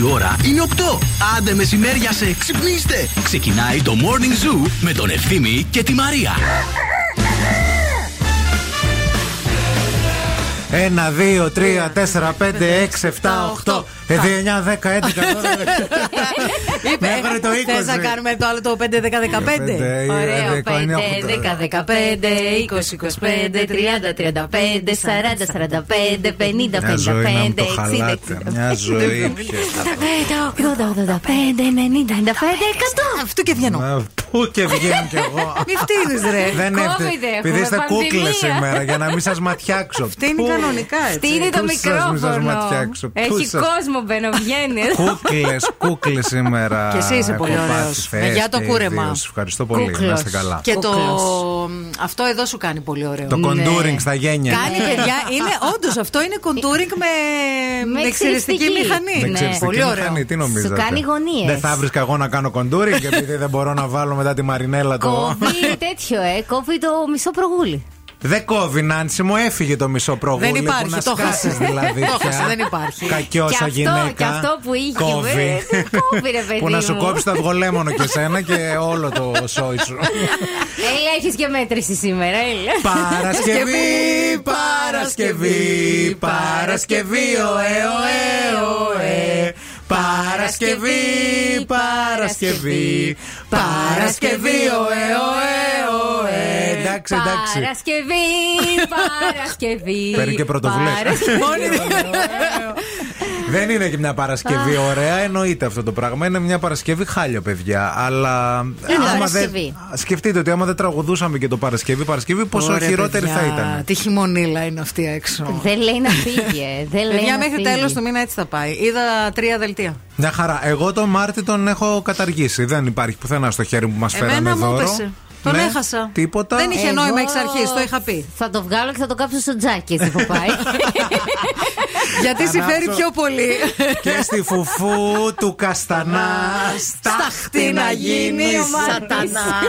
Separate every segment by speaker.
Speaker 1: Η ώρα είναι 8. Άντε μεσημέρια σε ξυπνήστε. Ξεκινάει το Morning Zoo με τον Ευθύμη και τη Μαρία.
Speaker 2: Ένα, δύο, τρία, τέσσερα, πέντε, έξι, εφτά, οχτώ. Ε, 9, 10, 11, 12. Μέχρι το 20.
Speaker 3: Θες να κάνουμε το άλλο το 5, 10, 15.
Speaker 4: Ωραίο. 5, 10, 15, 20, 25, 30, 35, 40, 45, 60, 50, 55, 60,
Speaker 2: Μια ζωή.
Speaker 4: 80, 85, 90, 95, 100.
Speaker 3: Αυτό και βγαίνω.
Speaker 2: Μα, Πού και βγαίνω κι εγώ.
Speaker 3: Μη φτύνεις, ρε.
Speaker 2: Δεν
Speaker 4: Covid
Speaker 2: έφταιγε.
Speaker 4: έχουμε,
Speaker 2: Επειδή είστε
Speaker 4: πανδημία.
Speaker 2: κούκλες σήμερα, για να μην σας ματιάξω.
Speaker 3: Φτύνει
Speaker 2: Πού-
Speaker 3: κανονικά
Speaker 4: Τι
Speaker 3: έτσι.
Speaker 4: είναι το
Speaker 2: Πού σας μην σας
Speaker 4: μικρόφωνο.
Speaker 2: ματιάξω, πού
Speaker 4: Έχει
Speaker 2: σας-
Speaker 4: κόσμο μπαινοβγαίνει.
Speaker 2: Κούκλες, κούκλες σήμερα.
Speaker 3: Και εσύ είσαι
Speaker 2: Έχω
Speaker 3: πολύ
Speaker 2: πάθει
Speaker 3: ωραίος.
Speaker 2: θέση
Speaker 3: Με γεια το
Speaker 2: και
Speaker 3: κούρεμα.
Speaker 2: ιδίως. Ευχαριστώ πολύ. Να
Speaker 4: Κούκλος.
Speaker 2: είστε καλά.
Speaker 3: Και το.
Speaker 4: Κούκλος.
Speaker 3: Αυτό εδώ σου κάνει πολύ ωραίο.
Speaker 2: Το contouring στα γένια.
Speaker 3: Κάνει παιδιά, είναι όντως αυτό είναι contouring με,
Speaker 4: Με
Speaker 3: με εξαιρετική
Speaker 4: εξαιρετική.
Speaker 3: μηχανή.
Speaker 2: Με
Speaker 4: Ναι.
Speaker 2: εξαιρετική
Speaker 3: Πολύ ωραίο.
Speaker 2: μηχανή, τι νομίζετε.
Speaker 4: κάνει γωνίες.
Speaker 2: Δεν θα βρίσκα εγώ να κάνω κοντούρι επειδή δεν μπορώ να βάλω μετά τη Μαρινέλα το.
Speaker 4: Κόβει τέτοιο, ε. Κόβει το μισό προγούλι.
Speaker 2: Δεν κόβει, Νάνση μου, έφυγε το μισό προγούλι.
Speaker 3: Δεν υπάρχει,
Speaker 2: που να
Speaker 3: το
Speaker 2: σκάσεις
Speaker 3: χάσε.
Speaker 2: δηλαδή.
Speaker 3: Το
Speaker 2: πια.
Speaker 3: χάσε, δεν υπάρχει.
Speaker 2: Κακιόσα
Speaker 4: Και αυτό-
Speaker 2: γυναίκα.
Speaker 4: και αυτό που είχε,
Speaker 2: Κόβει.
Speaker 4: ε, κόβει, ρε παιδί
Speaker 2: που να σου
Speaker 4: μου.
Speaker 2: κόψει το αυγολέμονο και σένα και όλο το σόι σου.
Speaker 4: Έλα, έχεις και μέτρηση σήμερα, έλα.
Speaker 2: Παρασκευή, Παρασκευή, Παρασκευή, ωε, ωε, ωε. Παρασκευή, Παρασκευή, Παρασκευή, ωε, ωε, ωε. Εντάξει, εντάξει.
Speaker 4: Παρασκευή, Παρασκευή.
Speaker 2: Παίρνει και πρωτοβουλίες.
Speaker 4: Παρασκευή.
Speaker 2: Δεν είναι και μια Παρασκευή ωραία, εννοείται αυτό το πράγμα. Είναι μια Παρασκευή χάλιο, παιδιά. Αλλά.
Speaker 4: Είναι
Speaker 2: άμα
Speaker 4: Παρασκευή.
Speaker 2: δεν. Σκεφτείτε ότι άμα δεν τραγουδούσαμε και το Παρασκευή, Παρασκευή, πόσο
Speaker 3: Ωραία,
Speaker 2: χειρότερη
Speaker 3: παιδιά.
Speaker 2: θα ήταν.
Speaker 3: Τι χειμωνίλα είναι αυτή έξω.
Speaker 4: Δεν λέει να φύγει, ε. Δεν λέει
Speaker 3: Παιδιά,
Speaker 4: να
Speaker 3: μέχρι
Speaker 4: φύγει.
Speaker 3: τέλο του μήνα έτσι θα πάει. Είδα τρία δελτία.
Speaker 2: Μια χαρά. Εγώ τον Μάρτι τον έχω καταργήσει. Δεν υπάρχει πουθενά στο χέρι που μας φέρανε
Speaker 3: Εμένα μου
Speaker 2: δώρο.
Speaker 3: έπεσε. Τον
Speaker 2: Ναι,
Speaker 3: έχασα.
Speaker 2: Τίποτα.
Speaker 3: Δεν είχε
Speaker 4: Εγώ
Speaker 3: νόημα εξ αρχής, το είχα πει.
Speaker 4: Θα το βγάλω και θα το κάψω στο τζάκι έτσι που πάει.
Speaker 3: Γιατί συμφέρει
Speaker 2: ανάψω.
Speaker 3: πιο πολύ.
Speaker 2: Και στη φουφού του Καστανά.
Speaker 3: Στάχτη να γίνει
Speaker 4: ο
Speaker 3: σατανά.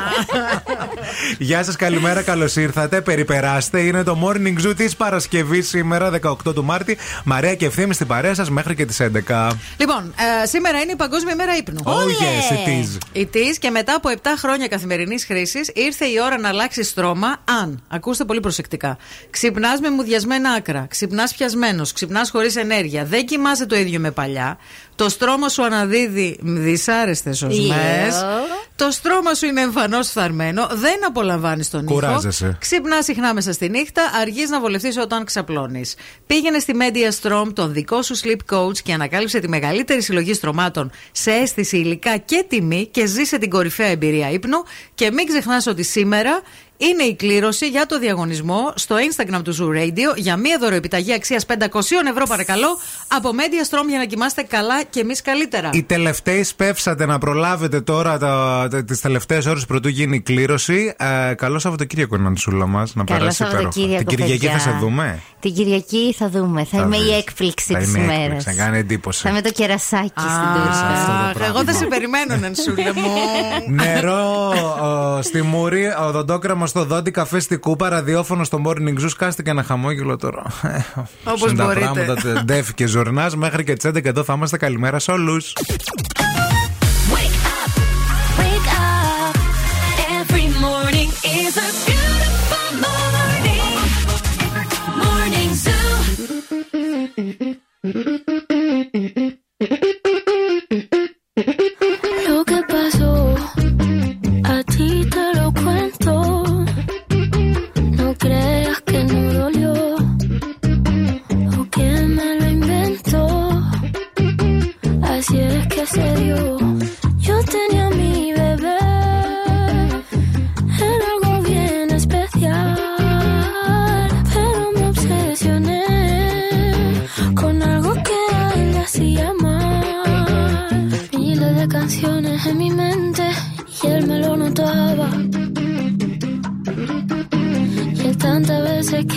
Speaker 2: Γεια σας, καλημέρα, καλώς ήρθατε. Περιπεράστε. Είναι το morning zoo της Παρασκευής σήμερα, 18 του Μάρτη. Μαρία και ευθύνη στην παρέα σας μέχρι και τις 11.
Speaker 3: Λοιπόν, ε, σήμερα είναι η Παγκόσμια Μέρα ύπνου.
Speaker 2: Oh yes, it is.
Speaker 3: Η της και μετά από 7 χρόνια καθημερινής χρήσης ήρθε η ώρα να αλλάξει στρώμα αν, ακούστε πολύ προσεκτικά, ξυπνάς με μουδιασμένα άκρα, ξυπνάς πιασμένος, ξυπνάς χωρίς ενέργεια, δεν κοιμάσαι το ίδιο με παλιά, το στρώμα σου αναδίδει δυσάρεστες οσμές,
Speaker 4: Yeah.
Speaker 3: το στρώμα σου είναι εμφανώς φθαρμένο, δεν απολαμβάνεις τον ήχο.
Speaker 2: Κουράζεσαι.
Speaker 3: Ξυπνά συχνά μέσα στη νύχτα, αργείς να βολευτείς όταν ξαπλώνεις. Πήγαινε στη Media Strom, τον δικό σου sleep coach και ανακάλυψε τη μεγαλύτερη συλλογή στρωμάτων σε αίσθηση, υλικά και τιμή και ζήσε την κορυφαία εμπειρία ύπνου. Και μην ξεχνάς ότι σήμερα είναι η κλήρωση για το διαγωνισμό στο Instagram του Zoo Radio για μία δωροεπιταγή αξίας 500 ευρώ, παρακαλώ, από Media Strom για να κοιμάστε καλά και εμείς καλύτερα.
Speaker 2: Οι τελευταίοι σπεύσατε να προλάβετε τώρα τις τελευταίες ώρες πρωτού γίνει η κλήρωση. Ε, καλό Σαββατοκύριακο, Νανσούλα μας. Να
Speaker 4: Καλό
Speaker 2: περάσει υπέροχα.
Speaker 4: Σαββατοκύριακο.
Speaker 2: Την Κυριακή
Speaker 4: παιδιά.
Speaker 2: θα σε δούμε.
Speaker 4: Την Κυριακή θα δούμε. Θα, είμαι
Speaker 2: δεις.
Speaker 4: η έκπληξη
Speaker 2: Θα
Speaker 4: της
Speaker 2: είναι η
Speaker 4: ημέρα.
Speaker 2: έκπληξη, Θα κάνει εντύπωση.
Speaker 4: Θα είμαι το κερασάκι στην τούρτα.
Speaker 2: αυτό το
Speaker 3: Αχ,
Speaker 2: πράγμα.
Speaker 3: εγώ δεν σε περιμένω, Νανσούλα μου.
Speaker 2: Νερό ο, στη μούρη, οδοντόκραμα στο δόντι, καφέ στη κούπα, ραδιόφωνο στο morning zoo. Σκάστε και ένα χαμόγελο τώρα.
Speaker 3: Όπως
Speaker 2: Είναι τα
Speaker 3: μπορείτε.
Speaker 2: πράγματα, Ντέφ και Ζορνάς. Μέχρι και τις 11 εδώ θα είμαστε. Καλημέρα σε όλους.
Speaker 5: Wake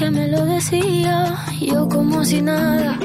Speaker 6: que me lo decía, yo como si nada.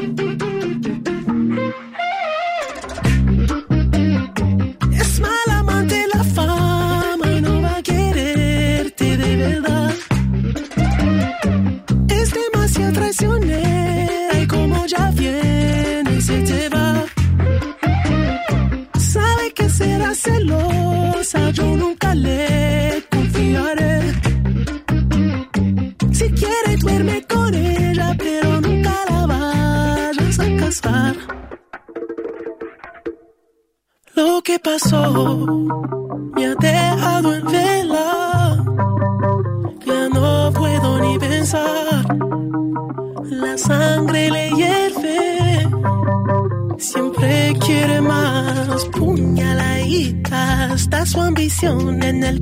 Speaker 7: en el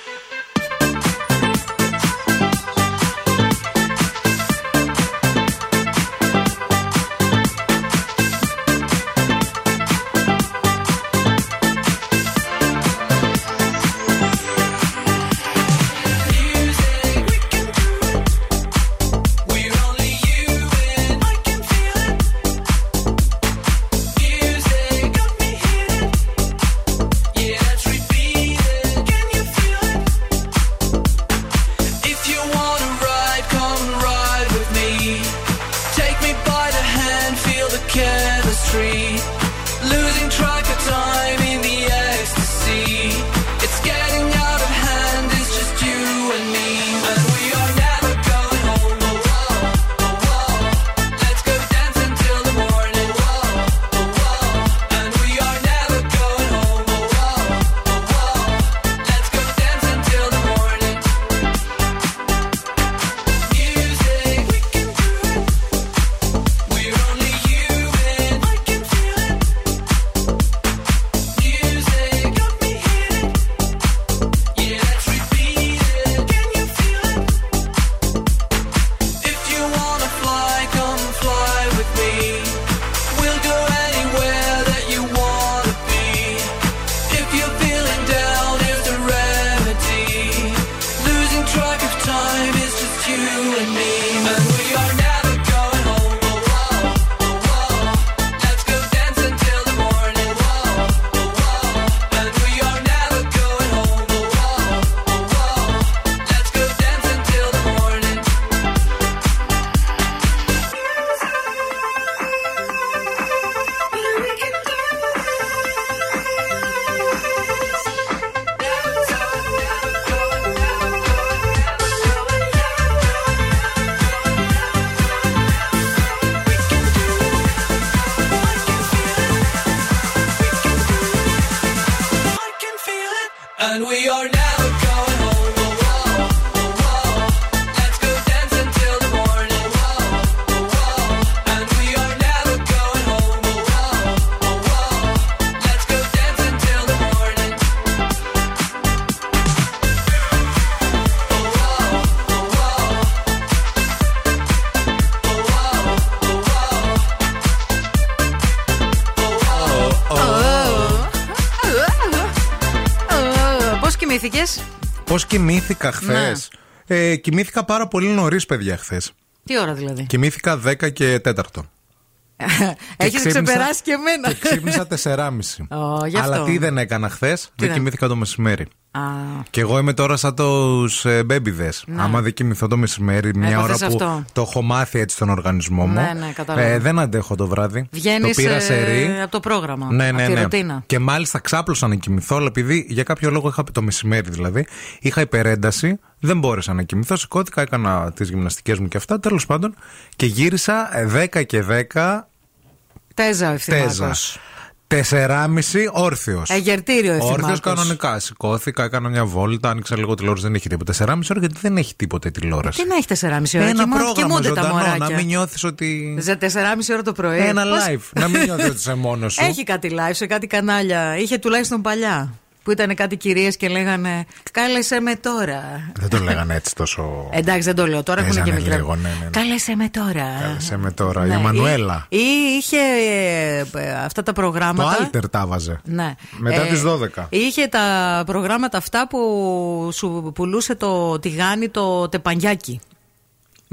Speaker 2: Πώς κοιμήθηκα
Speaker 3: ναι.
Speaker 2: χθες; Ε, κοιμήθηκα πάρα πολύ νωρίς, παιδιά, χθες.
Speaker 3: Τι ώρα δηλαδή;
Speaker 2: Κοιμήθηκα 10 και 4. Έχεις
Speaker 3: ξεπεράσει και εμένα.
Speaker 2: Και ξύπνησα
Speaker 3: 4.30. Oh,
Speaker 2: Αλλά τι δεν έκανα χθες, δεν κοιμήθηκα το μεσημέρι.
Speaker 3: Α,
Speaker 2: Και εγώ είμαι τώρα σαν τους ε, μπέμπιδες. Άμα δεν κοιμηθώ το μεσημέρι, μια
Speaker 3: Έπαθες
Speaker 2: ώρα που
Speaker 3: αυτό.
Speaker 2: το έχω μάθει έτσι στον οργανισμό μου.
Speaker 3: Ναι, ναι, κατάλαβα.
Speaker 2: ε, δεν αντέχω το βράδυ.
Speaker 3: Βγαίνεις
Speaker 2: το πήρα σε ρί.
Speaker 3: από το πρόγραμμα.
Speaker 2: Ναι,
Speaker 3: από
Speaker 2: ναι,
Speaker 3: τη
Speaker 2: ναι.
Speaker 3: ρουτίνα.
Speaker 2: Και μάλιστα ξάπλωσα να κοιμηθώ, αλλά επειδή για κάποιο λόγο είχα το μεσημέρι δηλαδή, είχα υπερένταση, δεν μπόρεσα να κοιμηθώ. Σηκώθηκα, έκανα τις γυμναστικές μου και αυτά. Τέλος πάντων, και γύρισα ε, 10 και 10
Speaker 3: Τέζα ο
Speaker 2: τέζα.
Speaker 3: ευθυμάκος.
Speaker 2: 4,5 όρθιος.
Speaker 3: Εγερτήριο ευθυμάκος.
Speaker 2: Όρθιος κανονικά. Σηκώθηκα, έκανα μια βόλτα, άνοιξα λίγο τηλεόραση, δεν έχει τίποτα. 4,5 ώρα γιατί δεν έχει τίποτα η τηλεόραση.
Speaker 3: Τι να έχει 4,5 ώρα.
Speaker 2: Ένα
Speaker 3: κοιμά-
Speaker 2: πρόγραμμα
Speaker 3: κοιμούνται τα
Speaker 2: ζωντανό,
Speaker 3: μωράκια.
Speaker 2: να μην νιώθεις ότι.
Speaker 3: Σε 4,5 ώρα το πρωί.
Speaker 2: Ένα
Speaker 3: Πώς-
Speaker 2: live. Να μην νιώθεις ότι είσαι μόνος σου.
Speaker 3: Έχει κάτι live σε κάτι κανάλια. Είχε τουλάχιστον παλιά. Που ήταν κάτι κυρίες και λέγανε Κάλεσε με τώρα.
Speaker 2: Δεν το λέγανε έτσι τόσο.
Speaker 3: Εντάξει, δεν το λέω. Τώρα έχουν και
Speaker 2: Παίζανε
Speaker 3: μικρά.
Speaker 2: λίγο, ναι, ναι, ναι.
Speaker 3: Κάλεσε με τώρα.
Speaker 2: Κάλεσε με τώρα.
Speaker 3: Ναι,
Speaker 2: Η Μανουέλα.
Speaker 3: Ή, ή είχε ε, ε, αυτά τα
Speaker 2: Το
Speaker 3: προγράμματα.
Speaker 2: Alter τα βάζε.
Speaker 3: Ναι.
Speaker 2: Μετά τις 12.
Speaker 3: Είχε τα προγράμματα αυτά που σου πουλούσε το τηγάνι το τεπανιάκι.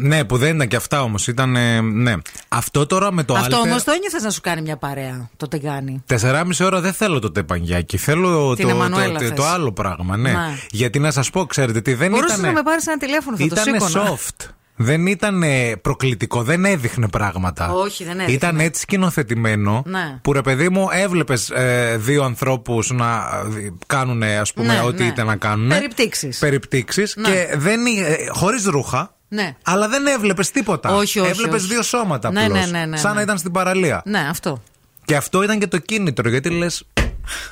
Speaker 2: Ναι, που δεν ήταν και αυτά όμως. Ήταν. ε, ναι. Αυτό τώρα με το
Speaker 3: Αυτό
Speaker 2: Alter.
Speaker 3: όμως το ένιωθε να σου κάνει μια παρέα το τηγάνι.
Speaker 2: 4,5 ώρα δεν θέλω το τεπανιάκι. Θέλω
Speaker 3: Την
Speaker 2: το,
Speaker 3: Εμμανουέλα
Speaker 2: το, το,
Speaker 3: θες.
Speaker 2: το άλλο πράγμα, ναι.
Speaker 3: Ναι.
Speaker 2: Γιατί να σας πω, ξέρετε τι δεν
Speaker 3: Μπορούσες
Speaker 2: ήταν.
Speaker 3: να με πάρεις ένα τηλέφωνο, θα
Speaker 2: Ήταν
Speaker 3: το σήκωνα.
Speaker 2: soft. Δεν ήταν προκλητικό, δεν έδειχνε πράγματα.
Speaker 3: Όχι, δεν έδειχνε.
Speaker 2: Ήταν έτσι σκηνοθετημένο
Speaker 3: Ναι.
Speaker 2: που ρε παιδί μου έβλεπες δύο ανθρώπους να ε, κάνουν ας πούμε
Speaker 3: Ναι,
Speaker 2: ό,τι
Speaker 3: ναι.
Speaker 2: ήταν να κάνουν.
Speaker 3: Περιπτύξεις.
Speaker 2: Περιπτύξεις
Speaker 3: Ναι.
Speaker 2: και δεν. χωρίς ρούχα.
Speaker 3: Ναι.
Speaker 2: Αλλά δεν έβλεπες τίποτα.
Speaker 3: Όχι, όχι,
Speaker 2: Έβλεπες
Speaker 3: όχι.
Speaker 2: δύο σώματα
Speaker 3: Ναι,
Speaker 2: απλώς,
Speaker 3: ναι, ναι, ναι,
Speaker 2: Σαν να
Speaker 3: ναι.
Speaker 2: ήταν στην παραλία.
Speaker 3: Ναι, αυτό.
Speaker 2: Και αυτό ήταν και το κίνητρο, γιατί λες.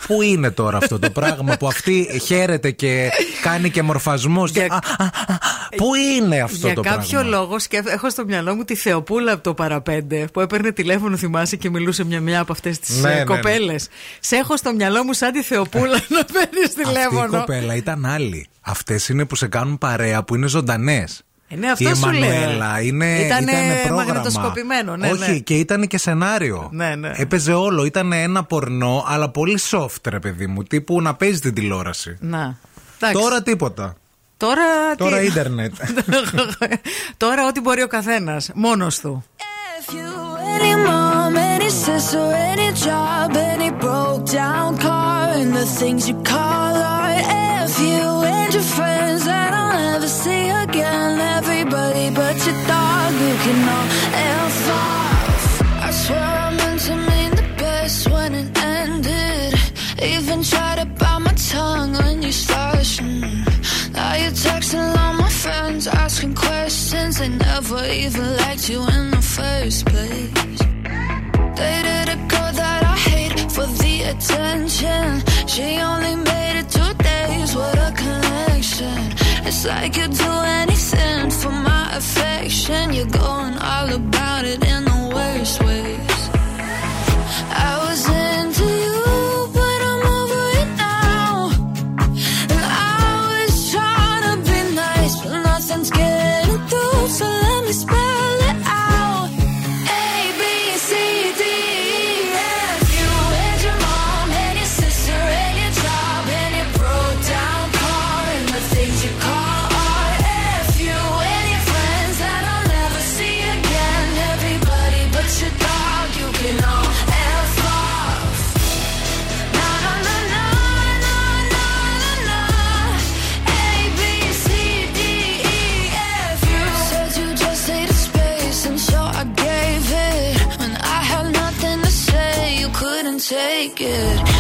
Speaker 2: Πού είναι τώρα αυτό το πράγμα που αυτή χαίρεται και κάνει και μορφασμούς.
Speaker 3: Για-
Speaker 2: Πού είναι αυτό
Speaker 3: Για
Speaker 2: το
Speaker 3: κάποιο
Speaker 2: πράγμα;
Speaker 3: λόγο σκέφ- έχω στο μυαλό μου τη Θεοπούλα από το παραπέντε που έπαιρνε τηλέφωνο, θυμάσαι και μιλούσε μια μια από αυτές τις
Speaker 2: Ναι, ναι, ναι.
Speaker 3: κοπέλες. Σε έχω στο μυαλό μου σαν τη Θεοπούλα να παίρνεις
Speaker 2: Αυτή η
Speaker 3: τηλέφωνο.
Speaker 2: κοπέλα ήταν άλλη. Αυτές είναι που σε κάνουν παρέα, που είναι ζωντανές.
Speaker 3: Ε, ναι, αυτό
Speaker 2: η
Speaker 3: σου λέω.
Speaker 2: Εμμανουέλα είναι,
Speaker 3: Ήτανε
Speaker 2: ήτανε πρόγραμμα.
Speaker 3: μαγνητοσκοπημένο, ναι,
Speaker 2: Όχι,
Speaker 3: ναι.
Speaker 2: και ήταν και σενάριο.
Speaker 3: Ναι, ναι.
Speaker 2: Έπαιζε όλο. Ήταν ένα πορνό, αλλά πολύ soft, ρε παιδί μου. Τύπου να παίζεις την τηλεόραση.
Speaker 3: Να. Εντάξει.
Speaker 2: Τώρα τίποτα.
Speaker 3: Τώρα,
Speaker 2: Τώρα
Speaker 3: τι-
Speaker 2: ίντερνετ.
Speaker 3: Τώρα ό,τι μπορεί ο καθένας. Μόνος του.
Speaker 8: If you any mom, any sister, any job, any broke down car, and the things you call art. If you and your friends that Never see again, everybody but your dog, you can all F off. I swear I meant to mean the best when it ended. Even tried to bite my tongue when you started. Now you're texting all my friends, asking questions. They never even liked you in the first place. Dated a girl that I hate for the attention. She only made it two days. What a connection. It's like you'd do anything for my affection. You're going all about it in the worst ways. Take it.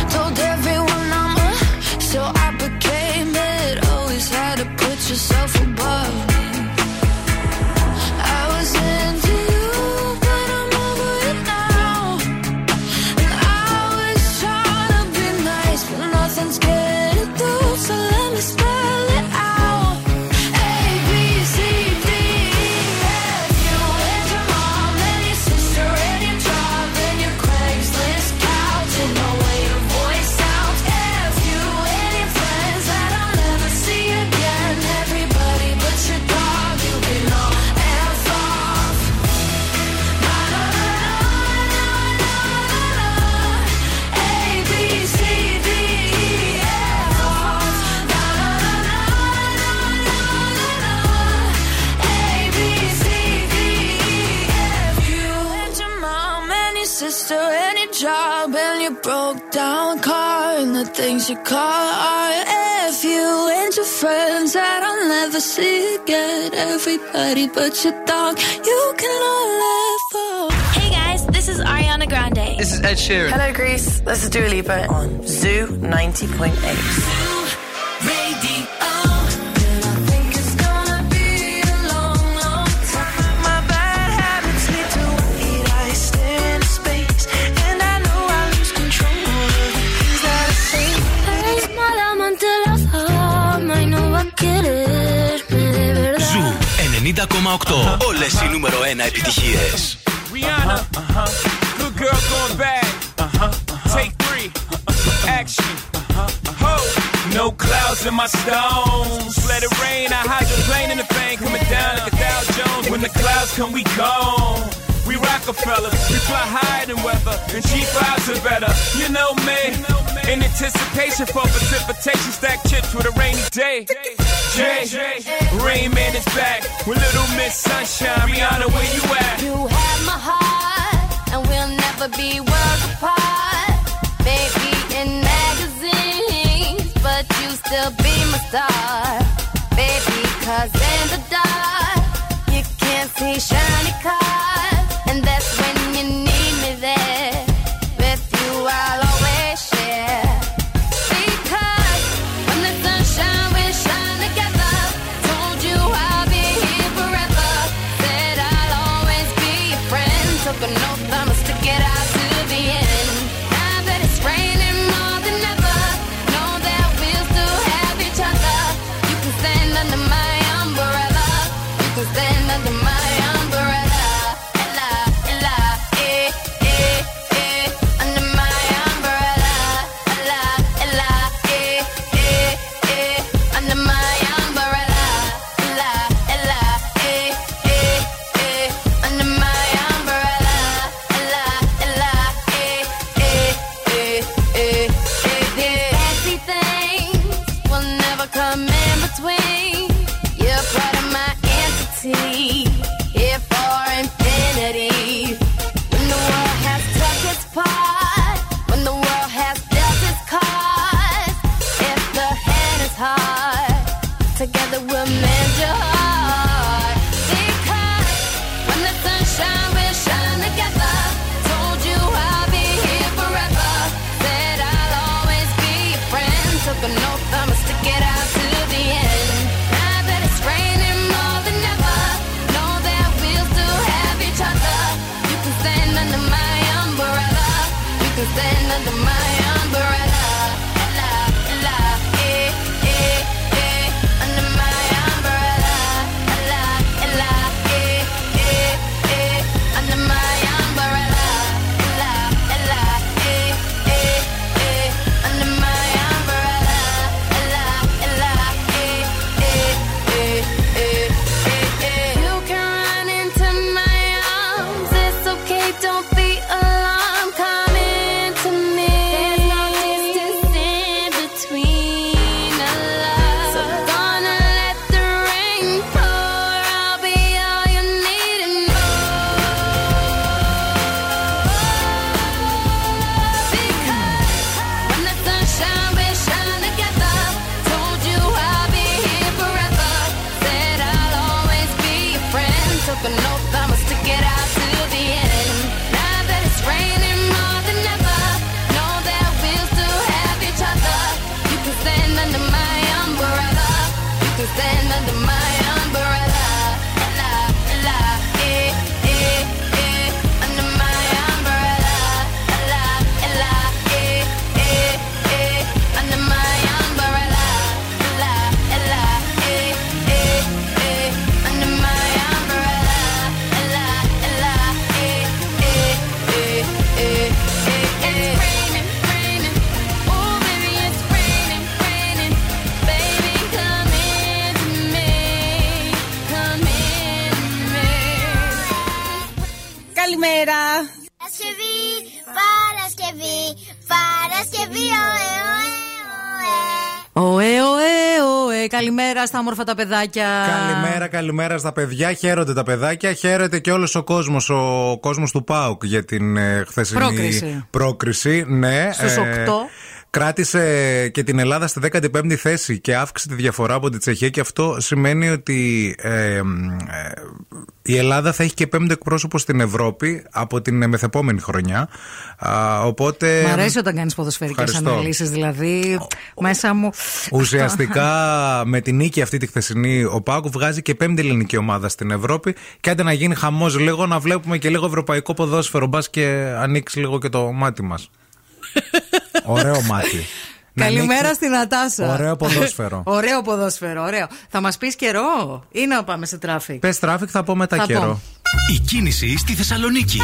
Speaker 6: things you call RF, you and your friends that I'll never see again. Everybody but your dog, you can all laugh off.
Speaker 9: Hey guys, this is Ariana Grande.
Speaker 10: This is Ed Sheeran.
Speaker 8: Hello, Greece. This is Dua Lipa on Zoo 90.8.
Speaker 1: Όλες οι νούμερο 1 επιτυχίες.
Speaker 11: Rihanna, uh-huh. uh-huh. good girl going bad. Uh-huh. Take three, action. Ho! No clouds in my stones. Let it rain, I hide the plane in the bank. Coming down like a Dow Jones. When the clouds come, we gone. We Rockefellers, we fly higher than weather. And G5s are better. You know me. In anticipation for precipitation, stack chips with a rainy day. Jay, Rain Man is back with Little Miss Sunshine. Rihanna, where you at?
Speaker 6: You have my heart, and we'll never be worlds apart. Maybe in magazines, but you still be my star. Baby, cause in the dark, you can't see shiny cars.
Speaker 3: Καλημέρα στα όμορφα τα παιδάκια.
Speaker 2: Καλημέρα, καλημέρα στα παιδιά. Χαίρονται τα παιδάκια. Χαίρεται και όλος ο κόσμος, ο κόσμος του ΠΑΟΚ για την ε, χθεσινή
Speaker 3: πρόκριση.
Speaker 2: πρόκριση. Ναι,
Speaker 3: Στους 8.
Speaker 2: Ε, κράτησε και την Ελλάδα στη 15η θέση και αύξησε τη διαφορά από την Τσεχία και αυτό σημαίνει ότι ε, ε, η Ελλάδα θα έχει και πέμπτο εκπρόσωπο στην Ευρώπη από την μεθεπόμενη χρονιά. Α, οπότε.
Speaker 3: Μ' αρέσει όταν κάνεις ποδοσφαιρικές
Speaker 2: Ευχαριστώ.
Speaker 3: αναλύσεις, δηλαδή μέσα μου.
Speaker 2: Ουσιαστικά με την νίκη αυτή τη χθεσινή, του ΠΑΟΚ βγάζει και πέμπτη ελληνική ομάδα στην Ευρώπη. Και άντε να γίνει χαμός λίγο, να βλέπουμε και λίγο ευρωπαϊκό ποδόσφαιρο. Μπας και ανοίξει λίγο και το μάτι μας. Ωραίο μάτι. Να
Speaker 3: Καλημέρα
Speaker 2: ανοίξει-
Speaker 3: στην Νατάσα.
Speaker 2: Ωραίο ποδόσφαιρο.
Speaker 3: ωραίο ποδόσφαιρο, ωραίο. Θα μας πεις καιρό ή να πάμε σε traffic.
Speaker 2: Πες traffic, θα πω μετά
Speaker 3: Θα
Speaker 2: καιρό.
Speaker 3: πω.
Speaker 1: Η κίνηση στη Θεσσαλονίκη.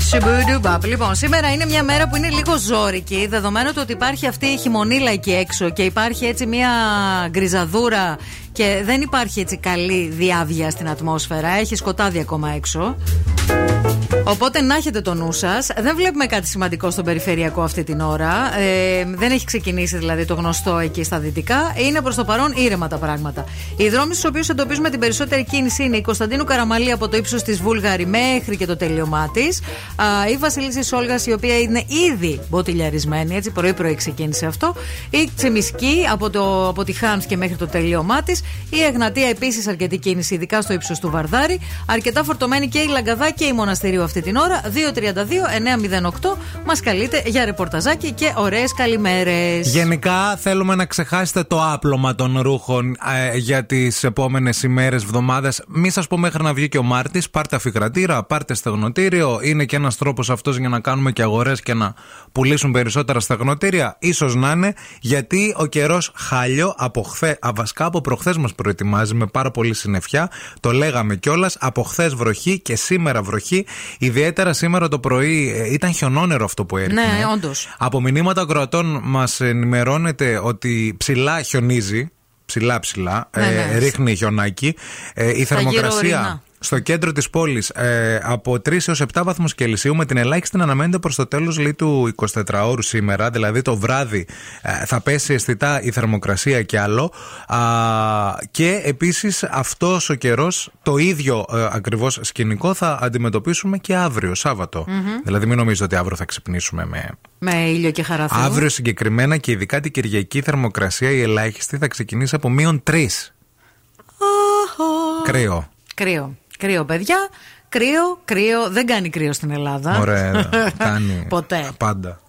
Speaker 3: Σιμπουντουμπαπ. Λοιπόν, σήμερα είναι μια μέρα που είναι λίγο ζώρικη, δεδομένου του ότι υπάρχει αυτή η χειμωνίλα εκεί έξω και υπάρχει έτσι μια γκριζαδούρα και δεν υπάρχει έτσι καλή διάβια στην ατμόσφαιρα. Έχει σκοτάδι ακόμα έξω. Οπότε να έχετε το νου σας. Δεν βλέπουμε κάτι σημαντικό στον περιφερειακό αυτή την ώρα. Ε, δεν έχει ξεκινήσει δηλαδή το γνωστό εκεί στα δυτικά. Είναι προς το παρόν ήρεμα τα πράγματα. Οι δρόμοι στους οποίους εντοπίζουμε την περισσότερη κίνηση είναι η Κωνσταντίνου Καραμαλή από το ύψος της Βούλγαρη μέχρι και το τελείωμά της. Η Βασιλίση Όλγας η οποία είναι ήδη μποτιλιαρισμένη, έτσι πρωί-πρωί ξεκίνησε αυτό. Η Τσιμισκή από, το, από τη Χάνθ και μέχρι το τελείωμά της. Η Εγνατία επίσης αρκετή κίνηση, ειδικά στο ύψος του Βαρδάρη. Αρκετά φορτωμένη και η Λαγκαδά και η Μοναστηρίου αυτή την ώρα. 232-908 μας καλείτε για ρεπορταζάκι και ωραίες καλημέρες.
Speaker 2: Γενικά θέλουμε να ξεχάσετε το άπλωμα των ρούχων ε, για τις επόμενες ημέρες, εβδομάδε. Μη σας πω μέχρι να βγει και ο Μάρτης. Πάρτε αφιγρατήρα, πάρτε στεγνοτήριο. Είναι και ένας τρόπος αυτός για να κάνουμε και αγορές και να πουλήσουν περισσότερα στεγνοτήρια. σω να είναι γιατί ο καιρός χάλιο από χθε, α, βασικά από προχθές μας προετοιμάζει με πάρα πολύ συννεφιά. Το λέγαμε κιόλας. Από χθες βροχή και σήμερα βροχή. Ιδιαίτερα σήμερα το πρωί ε, ήταν χιονόνερο αυτό που έριχνε.
Speaker 3: Ναι, όντως.
Speaker 2: Από μηνύματα ακροατών μας ενημερώνεται ότι ψηλά χιονίζει. Ψηλά ψηλά.
Speaker 3: Ναι,
Speaker 2: ε,
Speaker 3: ναι.
Speaker 2: ρίχνει χιονάκι. Ε, η
Speaker 3: Στα γύρω
Speaker 2: θερμοκρασία
Speaker 3: ορεινά.
Speaker 2: Στο κέντρο της πόλης ε, από 3 έως 7 βαθμούς Κελσίου με την ελάχιστη να αναμένεται προς το τέλος του 24ωρου σήμερα. Δηλαδή το βράδυ ε, θα πέσει αισθητά η θερμοκρασία και άλλο. Α, και επίσης αυτός ο καιρός, το ίδιο ε, ακριβώς σκηνικό θα αντιμετωπίσουμε και αύριο, Σάββατο.
Speaker 3: Μμμ.
Speaker 2: Δηλαδή μην νομίζετε ότι αύριο θα ξυπνήσουμε με
Speaker 3: Με ήλιο και χαρά Θεού.
Speaker 2: Αύριο συγκεκριμένα και ειδικά την Κυριακή η θερμοκρασία η ελάχιστη θα ξεκινήσει από μείον 3. Κρύο.
Speaker 3: Κρύο. Κρύο, παιδιά. Κρύο, κρύο. Δεν κάνει κρύο στην Ελλάδα.
Speaker 2: Ωραία. Κάνει.
Speaker 3: Ποτέ.
Speaker 2: Πάντα.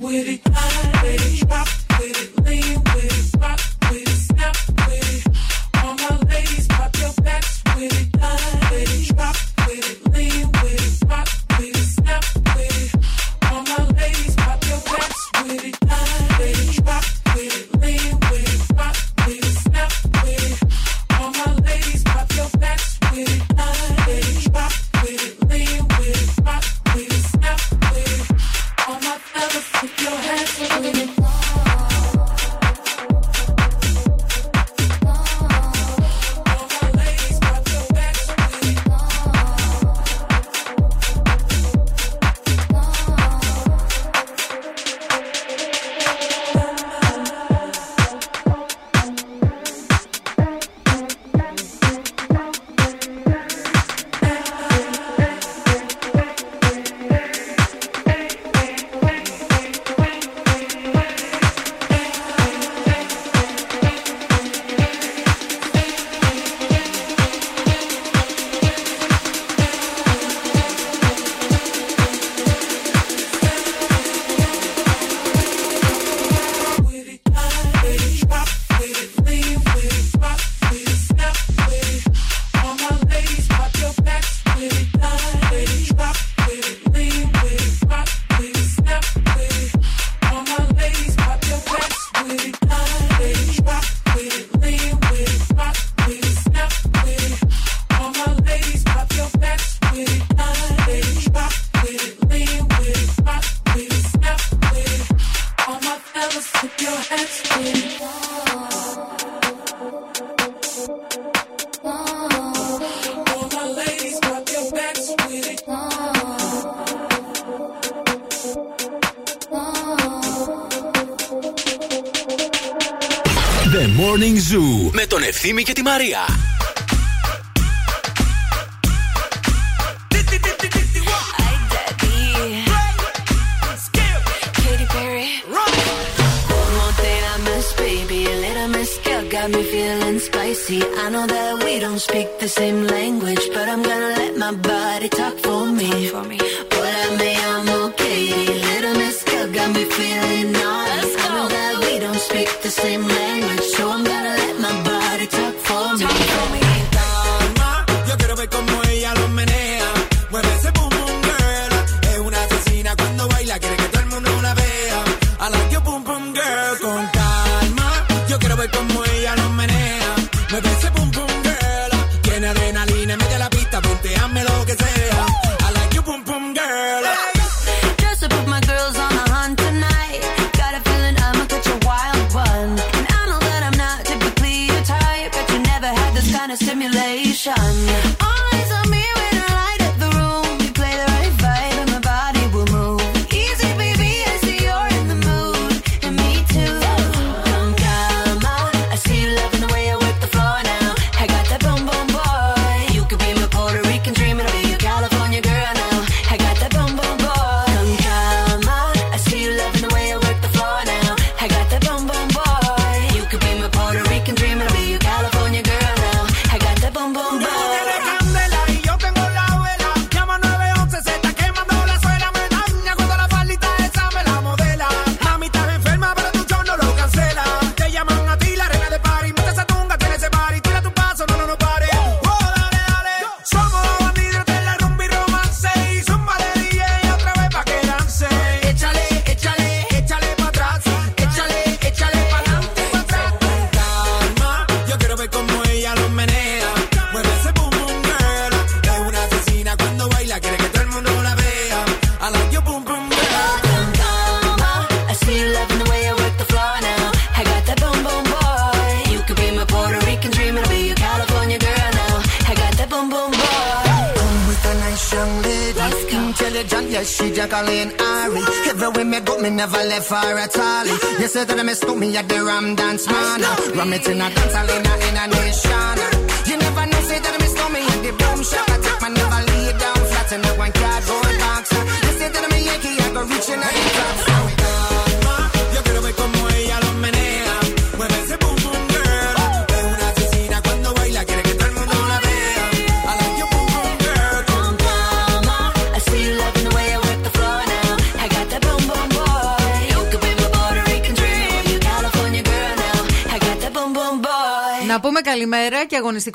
Speaker 10: With it. Line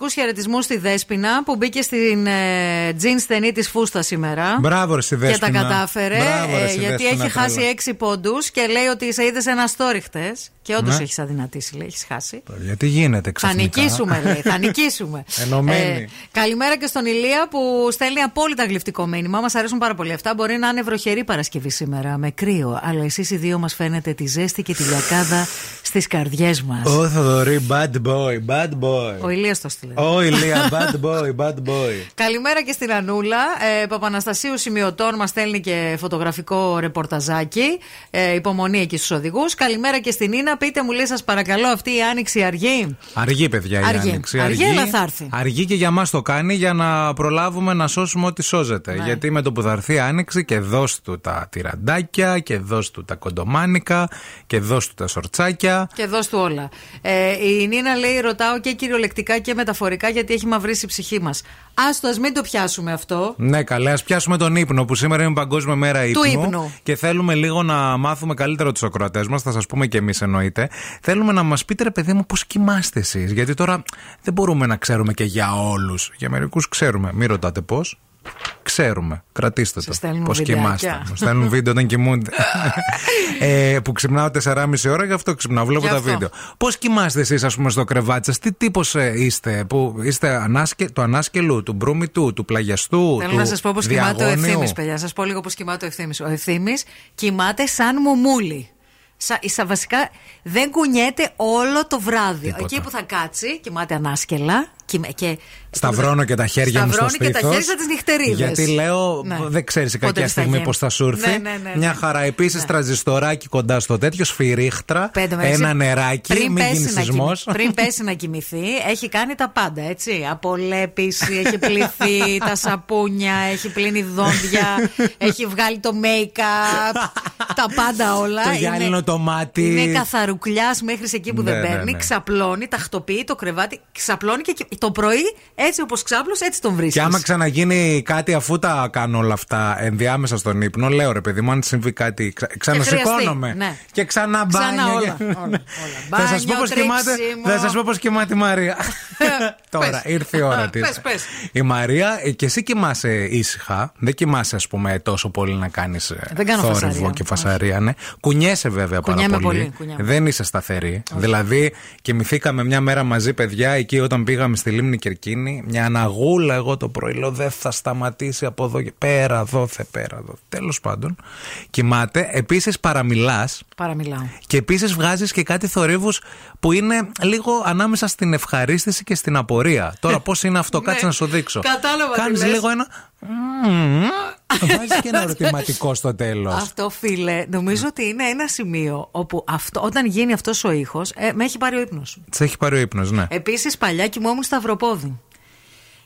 Speaker 3: καλημέρα και αγωνιστικού χαιρετισμούς στη Δέσποινα που μπήκε στην ε, τζιν στενή της φούστα σήμερα.
Speaker 2: Μπράβο, ρε, στη
Speaker 3: Και τα
Speaker 2: Δέσποινα.
Speaker 3: κατάφερε.
Speaker 2: Μπράβο, ρε,
Speaker 3: ε,
Speaker 2: στη
Speaker 3: γιατί
Speaker 2: Δέσποινα,
Speaker 3: έχει χάσει
Speaker 2: τρέλα.
Speaker 3: 6 πόντους και λέει ότι σε είδες σε ένα story χτες. Και όντως
Speaker 2: Ναι.
Speaker 3: έχεις αδυνατήσει, λέει, έχεις χάσει.
Speaker 2: Γιατί γίνεται
Speaker 3: Θα
Speaker 2: ξαφνικά;
Speaker 3: νικήσουμε, λέει. Θα νικήσουμε. Ε,
Speaker 2: Ενωμένοι.
Speaker 3: καλημέρα και στον Ηλία που στέλνει απόλυτα γλυφτικό μήνυμα. Μας αρέσουν πάρα πολύ αυτά. Μπορεί να είναι βροχερή Παρασκευή σήμερα με κρύο. Αλλά εσείς οι δύο μας φαίνεται τη ζέστη και τη λιακάδα στις καρδιές μας.
Speaker 2: Ω Θοδωρή, bad boy, bad boy.
Speaker 3: Ο Ηλίας το στείλε.
Speaker 2: Ω Ηλία, bad boy, bad boy.
Speaker 3: Καλημέρα και στην Ανούλα. Ε, Παπαναστασίου Σημειωτών μας στέλνει και φωτογραφικό ρεπορταζάκι. Ε, υπομονή εκεί στους οδηγούς. Καλημέρα και στην Ίνα. Πείτε μου, λέει, σας παρακαλώ, αυτή η άνοιξη αργή;
Speaker 2: Αργή, παιδιά, η
Speaker 3: Αργή.
Speaker 2: άνοιξη.
Speaker 3: Αργή, αλλά θα έρθει.
Speaker 2: Αργή και για μας το κάνει για να προλάβουμε να σώσουμε ό,τι σώζεται.
Speaker 3: Ναι.
Speaker 2: Γιατί με το που θα έρθει η άνοιξη και δώσ' του τα τυραντάκια και δώσ' του τα κοντομάνικα και δώσ' του τα σορτσάκια.
Speaker 3: Και δώσ' του όλα. Ε, η Νίνα λέει: Ρωτάω και κυριολεκτικά και μεταφορικά γιατί έχει μαυρίσει η ψυχή μας. Άστο, ας μην το πιάσουμε αυτό.
Speaker 2: Ναι, καλά, ας πιάσουμε τον ύπνο που σήμερα είναι Παγκόσμια Μέρα ύπνου.
Speaker 3: ύπνου.
Speaker 2: Και θέλουμε λίγο να μάθουμε καλύτερα τους ακροατές μας. Θα σας πούμε και εμείς εννοείται. Θέλουμε να μας πείτε, ρε παιδί μου, πώς κοιμάστε εσείς. Γιατί τώρα δεν μπορούμε να ξέρουμε και για όλους. Για μερικούς ξέρουμε. Μην ρωτάτε πώς. Ξέρουμε. Κρατήστε το.
Speaker 3: στέλνουν
Speaker 2: Πώς
Speaker 3: βιντεάκια.
Speaker 2: κοιμάστε. Μου στέλνουν βίντεο όταν κοιμούνται. ε, που ξυπνάω 4,5 ώρα, γι' αυτό ξυπνάω. Βλέπω
Speaker 3: Γι'
Speaker 2: τα
Speaker 3: αυτό.
Speaker 2: βίντεο. Πώς κοιμάστε εσείς, ας πούμε, στο κρεβάτι σας, τι τύπος είστε, που είστε ανάσκε, του ανάσκελου, του μπρούμητου, του πλαγιαστού.
Speaker 3: Θέλω
Speaker 2: του
Speaker 3: να σας πω πώς κοιμάται ο
Speaker 2: διαγώνιου.
Speaker 3: ευθύνη, παιδιά. Σας πω λίγο πώς κοιμάται ο ευθύνη. Ο ευθύνη κοιμάται σαν μουμούλι. Σα, σα, βασικά δεν κουνιέται όλο το βράδυ.
Speaker 2: Τίποτα.
Speaker 3: Εκεί που θα κάτσει, κοιμάται ανάσκελα. Και, και
Speaker 2: Σταυρώνω και τα χέρια μου στο
Speaker 3: Σταυρώνει και τα
Speaker 2: στήθος,
Speaker 3: χέρια σαν τις νυχτερίδες.
Speaker 2: Γιατί λέω,
Speaker 3: Ναι.
Speaker 2: δεν ξέρεις
Speaker 3: Πότε
Speaker 2: κάποια
Speaker 3: θα
Speaker 2: στιγμή
Speaker 3: γίνει.
Speaker 2: πώς θα σου έρθει.
Speaker 3: Ναι, ναι, ναι, ναι.
Speaker 2: Μια χαρά. Επίσης, τραζιστοράκι κοντά στο τέτοιο, σφυρίχτρα,
Speaker 3: Πέντε με έξι.
Speaker 2: ένα νεράκι,
Speaker 3: πριν
Speaker 2: μην
Speaker 3: πέσει,
Speaker 2: γίνει
Speaker 3: να
Speaker 2: σεισμός.
Speaker 3: κοιμη- πριν πέσει να κοιμηθεί, έχει κάνει τα πάντα, έτσι. Απολέπιση, έχει πληθεί τα σαπούνια, έχει πλύνει δόντια, έχει βγάλει το make-up, τα πάντα όλα.
Speaker 2: Το
Speaker 3: Είναι-
Speaker 2: γυάλινο το μάτι.
Speaker 3: Είναι καθαρουκλιάς μέχρι εκεί που
Speaker 2: Ναι,
Speaker 3: δεν
Speaker 2: ναι,
Speaker 3: παίρνει,
Speaker 2: ναι.
Speaker 3: ξαπλώνει, τακτοποιεί το κρεβάτι, ξαπλώνει και κι- το πρωί έτσι όπως ξάπλωσε, έτσι τον βρίσκεις.
Speaker 2: Και άμα ξαναγίνει κάτι αφού τα κάνω όλα αυτά ενδιάμεσα στον ύπνο, λέω ρε παιδί μου, αν συμβεί κάτι, ξα... ξανασηκώνομαι.
Speaker 3: χρειαστεί, ναι.
Speaker 2: Και ξανά μπάνιο.
Speaker 3: Ξανά όλα,
Speaker 2: και-
Speaker 3: όλα, όλα.
Speaker 2: Θα σας πω
Speaker 3: Μπάνιο,
Speaker 2: πώς κοιμάται,
Speaker 3: τρίψιμο.
Speaker 2: θα σας πω πώς κοιμάται η Μαρία. Τώρα,
Speaker 3: Πες.
Speaker 2: ήρθε η ώρα
Speaker 3: Α,
Speaker 2: της.
Speaker 3: πες, πες.
Speaker 2: Η Μαρία, ε, και εσύ κοιμάσαι ήσυχα. Δεν κοιμάσαι, ας πούμε, τόσο πολύ να κάνεις
Speaker 3: Δεν κάνω
Speaker 2: θόρυβο
Speaker 3: φασαρία.
Speaker 2: και φασαρία. Ναι. Κουνιέσαι βέβαια πάρα
Speaker 3: Κουνιέμαι
Speaker 2: πολύ.
Speaker 3: πολύ, κουνιέμαι.
Speaker 2: Δεν είσαι σταθερή. Δηλαδή, κοιμηθήκαμε μια μέρα μαζί, παιδιά, εκεί όταν πήγαμε στη λίμνη Κερκίνη. Μια αναγούλα εγώ το πρωί. Λέω δεν θα σταματήσει από εδώ και πέρα, δόθε, πέρα, δόθε. Τέλος πάντων, κοιμάται. Επίσης, παραμιλάς.
Speaker 3: Παραμιλάω.
Speaker 2: Και επίσης βγάζεις και κάτι θορύβους που είναι λίγο ανάμεσα στην ευχαρίστηση και στην απορία. Τώρα, πώς είναι αυτό, κάτσε να σου δείξω.
Speaker 3: Ναι. Κατάλαβα τι
Speaker 2: Κάνεις
Speaker 3: λες.
Speaker 2: λίγο ένα. Μμμ. Βάζεις και ένα ερωτηματικό στο τέλος.
Speaker 3: Αυτό, φίλε, νομίζω ότι είναι ένα σημείο όπου αυτό, όταν γίνει αυτός ο ήχος, ε, με έχει πάρει ο ύπνος.
Speaker 2: Τη έχει πάρει ο ύπνος, ναι.
Speaker 3: Επίσης, παλιά κοιμόμουν σταυροπόδι.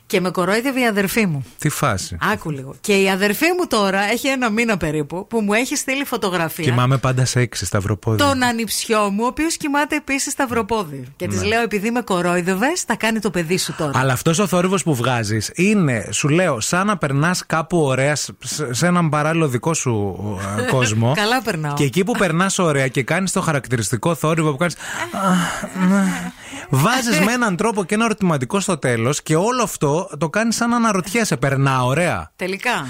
Speaker 3: Και με κορόιδευε η αδερφή μου.
Speaker 2: Τι φάση.
Speaker 3: Άκου λίγο. Και η αδερφή μου τώρα έχει ένα μήνα περίπου που μου έχει στείλει φωτογραφία.
Speaker 2: Κοιμάμαι πάντα σε έξι σταυροπόδι.
Speaker 3: Τον ανιψιό μου, ο οποίος κοιμάται επίσης σταυροπόδι. Και της
Speaker 2: Ναι.
Speaker 3: λέω, επειδή με κορόιδευε, θα κάνει το παιδί σου τώρα.
Speaker 2: Αλλά αυτός ο θόρυβος που βγάζεις είναι, σου λέω, σαν να περνάς κάπου ωραία σε- σε έναν παράλληλο δικό σου ε, κόσμο.
Speaker 3: Καλά περνάω.
Speaker 2: Και εκεί που περνάς ωραία και κάνεις το χαρακτηριστικό θόρυβο που κάνεις. Βάζεις με έναν τρόπο και ένα ερωτηματικό στο τέλος και όλο αυτό το κάνει σαν να αναρωτιέσαι. Περνά ωραία.
Speaker 3: Τελικά.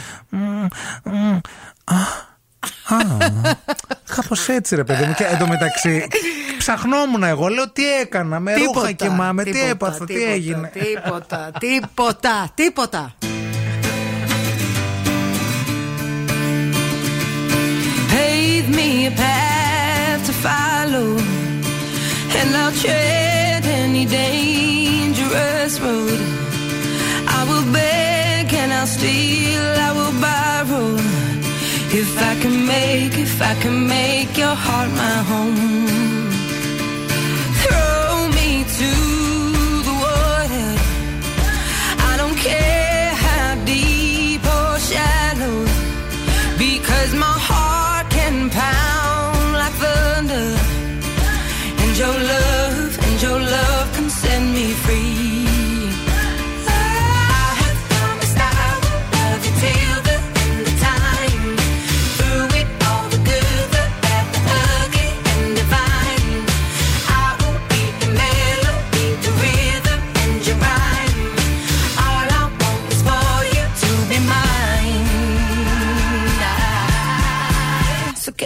Speaker 2: Κάπως έτσι, ρε παιδί μου. Και εντωμεταξύ, ψαχνόμουν εγώ. Λέω τι έκανα. Με ρούχα κοιμάμαι. Τι
Speaker 3: τίποτα,
Speaker 2: έπαθα, τι
Speaker 3: τίποτα,
Speaker 2: έγινε.
Speaker 3: Τίποτα, τίποτα, τίποτα.
Speaker 5: pave me a path to follow, and I'll tread any dangerous road. Beg and I'll steal, I will borrow. If I can make, if I can make your heart my home.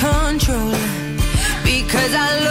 Speaker 5: controller. Because I love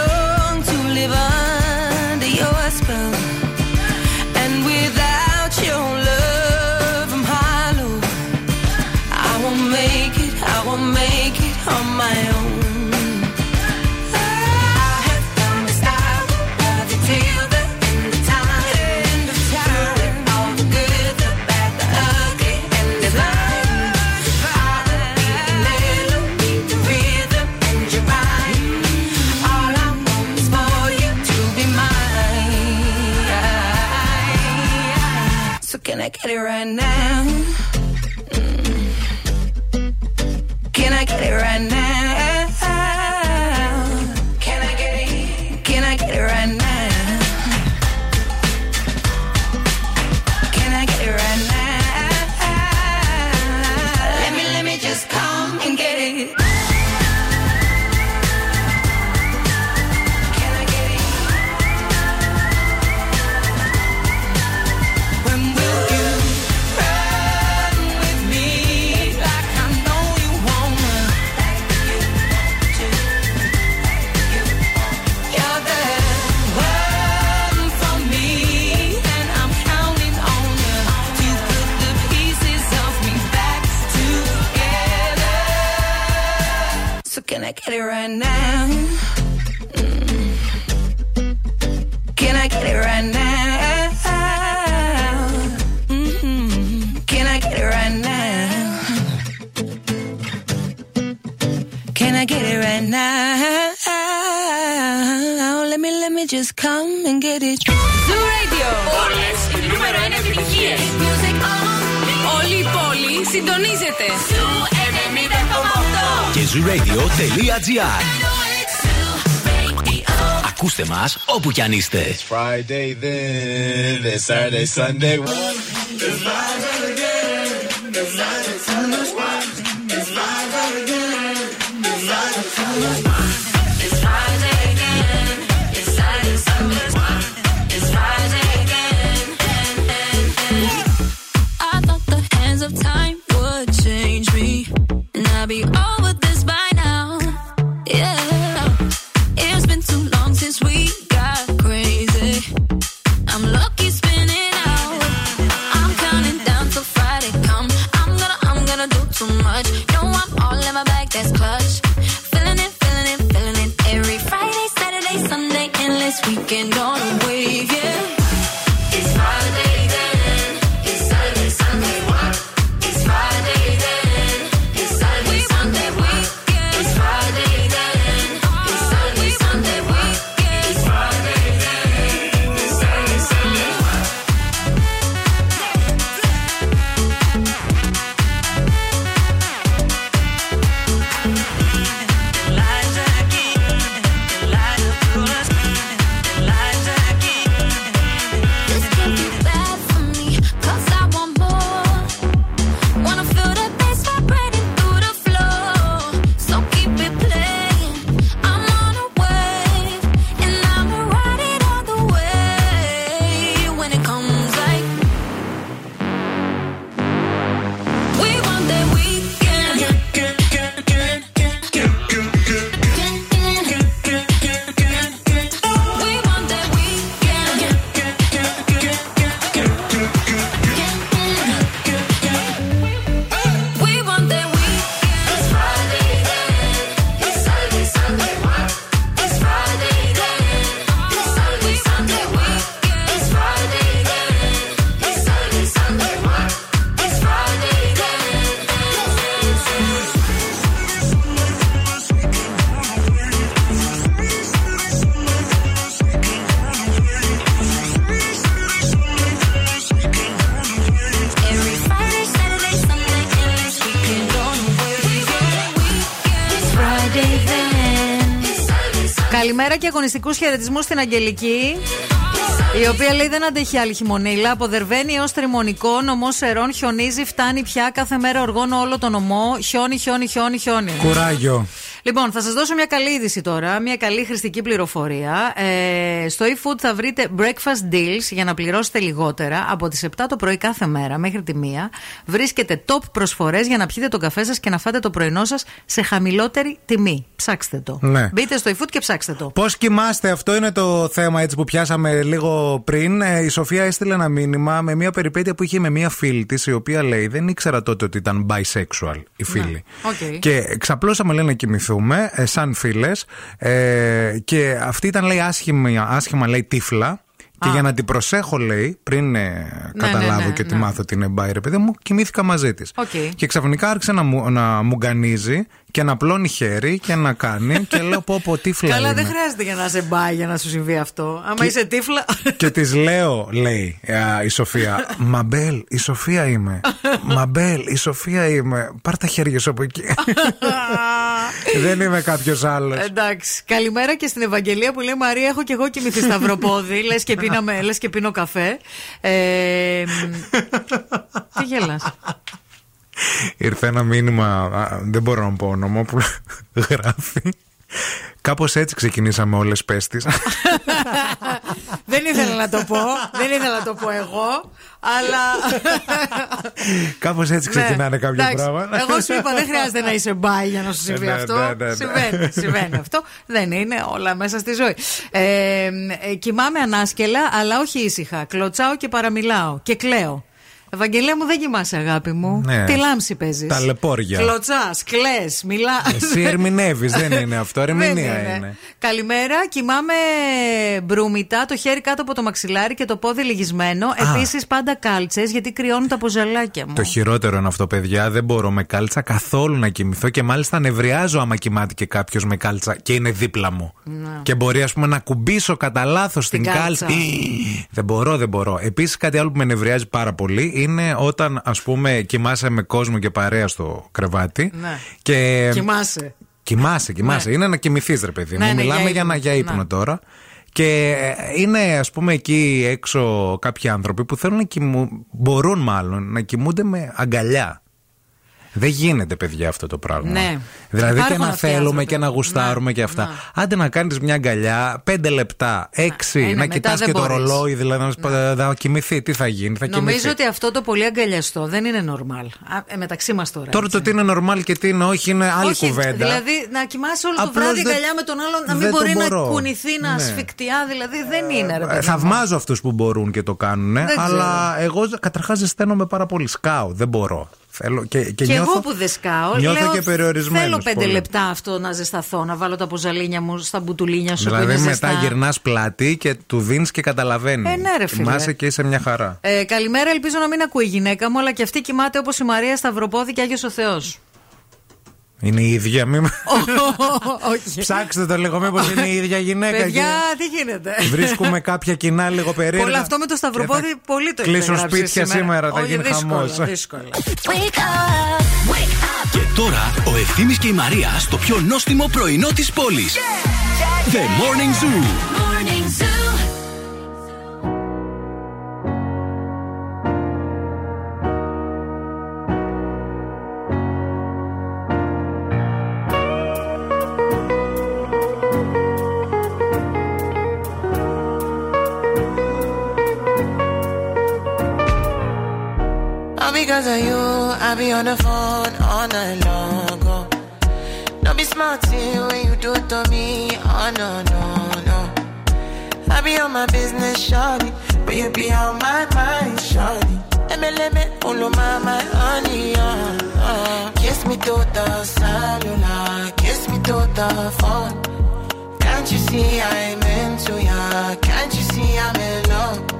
Speaker 1: zooradio.gr Ακούστε μας όπου κι αν είστε.
Speaker 8: Friday then, then Saturday, Sunday.
Speaker 3: Καλημέρα και αγωνιστικού χαιρετισμούς στην Αγγελική. Η οποία λέει δεν αντέχει άλλη χειμωνίλα. Αποδερβαίνει έως τριμονικό, νομό σερών, χιονίζει, φτάνει πια κάθε μέρα οργώνω όλο το νομό. Χιόνι, χιόνι, χιόνι, χιόνι.
Speaker 2: Κουράγιο.
Speaker 3: Λοιπόν, θα σας δώσω μια καλή είδηση τώρα, μια καλή χρηστική πληροφορία. Ε, στο eFood θα βρείτε breakfast deals για να πληρώσετε λιγότερα από τις 7 το πρωί κάθε μέρα μέχρι τη 1. Βρίσκετε top προσφορές για να πιείτε τον καφέ σας και να φάτε το πρωινό σας σε χαμηλότερη τιμή. Ψάξτε το.
Speaker 2: Ναι.
Speaker 3: Μπείτε στο eFood και ψάξτε το.
Speaker 2: Πώς κοιμάστε, αυτό είναι το θέμα έτσι που πιάσαμε λίγο πριν. Ε, η Σοφία έστειλε ένα μήνυμα με μια περιπέτεια που είχε με μια φίλη της, η οποία λέει δεν ήξερα τότε ότι ήταν bisexual η φίλη.
Speaker 3: Οκ.
Speaker 2: Και ξαπλώσαμε λέει να κοιμηθούμε ε, σαν φίλες. Ε, και αυτή ήταν λέει άσχημα, άσχημα λέει τύφλα. Και
Speaker 3: Α.
Speaker 2: για να την προσέχω, λέει, πριν ε, καταλάβω
Speaker 3: ναι,
Speaker 2: και τη
Speaker 3: ναι.
Speaker 2: μάθω ότι είναι bi, ρε παιδί μου, κοιμήθηκα μαζί της.
Speaker 3: Οκ.
Speaker 2: Και ξαφνικά άρχισε να μου, να μου γκανίζει και να απλώνει χέρι και να κάνει. και λέω πω πω τύφλα
Speaker 3: Καλά,
Speaker 2: είμαι.
Speaker 3: δεν χρειάζεται για να σε μπάει για να σου συμβεί αυτό. Άμα είσαι τύφλα.
Speaker 2: Και της λέω, λέει α, η Σοφία, Μαμπέλ, η Σοφία είμαι. Μαμπέλ, η Σοφία είμαι. Πάρ τα χέρια σου από εκεί. Δεν είμαι κάποιος άλλος.
Speaker 3: Εντάξει. Καλημέρα και στην Ευαγγελία που λέει Μαρία, έχω και εγώ κοιμηθεί σταυροπόδι. Λες και, πίναμε, λες και πίνω καφέ. Ε, μ, τι γελάς
Speaker 2: Ήρθε ένα μήνυμα, α, δεν μπορώ να πω όνομα, που γράφει. Κάπως έτσι ξεκινήσαμε όλες πέστης.
Speaker 3: Δεν ήθελα να το πω. Δεν ήθελα να το πω εγώ. Αλλά.
Speaker 2: Κάπως έτσι ξεκινάνε
Speaker 3: Ναι,
Speaker 2: κάποια
Speaker 3: εντάξει.
Speaker 2: πράγματα.
Speaker 3: Εγώ σου είπα, δεν χρειάζεται να είσαι μπάι για να σου συμβεί
Speaker 2: Ναι,
Speaker 3: αυτό.
Speaker 2: ναι, ναι, ναι.
Speaker 3: Συμβαίνει, συμβαίνει αυτό. Δεν είναι όλα μέσα στη ζωή. Ε, ε, κοιμάμαι ανάσκελα, αλλά όχι ήσυχα. Κλωτσάω και παραμιλάω και κλαίω. Ευαγγελία μου δεν κοιμάσαι, αγάπη μου.
Speaker 2: Ναι.
Speaker 3: Τι λάμψη παίζεις.
Speaker 2: Ταλαιπώρια.
Speaker 3: Κλωτσάς, κλε, μιλάς.
Speaker 2: Εσύ ερμηνεύεις, δεν είναι αυτό. Ερμηνεία
Speaker 3: Δεν είναι.
Speaker 2: είναι.
Speaker 3: Καλημέρα. Κοιμάμαι μπρούμητα, το χέρι κάτω από το μαξιλάρι και το πόδι λυγισμένο. Επίσης πάντα κάλτσες γιατί κρυώνουν τα ποζελάκια μου.
Speaker 2: Το χειρότερο είναι αυτό, παιδιά. Δεν μπορώ με κάλτσα καθόλου να κοιμηθώ και μάλιστα νευριάζω άμα κοιμάται και κάποιος με κάλτσα και είναι δίπλα μου.
Speaker 3: Ναι.
Speaker 2: Και μπορεί, ας πούμε, να κουμπίσω κατά λάθος την
Speaker 3: κάλτσα.
Speaker 2: κάλτσα. δεν μπορώ, δεν μπορώ. Επίσης, κάτι άλλο που με νευριάζει πάρα πολύ είναι όταν, ας πούμε, κοιμάσαι με κόσμο και παρέα στο κρεβάτι.
Speaker 3: Ναι.
Speaker 2: Και...
Speaker 3: Κοιμάσαι.
Speaker 2: Κοιμάσαι, κοιμάσαι. Είναι να κοιμηθείς, ρε παιδί μου.
Speaker 3: Ναι, ναι,
Speaker 2: Μιλάμε
Speaker 3: για
Speaker 2: για, να,
Speaker 3: ύπνο.
Speaker 2: για ύπνο
Speaker 3: Ναι.
Speaker 2: τώρα. Και είναι, ας πούμε, εκεί έξω κάποιοι άνθρωποι που θέλουν να κοιμού... μπορούν μάλλον να κοιμούνται με αγκαλιά. Δεν γίνεται, παιδιά, αυτό το πράγμα.
Speaker 3: Ναι.
Speaker 2: Δηλαδή
Speaker 3: Υπάρχουν
Speaker 2: και να
Speaker 3: αυτοί οι
Speaker 2: θέλουμε
Speaker 3: άνθρωποι.
Speaker 2: και να γουστάρουμε και αυτά.
Speaker 3: ναι.
Speaker 2: Άντε να κάνεις μια αγκαλιά, πέντε λεπτά, έξι,
Speaker 3: ναι, ναι,
Speaker 2: να
Speaker 3: μετά
Speaker 2: κοιτάς
Speaker 3: δεν
Speaker 2: και το
Speaker 3: μπορείς.
Speaker 2: ρολόι, δηλαδή να, σπα- να κοιμηθεί. Τι θα γίνει, θα
Speaker 3: Νομίζω
Speaker 2: κοιμηθεί.
Speaker 3: ότι αυτό το πολύ αγκαλιαστό δεν είναι normal. Α, ε, μεταξύ μας τώρα.
Speaker 2: Τώρα το τι είναι normal και τι είναι όχι είναι άλλη
Speaker 3: Όχι,
Speaker 2: κουβέντα.
Speaker 3: Δηλαδή να κοιμάσαι όλο το
Speaker 2: Απλώς
Speaker 3: βράδυ
Speaker 2: δεν-
Speaker 3: αγκαλιά με τον άλλον, να μην
Speaker 2: δεν το
Speaker 3: μπορεί να
Speaker 2: μπορώ.
Speaker 3: κουνηθεί, να
Speaker 2: Ναι.
Speaker 3: ασφικτιά. Δηλαδή δεν είναι, ρε
Speaker 2: Ε,
Speaker 3: παιδί. μου.
Speaker 2: Θαυμάζω αυτούς που μπορούν και το κάνουν,
Speaker 3: Δεν
Speaker 2: αλλά εγώ καταρχάς ζεσταίνομαι πάρα πολύ. Σκάω, δεν μπορώ. Θέλω και, και,
Speaker 3: Και,
Speaker 2: νιώθω,
Speaker 3: εγώ που δεν σκάω,
Speaker 2: νιώθω
Speaker 3: λέω,
Speaker 2: και περιορισμένος
Speaker 3: θέλω πέντε
Speaker 2: πολύ.
Speaker 3: λεπτά αυτό να ζεσταθώ, να βάλω τα ποζαλίνια μου στα μπουτουλίνια σου που
Speaker 2: Δηλαδή
Speaker 3: είναι
Speaker 2: μετά
Speaker 3: ζεστά.
Speaker 2: γυρνάς πλάτη και του δίνεις και καταλαβαίνεις.
Speaker 3: Ε, ναι, ρε, φίλε.
Speaker 2: Κοιμάσαι και είσαι μια χαρά.
Speaker 3: Ε, καλημέρα, ελπίζω να μην ακούει η γυναίκα μου, αλλά και αυτή κοιμάται όπως η Μαρία Σταυροπόδη και Άγιος ο Θεός.
Speaker 2: Είναι η ίδια, μη... με-
Speaker 3: Όχι.
Speaker 2: Ψάξτε το λίγο, μήπως είναι η ίδια γυναίκα.
Speaker 3: Παιδιά,
Speaker 2: και
Speaker 3: τι γίνεται;
Speaker 2: Βρίσκουμε κάποια κοινά λίγο περίεργα.
Speaker 3: Πολύ αυτό με το Σταυροπόδη
Speaker 2: Και θα
Speaker 3: πολύ το
Speaker 2: Κλείσουν
Speaker 3: έχετε γράψει
Speaker 2: σπίτια σήμερα, θα
Speaker 3: Όχι,
Speaker 2: γίνει
Speaker 3: δύσκολα,
Speaker 2: χαμός.
Speaker 3: δύσκολα.
Speaker 1: Και τώρα ο Ευθύμης και η Μαρία στο πιο νόστιμο πρωινό της πόλης. The Morning Zoo.
Speaker 12: Because of you, I be on the phone all night long. Oh. Don't be smart when you do it to me. Oh no, no, no. I be on my business, shawty. But you be on my mind, shawty. MLM, all of my, my honey, uh. Kiss me to the cellular, kiss me to the phone. Can't you see I'm into ya? Can't you see I'm in love?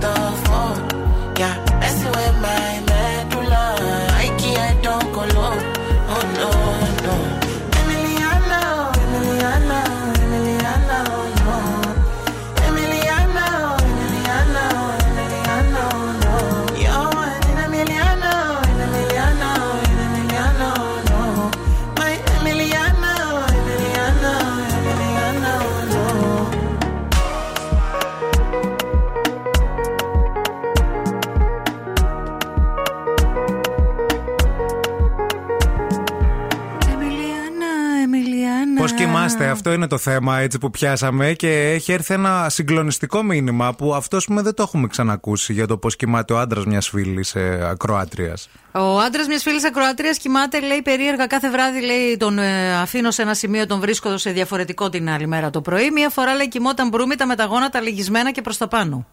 Speaker 12: the
Speaker 3: Εμιλιάνα.
Speaker 2: Πώ κοιμάστε, αυτό είναι το θέμα έτσι που πιάσαμε και έχει έρθει ένα συγκλονιστικό μήνυμα που αυτό ας πούμε, δεν το έχουμε ξανακούσει για το πώς κοιμάται ο άντρας μιας φίλης ε, ακροάτρια.
Speaker 3: Ο άντρας μιας φίλης ακροατρία κοιμάται, λέει περίεργα κάθε βράδυ. Λέει τον ε, αφήνω σε ένα σημείο, τον βρίσκω σε διαφορετικό την άλλη μέρα το πρωί. Μία φορά λέει κοιμόταν μπρούμητα με τα γόνατα λυγισμένα και προς τα πάνω.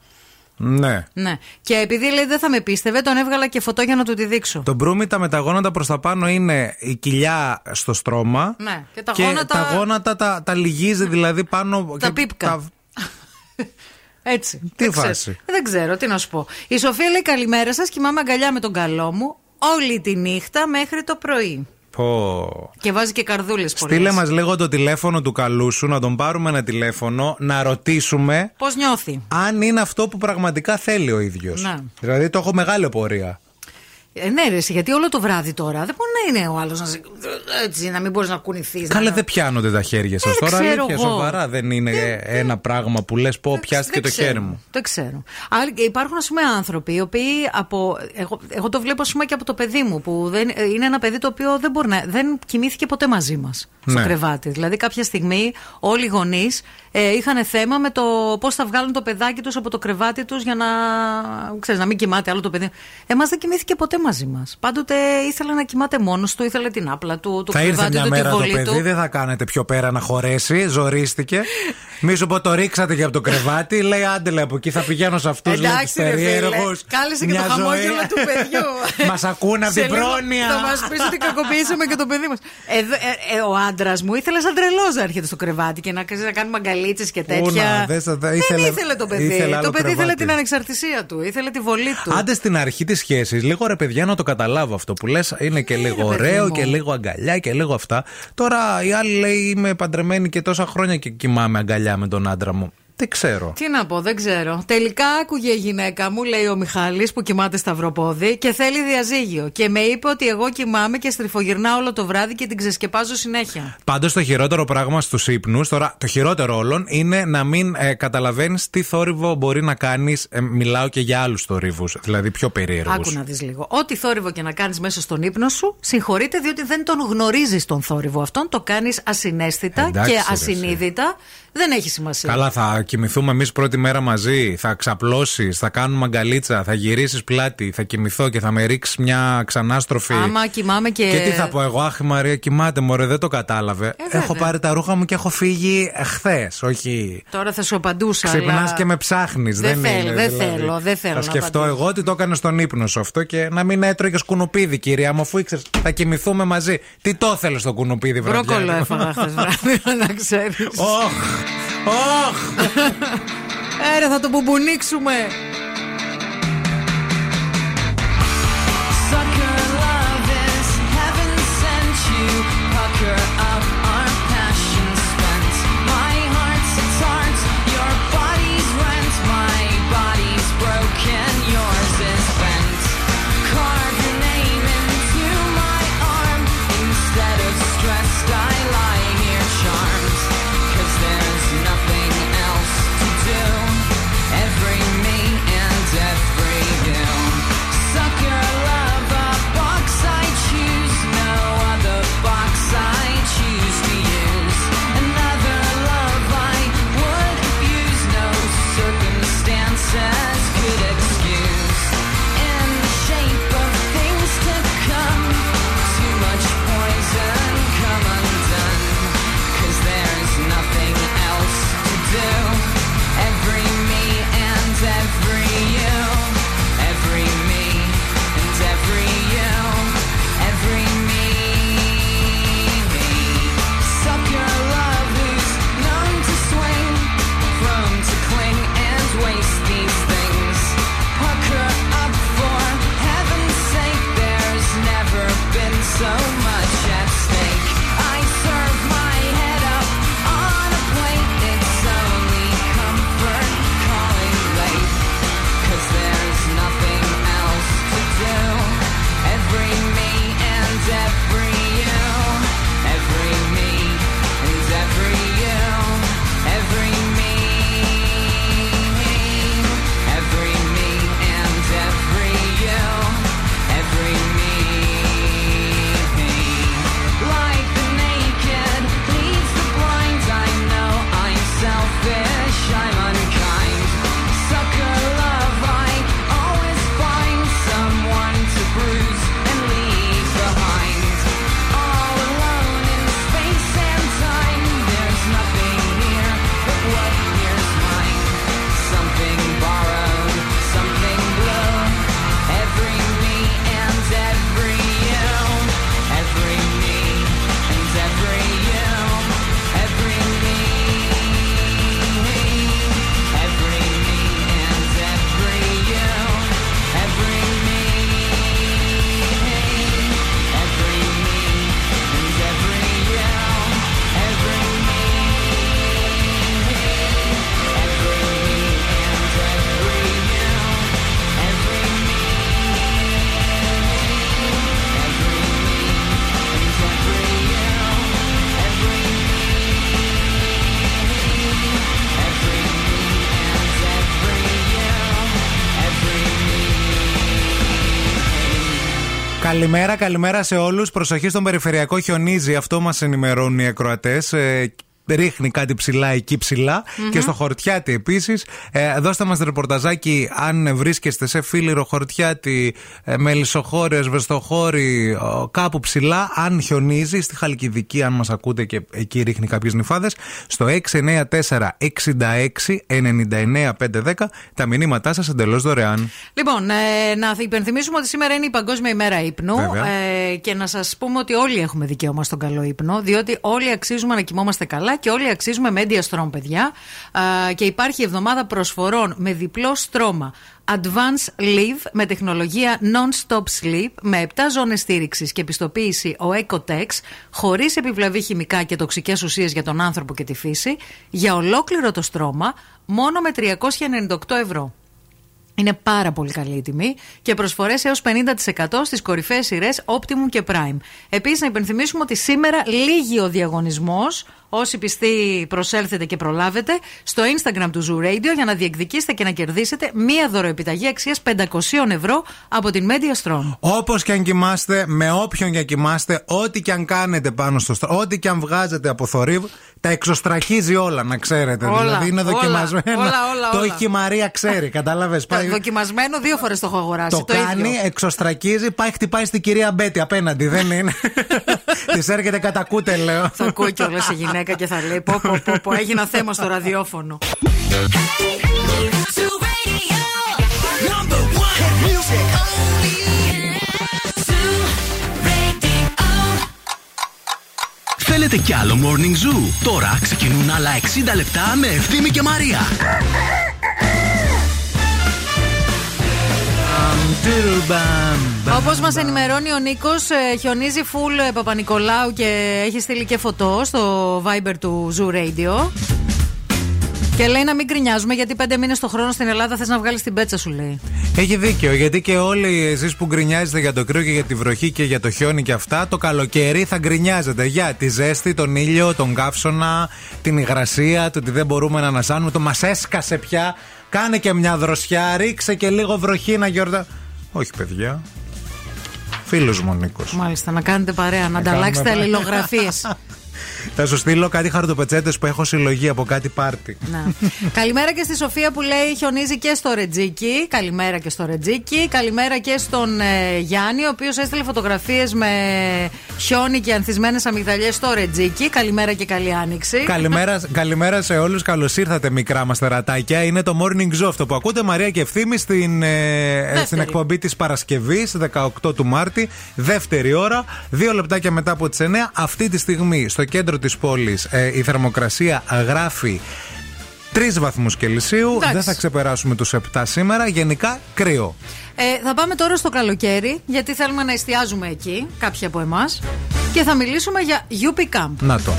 Speaker 2: Ναι.
Speaker 3: Ναι. Και επειδή λέει δεν θα με πίστευε, τον έβγαλα και φωτό για να του τη δείξω.
Speaker 2: Το μπρούμητα με τα γόνατα προς τα πάνω είναι η κοιλιά στο στρώμα.
Speaker 3: Ναι. Και τα
Speaker 2: και
Speaker 3: γόνατα.
Speaker 2: τα γόνατα τα, τα λυγίζει δηλαδή πάνω.
Speaker 3: Τα
Speaker 2: και
Speaker 3: πίπκα. Έτσι.
Speaker 2: Τι
Speaker 3: Δεν ξέρω.
Speaker 2: φάση;
Speaker 3: Δεν ξέρω, τι να σου πω. Η Σοφία λέει καλημέρα σας. Κοιμάμαι αγκαλιά με τον καλό μου όλη τη νύχτα μέχρι το πρωί.
Speaker 2: Πω.
Speaker 3: Και βάζει και καρδούλες πολλές.
Speaker 2: Στείλε μας λίγο το τηλέφωνο του καλού σου, να τον πάρουμε ένα τηλέφωνο, να ρωτήσουμε
Speaker 3: Πώς νιώθει;
Speaker 2: αν είναι αυτό που πραγματικά θέλει ο ίδιος.
Speaker 3: Ναι.
Speaker 2: Δηλαδή το έχω μεγάλη απορία.
Speaker 3: Ε, ναι, ρε, εσύ, γιατί όλο το βράδυ τώρα δεν μπορεί να είναι ο άλλος να, σε- έτσι, να μην μπορείς να κουνηθείς.
Speaker 2: Καλέ, δεν πιάνονται τα χέρια σας
Speaker 3: Ε, δεν
Speaker 2: τώρα.
Speaker 3: ξέρω
Speaker 2: Αλήθεια,
Speaker 3: εγώ.
Speaker 2: σοβαρά. Δεν είναι ένα πράγμα που λες, πω, πιάστηκε το χέρι μου.
Speaker 3: Δεν ξέρω. Άλλοι- Υπάρχουν, ας πούμε, άνθρωποι οι οποίοι από. Εγώ, εγώ το βλέπω, ας πούμε, και από το παιδί μου, που δεν, είναι ένα παιδί το οποίο δεν, μπορεί να, δεν κοιμήθηκε ποτέ μαζί μας στο
Speaker 2: Ναι.
Speaker 3: κρεβάτι. Δηλαδή, κάποια στιγμή όλοι οι γονείς ε, είχαν θέμα με το πώς θα βγάλουν το παιδάκι τους από το κρεβάτι τους για να, ξέρεις, να μην κοιμάται άλλο το παιδί. Εμά δεν κοιμήθηκε ποτέ μαζί μας. Πάντοτε ήθελε να κοιμάται μόνος του, ήθελε την άπλα του, το
Speaker 2: θα ήρθε
Speaker 3: κρεβάτι
Speaker 2: μια
Speaker 3: του, τη
Speaker 2: μέρα το
Speaker 3: βολή
Speaker 2: παιδί,
Speaker 3: του.
Speaker 2: δεν θα κάνετε πιο πέρα να χωρέσει, ζορίστηκε. Μη σου πω το ρίξατε και από το κρεβάτι. Λέει άντε λέει, από εκεί θα πηγαίνω σε αυτούς του
Speaker 3: Εντάξει, ρε φίλε.
Speaker 2: περίεργους.
Speaker 3: Κάλεσε και το χαμόγελο του παιδιού.
Speaker 2: Μας ακούνε από
Speaker 3: Σε
Speaker 2: την
Speaker 3: λίγο
Speaker 2: πρόνοια.
Speaker 3: Θα μας πεις ότι κακοποιήσαμε και το παιδί μας. Ε, ο άντρας μου ήθελε σαν τρελός να έρχεται στο κρεβάτι και να, ξέρεις, να κάνουμε αγκαλίτσε και τέτοια.
Speaker 2: Ούνα, δες, θα-
Speaker 3: Δεν
Speaker 2: ήθελε-
Speaker 3: ήθελε το παιδί.
Speaker 2: ήθελε άλλο
Speaker 3: το παιδί ήθελε
Speaker 2: κρεβάτι.
Speaker 3: την ανεξαρτησία του. Ήθελε τη βολή του.
Speaker 2: Άντε στην αρχή της σχέσης, λίγο ρε παιδιά να το καταλάβω αυτό που λες. Είναι και λίγο
Speaker 3: παιδί
Speaker 2: ωραίο
Speaker 3: μου.
Speaker 2: και λίγο αγκαλιά και λίγο αυτά. Τώρα η άλλη λέει είμαι παντρεμένη και τόσα χρόνια και κοιμάμαι αγκαλιά με τον άντρα μου. Δεν ξέρω.
Speaker 3: Τι να πω, δεν ξέρω. Τελικά άκουγε η γυναίκα μου, λέει ο Μιχάλης που κοιμάται σταυροπόδι και θέλει διαζύγιο. Και με είπε ότι εγώ κοιμάμαι και στριφογυρνάω όλο το βράδυ και την ξεσκεπάζω συνέχεια.
Speaker 2: Πάντως το χειρότερο πράγμα στους ύπνους, τώρα το χειρότερο όλων, είναι να μην ε, καταλαβαίνεις τι θόρυβο μπορεί να κάνεις. μιλάω και για άλλους θορύβους, δηλαδή πιο περίεργους.
Speaker 3: Άκου να δεις λίγο. Ό,τι θόρυβο και να κάνεις μέσα στον ύπνο σου, συγχωρείτε διότι δεν τον γνωρίζεις τον θόρυβο αυτόν. Το κάνεις ασυναίσθητα
Speaker 2: Εντάξει,
Speaker 3: και
Speaker 2: ρε,
Speaker 3: ασυνείδητα. Δεν έχει σημασία.
Speaker 2: Καλά, θα κοιμηθούμε εμείς πρώτη μέρα μαζί. Θα ξαπλώσεις, θα κάνουμε αγκαλίτσα, θα γυρίσεις πλάτη, θα κοιμηθώ και θα με ρίξεις μια ξανάστροφη.
Speaker 3: Άμα κοιμάμαι και.
Speaker 2: Και τι θα πω εγώ, Αχ, η Μαρία κοιμάται, μωρέ, δεν το κατάλαβε. έχω
Speaker 3: Ε, βέβαια.
Speaker 2: πάρει τα ρούχα μου και έχω φύγει χθε. Όχι.
Speaker 3: Τώρα θα σου απαντούσα.
Speaker 2: Ξυπνάς
Speaker 3: αλλά...
Speaker 2: και με ψάχνεις.
Speaker 3: Δεν
Speaker 2: Δεν,
Speaker 3: θέλω,
Speaker 2: είναι,
Speaker 3: δεν
Speaker 2: δηλαδή.
Speaker 3: θέλω, δεν θέλω
Speaker 2: Θα
Speaker 3: να
Speaker 2: σκεφτώ
Speaker 3: απαντήσω.
Speaker 2: εγώ ότι το έκανε στον ύπνο σου αυτό και να μην έτρωγες κουνουπίδι, κυρία μου, αφού ήξερες. Θα κοιμηθούμε μαζί. Τι το ήθελε στο κουνουπίδι, βράδυ.
Speaker 3: Μπρόκολο έφαγα χθες βράδυ, να ξέρεις.
Speaker 2: Όχ! Όχ!
Speaker 3: Έρε, θα το μπουμπουνίξουμε.
Speaker 2: Καλημέρα, καλημέρα σε όλους. Προσοχή στον περιφερειακό χιονίζει. Αυτό μας ενημερώνουν οι ακροατές. Ρίχνει κάτι ψηλά εκεί ψηλά. Και στο Χορτιάτι επίσης. Ε, δώστε μας ρεπορταζάκι αν βρίσκεστε σε φίλιρο Χορτιάτι, ε, Μελισσοχώρε, Βεστοχώρη, ο, κάπου ψηλά. Αν χιονίζει στη Χαλκιδική, αν μας ακούτε και εκεί ρίχνει κάποιες νυφάδες. Στο 694 66 99 510 τα μηνύματά σας εντελώς δωρεάν.
Speaker 3: Λοιπόν, ε, να υπενθυμίσουμε ότι σήμερα είναι η Παγκόσμια ημέρα ύπνου
Speaker 2: Βέβαια.
Speaker 3: ε, και να σας πούμε ότι όλοι έχουμε δικαίωμα στον καλό ύπνο, διότι όλοι αξίζουμε να κοιμόμαστε καλά και όλοι αξίζουμε media strong, παιδιά. Α, και υπάρχει εβδομάδα προσφορών με διπλό στρώμα. Advanced Live με τεχνολογία Non-Stop Sleep με 7 ζώνες στήριξης και επιστοποίηση ο Ecotex χωρίς επιβλαβή χημικά και τοξικές ουσίες για τον άνθρωπο και τη φύση για ολόκληρο το στρώμα μόνο με 398 ευρώ. Είναι πάρα πολύ καλή η τιμή και προσφορές έως 50% στις κορυφαίες σειρές Optimum και Prime. Επίσης να υπενθυμίσουμε ότι σήμερα λύγει ο διαγωνισμός Όσοι πιστοί προσέλθετε και προλάβετε στο Instagram του Zoo Radio για να διεκδικήσετε και να κερδίσετε μία δωροεπιταγή αξίας 500 ευρώ από την Media Strong.
Speaker 2: Όπως και αν κοιμάστε, με όποιον και αν κοιμάστε, ό,τι και αν κάνετε πάνω στο στρώμα, ό,τι και αν βγάζετε από θορύβ, τα εξωστρακίζει όλα, να ξέρετε.
Speaker 3: Όλα,
Speaker 2: δηλαδή είναι
Speaker 3: όλα,
Speaker 2: δοκιμασμένο.
Speaker 3: όλα, όλα,
Speaker 2: το
Speaker 3: όλα.
Speaker 2: έχει και η Μαρία, ξέρει, κατάλαβες.
Speaker 3: Δοκιμασμένο δύο φορές το έχω αγοράσει.
Speaker 2: Το, κάνει,
Speaker 3: ίδιο.
Speaker 2: εξωστρακίζει, πάει χτυπάει στην κυρία Μπέτη απέναντι. Δεν είναι. Της έρχεται κατά κούτε, λέω.
Speaker 3: Θα ακούει κιόλας η γυναίκα και θα λέει: Πω, πω, πω, πω, έγινα θέμα στο ραδιόφωνο.
Speaker 1: Θέλετε κι άλλο Morning Zoo; Τώρα ξεκινούν άλλα 60 λεπτά με Ευθύμη και Μαρία.
Speaker 3: Όπως μας ενημερώνει ο Νίκος, χιονίζει full ε, Παπα-Νικολάου και έχει στείλει και φωτό στο Viber του Zoo Radio. Και λέει να μην γκρινιάζουμε γιατί πέντε μήνες το χρόνο στην Ελλάδα θες να βγάλεις την πέτσα σου, λέει.
Speaker 2: Έχει δίκιο, γιατί και όλοι εσείς που γκρινιάζετε για το κρύο και για τη βροχή και για το χιόνι και αυτά, το καλοκαίρι θα γκρινιάζετε για τη ζέστη, τον ήλιο, τον καύσωνα, την υγρασία, το ότι δεν μπορούμε να ανασάνουμε, το μας έσκασε πια. Κάνε και μια δροσιά, ρίξε και λίγο βροχή να γιορτά. Όχι, παιδιά. Φίλος μου ο Νίκος.
Speaker 3: Μάλιστα, να κάνετε παρέα, να ανταλλάξετε
Speaker 2: κάνουμε παρέα.
Speaker 3: αλληλογραφίες.
Speaker 2: Θα σου στείλω κάτι χαρτοπετσέτες που έχω συλλογή από κάτι πάρτι.
Speaker 3: Καλημέρα και στη Σοφία που λέει χιονίζει και στο Ρετζίκι. Καλημέρα και στο Ρετζίκι. Καλημέρα και στον ε, Γιάννη, ο οποίος έστειλε φωτογραφίες με χιόνι και ανθισμένες αμυγδαλιές στο Ρετζίκι. Καλημέρα και καλή άνοιξη.
Speaker 2: καλημέρα, καλημέρα σε όλους. Καλώς ήρθατε, μικρά μας τερατάκια. Είναι το Morning Zoo αυτό που ακούτε. Μαρία και ευθύμη στην, ε, στην εκπομπή της Παρασκευής, 18 του Μάρτη, δεύτερη ώρα. Δύο λεπτάκια μετά από τις 9. Αυτή τη στιγμή στο κέντρο της πόλης η θερμοκρασία γράφει. Τρεις βαθμούς Κελσίου.
Speaker 3: Εντάξει.
Speaker 2: Δεν θα ξεπεράσουμε τους 7 σήμερα. Γενικά κρύο.
Speaker 3: Ε, θα πάμε τώρα στο καλοκαίρι, γιατί θέλουμε να εστιάζουμε εκεί, κάποιοι από εμάς. Και θα μιλήσουμε για UP Camp.
Speaker 2: Να το.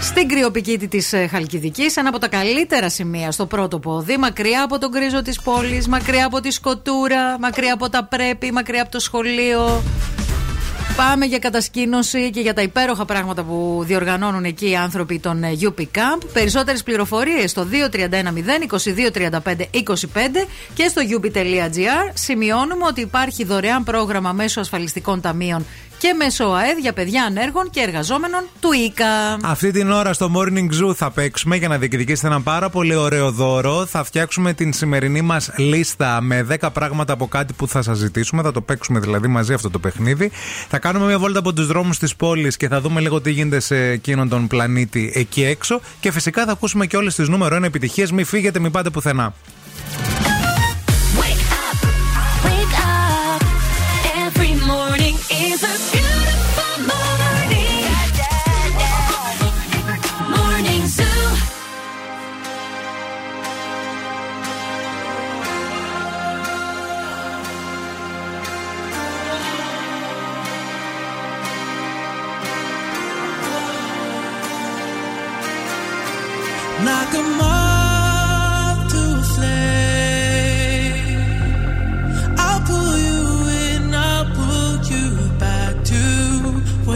Speaker 3: Στην κρυοπικήτη της Χαλκιδικής, ένα από τα καλύτερα σημεία στο πρώτο πόδι, μακριά από τον γκρίζο της πόλης, μακριά από τη σκοτούρα, μακριά από τα πρέπει, μακριά από το σχολείο. Πάμε για κατασκήνωση και για τα υπέροχα πράγματα που διοργανώνουν εκεί οι άνθρωποι των ε, UP Camp. Περισσότερες πληροφορίες στο 2310-2235-25 και στο up.gr. Σημειώνουμε ότι υπάρχει δωρεάν πρόγραμμα μέσω ασφαλιστικών ταμείων και μέσω ΑΕΔ για παιδιά ανέργων και εργαζόμενων του ΙΚΑ.
Speaker 2: Αυτή την ώρα στο Morning Zoo θα παίξουμε για να διεκδικήσετε ένα πάρα πολύ ωραίο δώρο. Θα φτιάξουμε την σημερινή μας λίστα με 10 πράγματα από κάτι που θα σας ζητήσουμε. Θα το παίξουμε δηλαδή μαζί αυτό το παιχνίδι. Θα κάνουμε μια βόλτα από τους δρόμους της πόλης και θα δούμε λίγο τι γίνεται σε εκείνον τον πλανήτη εκεί έξω. Και φυσικά θα ακούσουμε και όλες τις νούμερο 1 επιτυχίες. Μην φύγετε, μην πάτε πουθενά.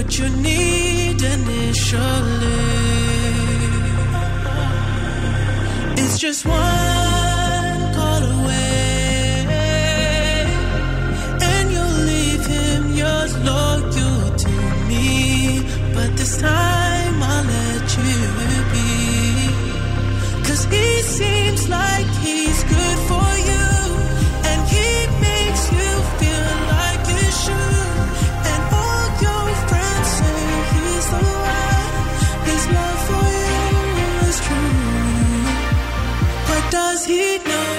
Speaker 13: what you need initially. It's just one call away, and you'll leave him yours to me. But this time I'll let you he seems like he's. Know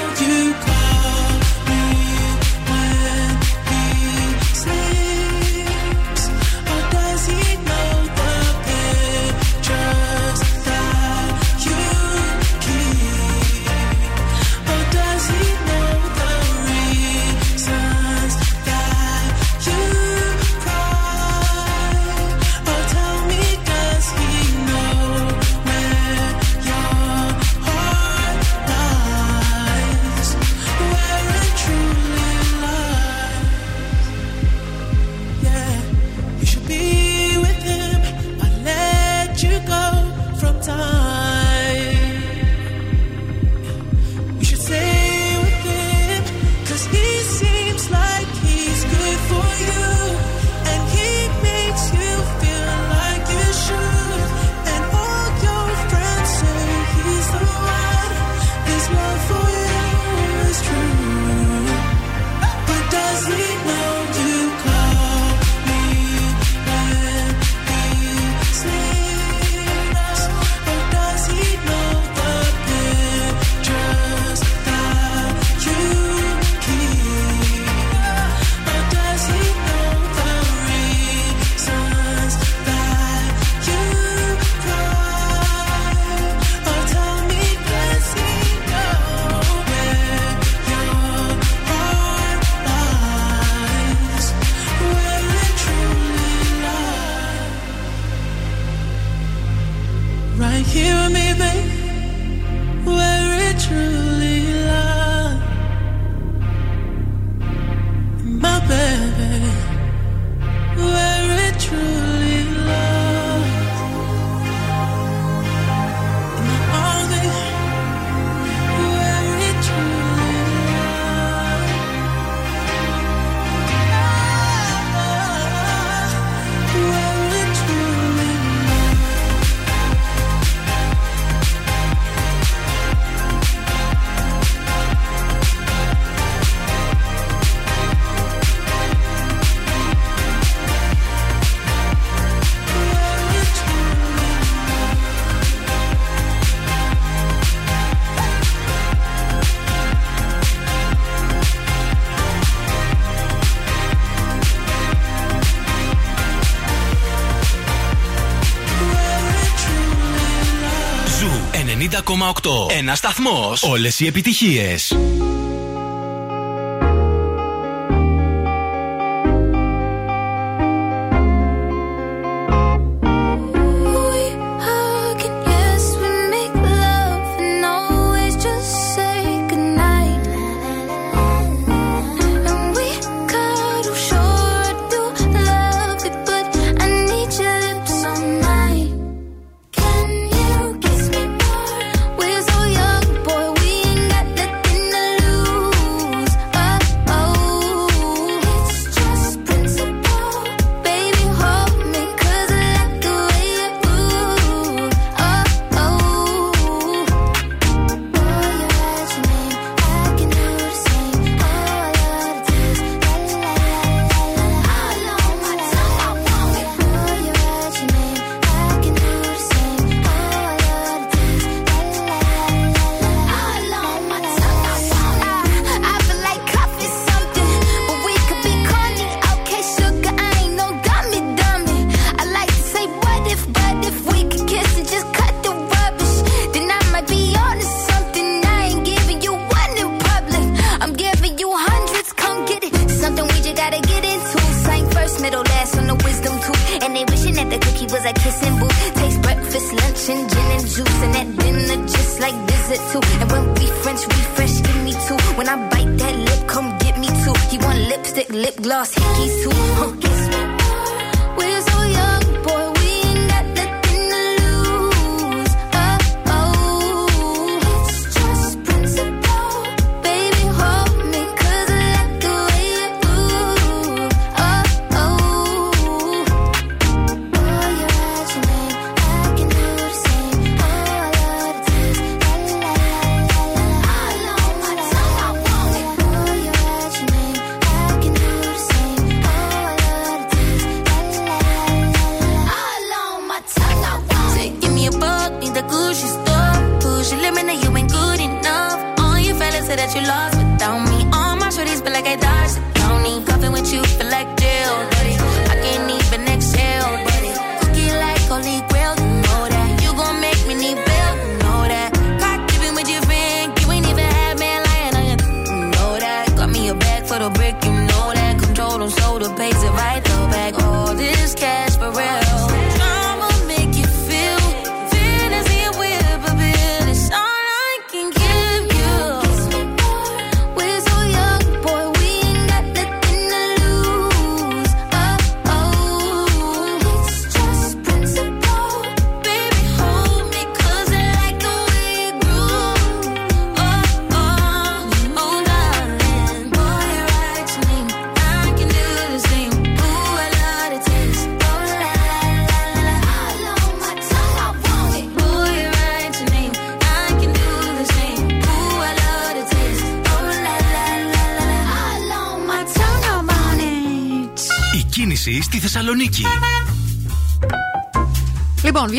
Speaker 1: Ένα σταθμός. Όλες οι
Speaker 3: επιτυχίες.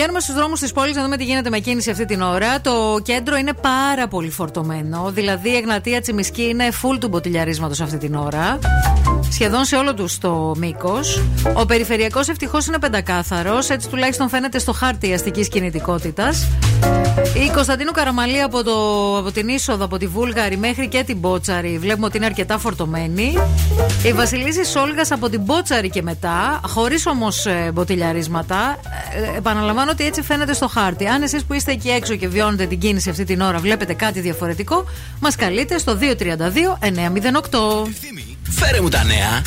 Speaker 3: Βγαίνουμε στους δρόμους της πόλης να δούμε τι γίνεται με κίνηση αυτή την ώρα. Το κέντρο είναι πάρα πολύ φορτωμένο. Δηλαδή, η Εγνατία Τσιμισκή είναι full του μποτιλιαρίσματος αυτή την ώρα. Σχεδόν σε όλο τους το μήκος. Ο περιφερειακός ευτυχώς είναι πεντακάθαρος. Έτσι τουλάχιστον φαίνεται στο χάρτη αστικής κινητικότητας. Η Κωνσταντίνου Καραμαλή από, το, από την είσοδο από τη Βούλγαρη μέχρι και την Μπότσαρη βλέπουμε ότι είναι αρκετά φορτωμένη. Η Βασιλίση Σόλγας από την Μπότσαρη και μετά, χωρίς όμως μποτιλιαρίσματα. Ε, επαναλαμβάνω ότι έτσι φαίνεται στο χάρτη. Αν εσείς που είστε εκεί έξω και βιώνετε την κίνηση αυτή την ώρα βλέπετε κάτι διαφορετικό, μας καλείτε στο 232-908.
Speaker 1: Φέρε μου τα νέα.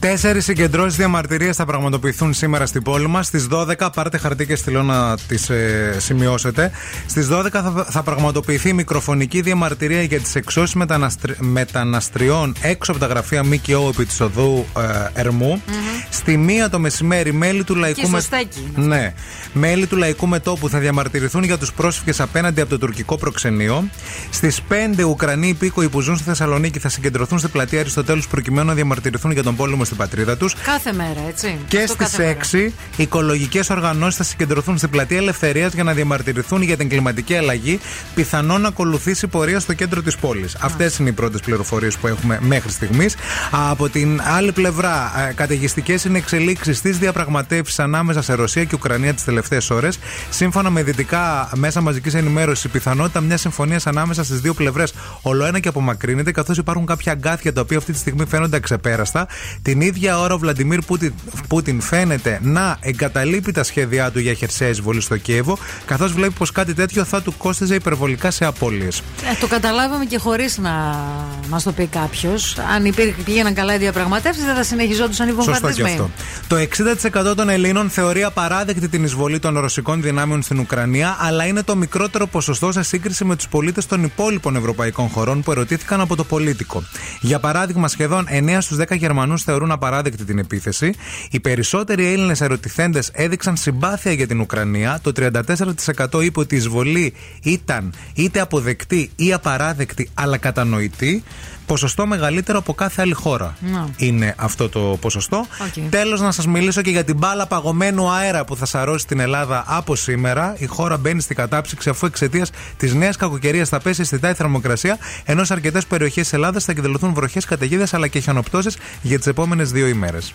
Speaker 2: Τέσσερις συγκεντρώσεις διαμαρτυρία θα πραγματοποιηθούν σήμερα στην πόλη μας. Στις 12, πάρτε χαρτί και στυλό να τις ε, σημειώσετε. Στις 12 θα, θα πραγματοποιηθεί μικροφωνική διαμαρτυρία για τις εξώσεις μεταναστριών έξω από τα γραφεία ΜΚΟ επί της οδού ε, Ερμού. Στη μία το μεσημέρι, μέλη του λαϊκού
Speaker 3: Εκεί
Speaker 2: με-
Speaker 3: στο στέκι.
Speaker 2: Ναι. Μέλη του Λαϊκού Μετόπου θα διαμαρτυρηθούν για τους πρόσφυγες απέναντι από το τουρκικό προξενείο. Στις 5 Ουκρανοί υπήκοοι που ζουν στη Θεσσαλονίκη θα συγκεντρωθούν στην πλατεία Αριστοτέλους προκειμένου να διαμαρτυρηθούν για τον πόλεμο στην πατρίδα τους.
Speaker 3: Κάθε μέρα, έτσι.
Speaker 2: Και
Speaker 3: Αυτό κάθε
Speaker 2: στι
Speaker 3: μέρα.
Speaker 2: 6 οικολογικές οργανώσεις θα συγκεντρωθούν στην πλατεία Ελευθερίας για να διαμαρτυρηθούν για την κλιματική αλλαγή, πιθανόν να ακολουθήσει πορεία στο κέντρο της πόλης. Αυτές είναι οι πρώτες πληροφορίες που έχουμε μέχρι στιγμής. Από την άλλη πλευρά, καταιγιστικές είναι εξελίξεις στις διαπραγματεύσεις ανάμεσα σε Ρωσία και Ουκρανία τις τελευταίες ώρες. Σύμφωνα με δυτικά μέσα μαζικής ενημέρωσης, η πιθανότητα μιας συμφωνίας ανάμεσα στις δύο πλευρές ολοένα και απομακρύνεται, καθώς υπάρχουν κάποια αγκάθια τα οποία αυτή τη στιγμή φαίνονται αξεπέραστα. Την ίδια ώρα ο Βλαντιμίρ Πούτιν, Πούτιν φαίνεται να εγκαταλείπει τα σχέδιά του για χερσαία εισβολή στο Κίεβο, καθώς βλέπει πως κάτι τέτοιο θα του κόστιζε υπερβολικά σε απώλειες.
Speaker 3: Ε, το καταλάβαμε και χωρίς να μας το πει κάποιος. Αν υπήρχε, πήγαιναν καλά οι διαπραγματεύσεις, δεν θα συνεχιζόντουσαν οι
Speaker 2: Σωστό και
Speaker 3: βομβαρδισμοί.
Speaker 2: αυτό. Το 60% των Ελλήνων θεωρεί απαράδεκτη την εισβολή των ρωσικών δυνάμεων στην Ουκρανία, αλλά είναι το μικρότερο ποσοστό σε σύγκριση με τους πολίτες των υπόλοιπων ευρωπαϊκών χωρών που ερωτήθηκαν από το πολίτικο. Για παράδειγμα, σχεδόν 9 στους 10 Γερμανούς θεωρούν απαράδεκτη την επίθεση. Οι περισσότεροι Έλληνες ερωτηθέντες έδειξαν συμπάθεια για την Ουκρανία. Το 34% είπε ότι η εισβολή ήταν είτε αποδεκτή ή απαράδεκτη, αλλά κατανοητή. Ποσοστό μεγαλύτερο από κάθε άλλη χώρα
Speaker 3: Να.
Speaker 2: είναι αυτό το ποσοστό.
Speaker 3: Οκ.
Speaker 2: Τέλος, να σας μιλήσω και για την μπάλα παγωμένου αέρα που θα σαρώσει την Ελλάδα από σήμερα. Η χώρα μπαίνει στην κατάψυξη αφού εξαιτίας της νέας κακοκαιρίας θα πέσει αισθητά η θερμοκρασία, ενώ σε αρκετές περιοχές της Ελλάδας θα εκδηλωθούν βροχές, καταιγίδες αλλά και χιονοπτώσεις για τις επόμενες δύο
Speaker 8: ημέρες.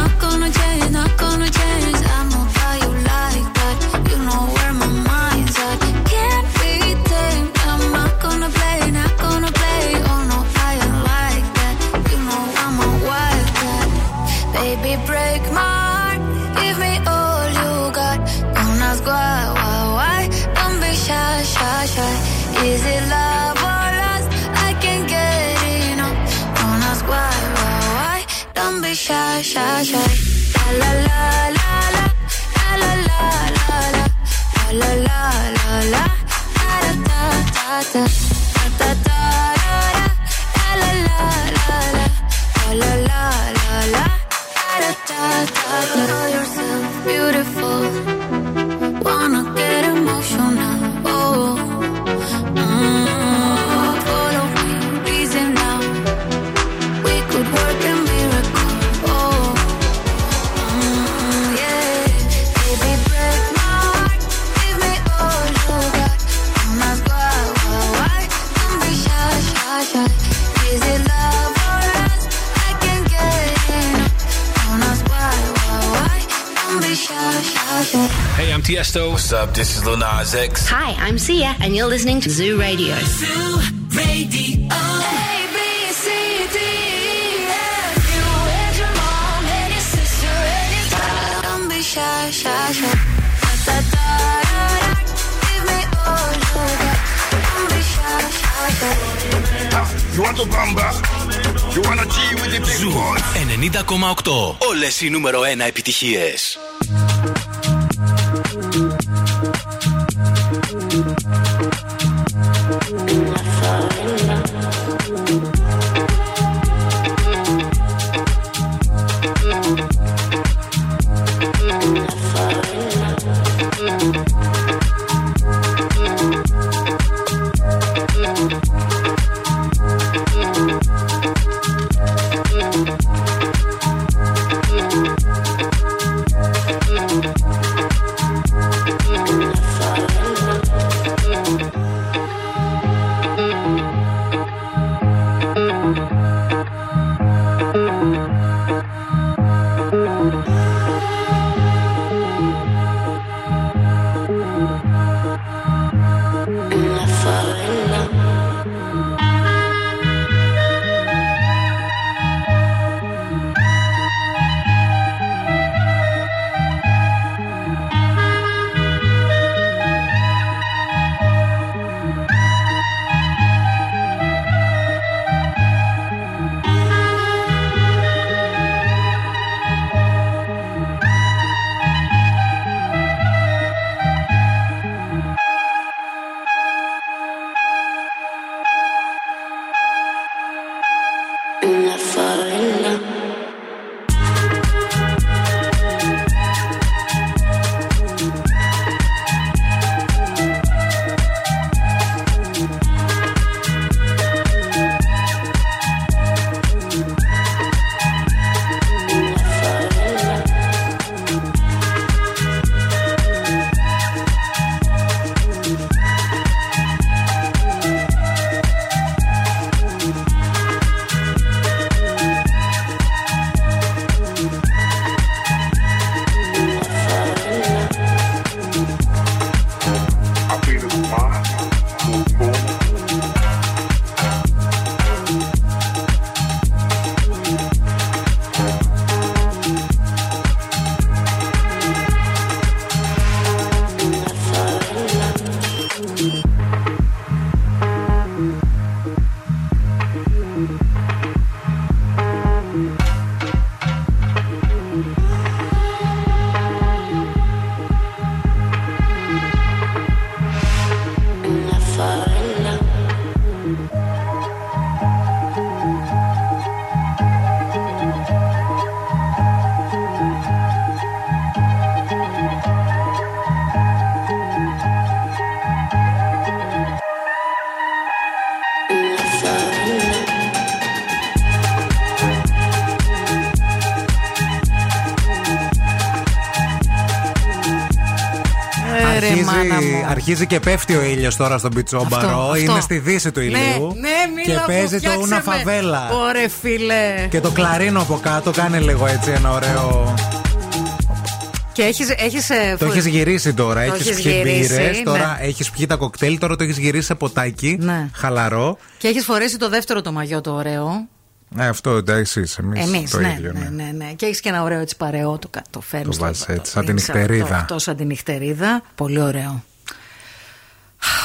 Speaker 8: La la la la
Speaker 14: I'm Tiesto. What's up? This is Lil Nas X.
Speaker 15: Hi, I'm Sia, and you're listening to Zoo Radio.
Speaker 8: Zoo Radio. A, B, C, D, E, F. You and your mom and your sister and your dad. Don't be shy, shy, shy. Da, da, da, da, da. Give me all you got. Don't be shy, shy, shy.
Speaker 16: You want to bamba? You wanna G with the big
Speaker 1: Ζου
Speaker 16: boy?
Speaker 1: 90,8. Όλες οι νούμερο 1 επιτυχίες.
Speaker 3: I thought
Speaker 2: αρχίζει και πέφτει ο ήλιος τώρα στον Πιτσόμπαρο.
Speaker 3: Αυτό, αυτό.
Speaker 2: Είναι στη δύση του ηλίου.
Speaker 3: Ναι, ναι,
Speaker 2: και
Speaker 3: μίλα μου,
Speaker 2: παίζει το
Speaker 3: φτιάξε
Speaker 2: Ούνα
Speaker 3: με.
Speaker 2: Φαβέλα.
Speaker 3: Ωρε φίλε.
Speaker 2: Και το κλαρίνο από κάτω κάνει λίγο έτσι ένα ωραίο.
Speaker 3: Και έχεις, έχεις, ε,
Speaker 2: Το
Speaker 3: φου-
Speaker 2: έχεις γυρίσει τώρα.
Speaker 3: Το
Speaker 2: Έχεις
Speaker 3: έχεις
Speaker 2: πιει
Speaker 3: γυρίσει,
Speaker 2: μπύρες.
Speaker 3: ναι.
Speaker 2: Τώρα έχεις πιει τα κοκτέιλ. Τώρα το έχεις γυρίσει σε ποτάκι.
Speaker 3: Ναι.
Speaker 2: Χαλαρό.
Speaker 3: Και έχεις φορέσει το δεύτερο το μαγιό το ωραίο.
Speaker 2: Ε, αυτό εντάξει, εμείς.
Speaker 3: Εμείς,
Speaker 2: το
Speaker 3: ναι,
Speaker 2: ίδιο.
Speaker 3: ναι, ναι, ναι. Και έχεις και ένα ωραίο έτσι παρεό, το, κα- το φέρνεις.
Speaker 2: Το βάζεις έτσι, σαν την νυχτερίδα.
Speaker 3: Αυτό, σαν την νυχτερίδα. Πολύ ωραίο.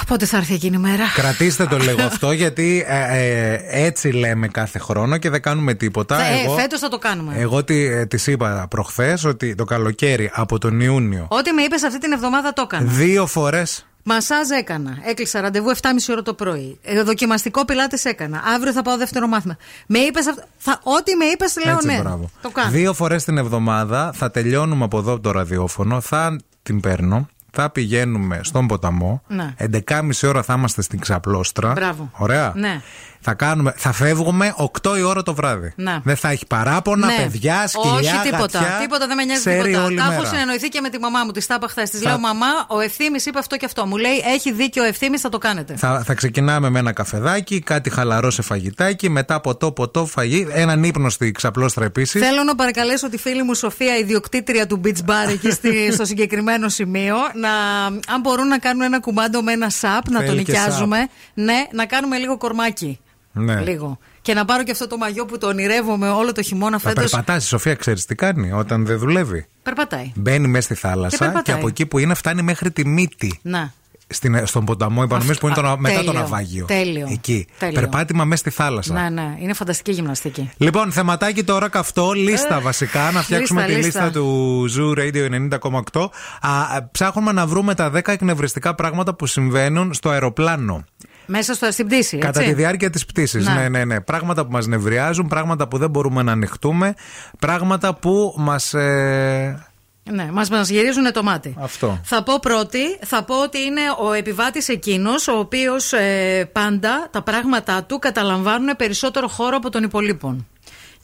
Speaker 3: Πότε θα έρθει εκείνη η μέρα;
Speaker 2: Κρατήστε το λίγο αυτό γιατί ε, ε, έτσι λέμε κάθε χρόνο και δεν κάνουμε τίποτα.
Speaker 3: Ε,
Speaker 2: εγώ
Speaker 3: Φέτος θα το κάνουμε.
Speaker 2: εγώ τη, ε, της είπα προχθές ότι το καλοκαίρι από τον Ιούνιο
Speaker 3: Ό,τι με είπες αυτή την εβδομάδα το έκανα.
Speaker 2: δύο φορές
Speaker 3: Μασάζ έκανα. Έκλεισα ραντεβού 7.30 ώρα το πρωί. Ε, δοκιμαστικό πιλάτες έκανα. Αύριο θα πάω δεύτερο μάθημα. Με είπες. Θα... Ό,τι με είπες, λέω
Speaker 2: Έτσι,
Speaker 3: ναι.
Speaker 2: μπράβο.
Speaker 3: Το κάνω.
Speaker 2: Δύο φορές την εβδομάδα θα τελειώνουμε από εδώ από το ραδιόφωνο, θα την παίρνω, θα πηγαίνουμε στον ποταμό.
Speaker 3: Ναι.
Speaker 2: 11.30 ώρα θα είμαστε στην ξαπλώστρα.
Speaker 3: Μπράβο.
Speaker 2: Ωραία.
Speaker 3: Ναι.
Speaker 2: Θα, κάνουμε, θα φεύγουμε 8 η ώρα το βράδυ.
Speaker 3: Ναι.
Speaker 2: Δεν θα έχει παράπονα,
Speaker 3: Ναι.
Speaker 2: παιδιά, σκυλιά,
Speaker 3: Όχι τίποτα.
Speaker 2: γατιά.
Speaker 3: Τίποτα δεν με νοιάζει
Speaker 2: Ξέρει
Speaker 3: τίποτα.
Speaker 2: όλη
Speaker 3: Τα έχω
Speaker 2: μέρα.
Speaker 3: συνεννοηθεί και με τη μαμά μου. Τη τα είπα χθες. Της
Speaker 2: Θα-
Speaker 3: λέω Μαμά, ο ευθύνη είπε αυτό και αυτό. Μου λέει Έχει δίκιο ο ευθύνη, θα το κάνετε.
Speaker 2: Θα, θα ξεκινάμε με ένα καφεδάκι, κάτι χαλαρό σε φαγητάκι, μετά ποτό, ποτό, φαγή, έναν ύπνο στη ξαπλώστρα επίσης.
Speaker 3: Θέλω να παρακαλέσω τη φίλη μου Σοφία, ιδιοκτήτρια του Beach Bar εκεί στη- στο συγκεκριμένο σημείο, να, αν μπορούν να κάνουν ένα κουμάντο με ένα σαπ, να το
Speaker 2: Θέλει και
Speaker 3: νοικιάζουμε. Ναι, να κάνουμε λίγο κορμάκι.
Speaker 2: Ναι.
Speaker 3: Λίγο. Και να πάρω και αυτό το μαγιό που το ονειρεύομαι όλο το χειμώνα
Speaker 2: Θα
Speaker 3: φέτος.
Speaker 2: περπατάσει, η Σοφία, ξέρεις τι κάνει όταν δεν δουλεύει;
Speaker 3: Περπατάει.
Speaker 2: Μπαίνει μέσα στη
Speaker 3: Και
Speaker 2: θάλασσα και,
Speaker 3: περπατάει.
Speaker 2: από εκεί που είναι φτάνει μέχρι τη μύτη.
Speaker 3: Να.
Speaker 2: Στην, στον ποταμό Υπανομής που είναι το,
Speaker 3: α,
Speaker 2: μετά το
Speaker 3: τέλειο,
Speaker 2: ναυάγιο.
Speaker 3: τέλειο,
Speaker 2: Εκεί.
Speaker 3: τέλειο.
Speaker 2: Περπάτημα μέσα στη θάλασσα.
Speaker 3: Ναι, ναι, είναι φανταστική γυμναστική.
Speaker 2: Λοιπόν, θεματάκι τώρα καυτό, λίστα
Speaker 3: Ε,
Speaker 2: βασικά, να φτιάξουμε
Speaker 3: λίστα,
Speaker 2: τη λίστα,
Speaker 3: λίστα.
Speaker 2: του Zoo Radio 90,8. Α, ψάχνουμε να βρούμε τα 10 εκνευριστικά πράγματα που συμβαίνουν στο αεροπλάνο.
Speaker 3: Μέσα στο στην πτήση.
Speaker 2: Κατά
Speaker 3: έτσι.
Speaker 2: τη διάρκεια της πτήσης.
Speaker 3: Να.
Speaker 2: Ναι, ναι, ναι. Πράγματα που μας νευριάζουν, πράγματα που δεν μπορούμε να ανοιχτούμε, πράγματα που μας. Ε...
Speaker 3: Ναι, μας, μας γυρίζουν το μάτι.
Speaker 2: Αυτό.
Speaker 3: Θα πω πρώτη, θα πω ότι είναι ο επιβάτης εκείνος ο οποίος ε, πάντα τα πράγματά του καταλαμβάνουν περισσότερο χώρο από των υπολείπων.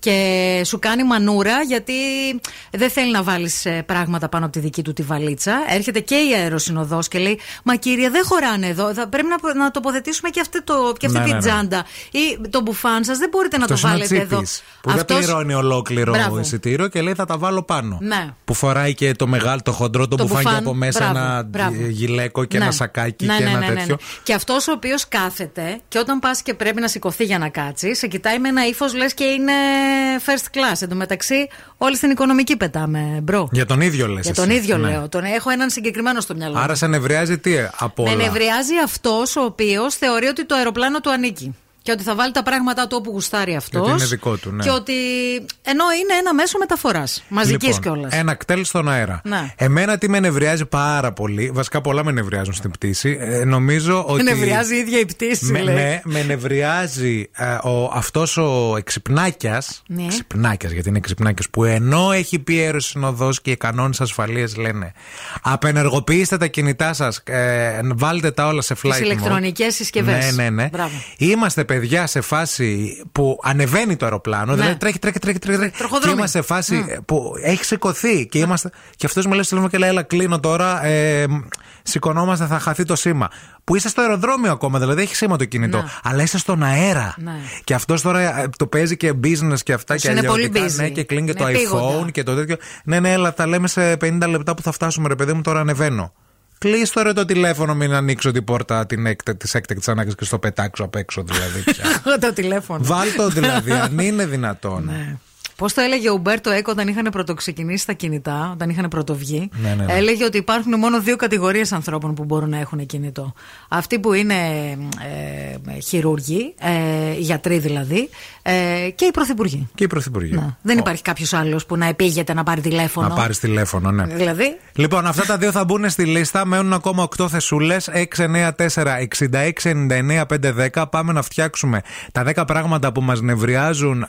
Speaker 3: Και σου κάνει μανούρα γιατί δεν θέλει να βάλεις πράγματα πάνω από τη δική του τη βαλίτσα. Έρχεται και η αεροσυνοδός και λέει: Μα κύριε, δεν χωράνε εδώ. Θα πρέπει να, να τοποθετήσουμε και αυτή, το, και αυτή
Speaker 2: Ναι,
Speaker 3: την
Speaker 2: ναι, ναι.
Speaker 3: τσάντα. Ή το μπουφάν σας δεν μπορείτε να
Speaker 2: Αυτό
Speaker 3: το
Speaker 2: είναι ο
Speaker 3: βάλετε εδώ.
Speaker 2: τσίπης, Που δεν
Speaker 3: Αυτός-
Speaker 2: πληρώνει ολόκληρο
Speaker 3: Μπράβο.
Speaker 2: εισιτήριο και λέει θα τα βάλω πάνω.
Speaker 3: Ναι.
Speaker 2: Που φοράει και το μεγάλο, το χοντρό, το,
Speaker 3: Το
Speaker 2: μπουφάν και
Speaker 3: μπουφάν,
Speaker 2: από μέσα
Speaker 3: μπράβο,
Speaker 2: ένα
Speaker 3: μπράβο.
Speaker 2: γυλαίκο και
Speaker 3: Ναι.
Speaker 2: ένα σακάκι
Speaker 3: Ναι,
Speaker 2: και
Speaker 3: ναι,
Speaker 2: ένα
Speaker 3: ναι, ναι, ναι.
Speaker 2: τέτοιο.
Speaker 3: Και αυτός ο οποίος κάθεται και όταν πας και πρέπει να σηκωθεί για να κάτσει, σε κοιτάει με ένα ύφος λες και είναι first class. Εν τω μεταξύ, όλοι στην οικονομική πετάμε, bro.
Speaker 2: Για τον ίδιο λες.
Speaker 3: Για τον ίδιο λέω. Τον έχω έναν συγκεκριμένο στο μυαλό. μου.
Speaker 2: Άρα σε νευριάζει τι ε, από
Speaker 3: Με
Speaker 2: όλα;
Speaker 3: νευριάζει αυτός ο οποίος θεωρεί ότι το αεροπλάνο του ανήκει. Και ότι θα βάλει τα πράγματά του όπου γουστάρει αυτός.
Speaker 2: ότι είναι δικό του, ναι.
Speaker 3: Και ότι. ενώ είναι ένα μέσο μεταφοράς. Μαζικής
Speaker 2: λοιπόν,
Speaker 3: κιόλας.
Speaker 2: Ένα ΚΤΕΛ στον αέρα.
Speaker 3: Ναι.
Speaker 2: Εμένα τι με νευριάζει πάρα πολύ, βασικά πολλά με νευριάζουν στην πτήση. Ε, νομίζω ότι.
Speaker 3: Με νευριάζει η ίδια η πτήση,
Speaker 2: με,
Speaker 3: λέει.
Speaker 2: με, με νευριάζει ε, ο, αυτός ο εξυπνάκιας.
Speaker 3: Ναι.
Speaker 2: Ξυπνάκιας, γιατί είναι εξυπνάκια. Που ενώ έχει πει η αεροσυνοδό και οι κανόνες ασφαλείας λένε Απενεργοποιήστε τα κινητά σας, ε, βάλτε τα όλα σε flight
Speaker 3: Τις
Speaker 2: mode».
Speaker 3: ηλεκτρονικές συσκευές.
Speaker 2: Ναι, ναι, ναι.
Speaker 3: Μπράβο.
Speaker 2: Είμαστε παιδιά σε φάση που ανεβαίνει το αεροπλάνο.
Speaker 3: Ναι.
Speaker 2: Δηλαδή τρέχει, τρέχει, τρέχει. τρέχει, τρέχει και
Speaker 3: Τροχοδρόμοι.
Speaker 2: είμαστε σε φάση που έχει σηκωθεί και είμαστε. Και αυτός μου λέει στο και λέει: Έλα, κλείνω τώρα. Ε, σηκωνόμαστε, θα χαθεί το σήμα. Που είσαι στο αεροδρόμιο ακόμα, δηλαδή έχει σήμα το κινητό.
Speaker 3: Ναι.
Speaker 2: Αλλά είσαι στον αέρα.
Speaker 3: Ναι.
Speaker 2: Και αυτός τώρα ε, το παίζει και business και αυτά και
Speaker 3: είναι πολύ
Speaker 2: αλλιώτικα,
Speaker 3: busy.
Speaker 2: Ναι, και κλείνει και
Speaker 3: Είναι
Speaker 2: το
Speaker 3: επίγοντα.
Speaker 2: iPhone και το τέτοιο. Ναι, ναι, αλλά τα λέμε σε 50 λεπτά που θα φτάσουμε, ρε παιδί μου, τώρα ανεβαίνω. Κλείστο ρε το τηλέφωνο, μην ανοίξω την πόρτα της έκτακτης ανάγκης και στο πετάξω απ' έξω δηλαδή. πια.
Speaker 3: το τηλέφωνο.
Speaker 2: Βάλ το δηλαδή, αν είναι δυνατόν.
Speaker 3: Πώς το έλεγε ο Ουμπέρτο Έκο όταν είχαν πρωτοξεκινήσει τα κινητά, όταν είχαν πρωτοβγεί;
Speaker 2: Ναι, ναι, ναι.
Speaker 3: Έλεγε ότι υπάρχουν μόνο δύο κατηγορίες ανθρώπων που μπορούν να έχουν κινητό. Αυτοί που είναι ε, χειρούργοι, ε, γιατροί δηλαδή, ε, και οι πρωθυπουργοί.
Speaker 2: Και οι πρωθυπουργοί.
Speaker 3: Να. Δεν υπάρχει κάποιος άλλος που να επήγεται να πάρει τηλέφωνο.
Speaker 2: Να πάρεις τηλέφωνο, ναι.
Speaker 3: Δηλαδή;
Speaker 2: Λοιπόν, αυτά τα δύο θα μπουν στη λίστα. Μένουν ακόμα 8 θεσούλες. 694-6699-510. Πάμε να φτιάξουμε τα 10 πράγματα που μας νευριάζουν ε,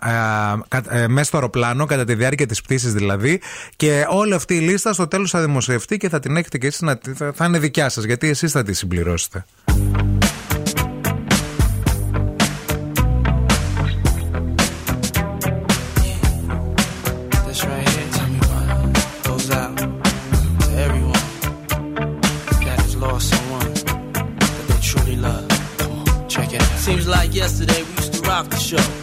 Speaker 2: κα- ε, μέσα στο αεροπλάνο, κατά τη διάρκεια της πτήσης δηλαδή. Και όλη αυτή η λίστα στο τέλος θα δημοσιευτεί και θα την έχετε και εσείς να. θα- Θα είναι δικιά σας, γιατί εσείς θα τη συμπληρώσετε.
Speaker 17: This right here, tell me what goes out to everyone that has lost someone that they truly love. Come on, check it out.
Speaker 18: Seems like yesterday we used to rock the show.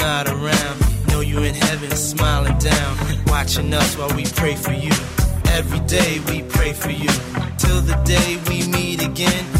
Speaker 5: Not around. Know you in heaven, smiling down, watching us while we pray for you. Every day we pray for you, till the day we meet again.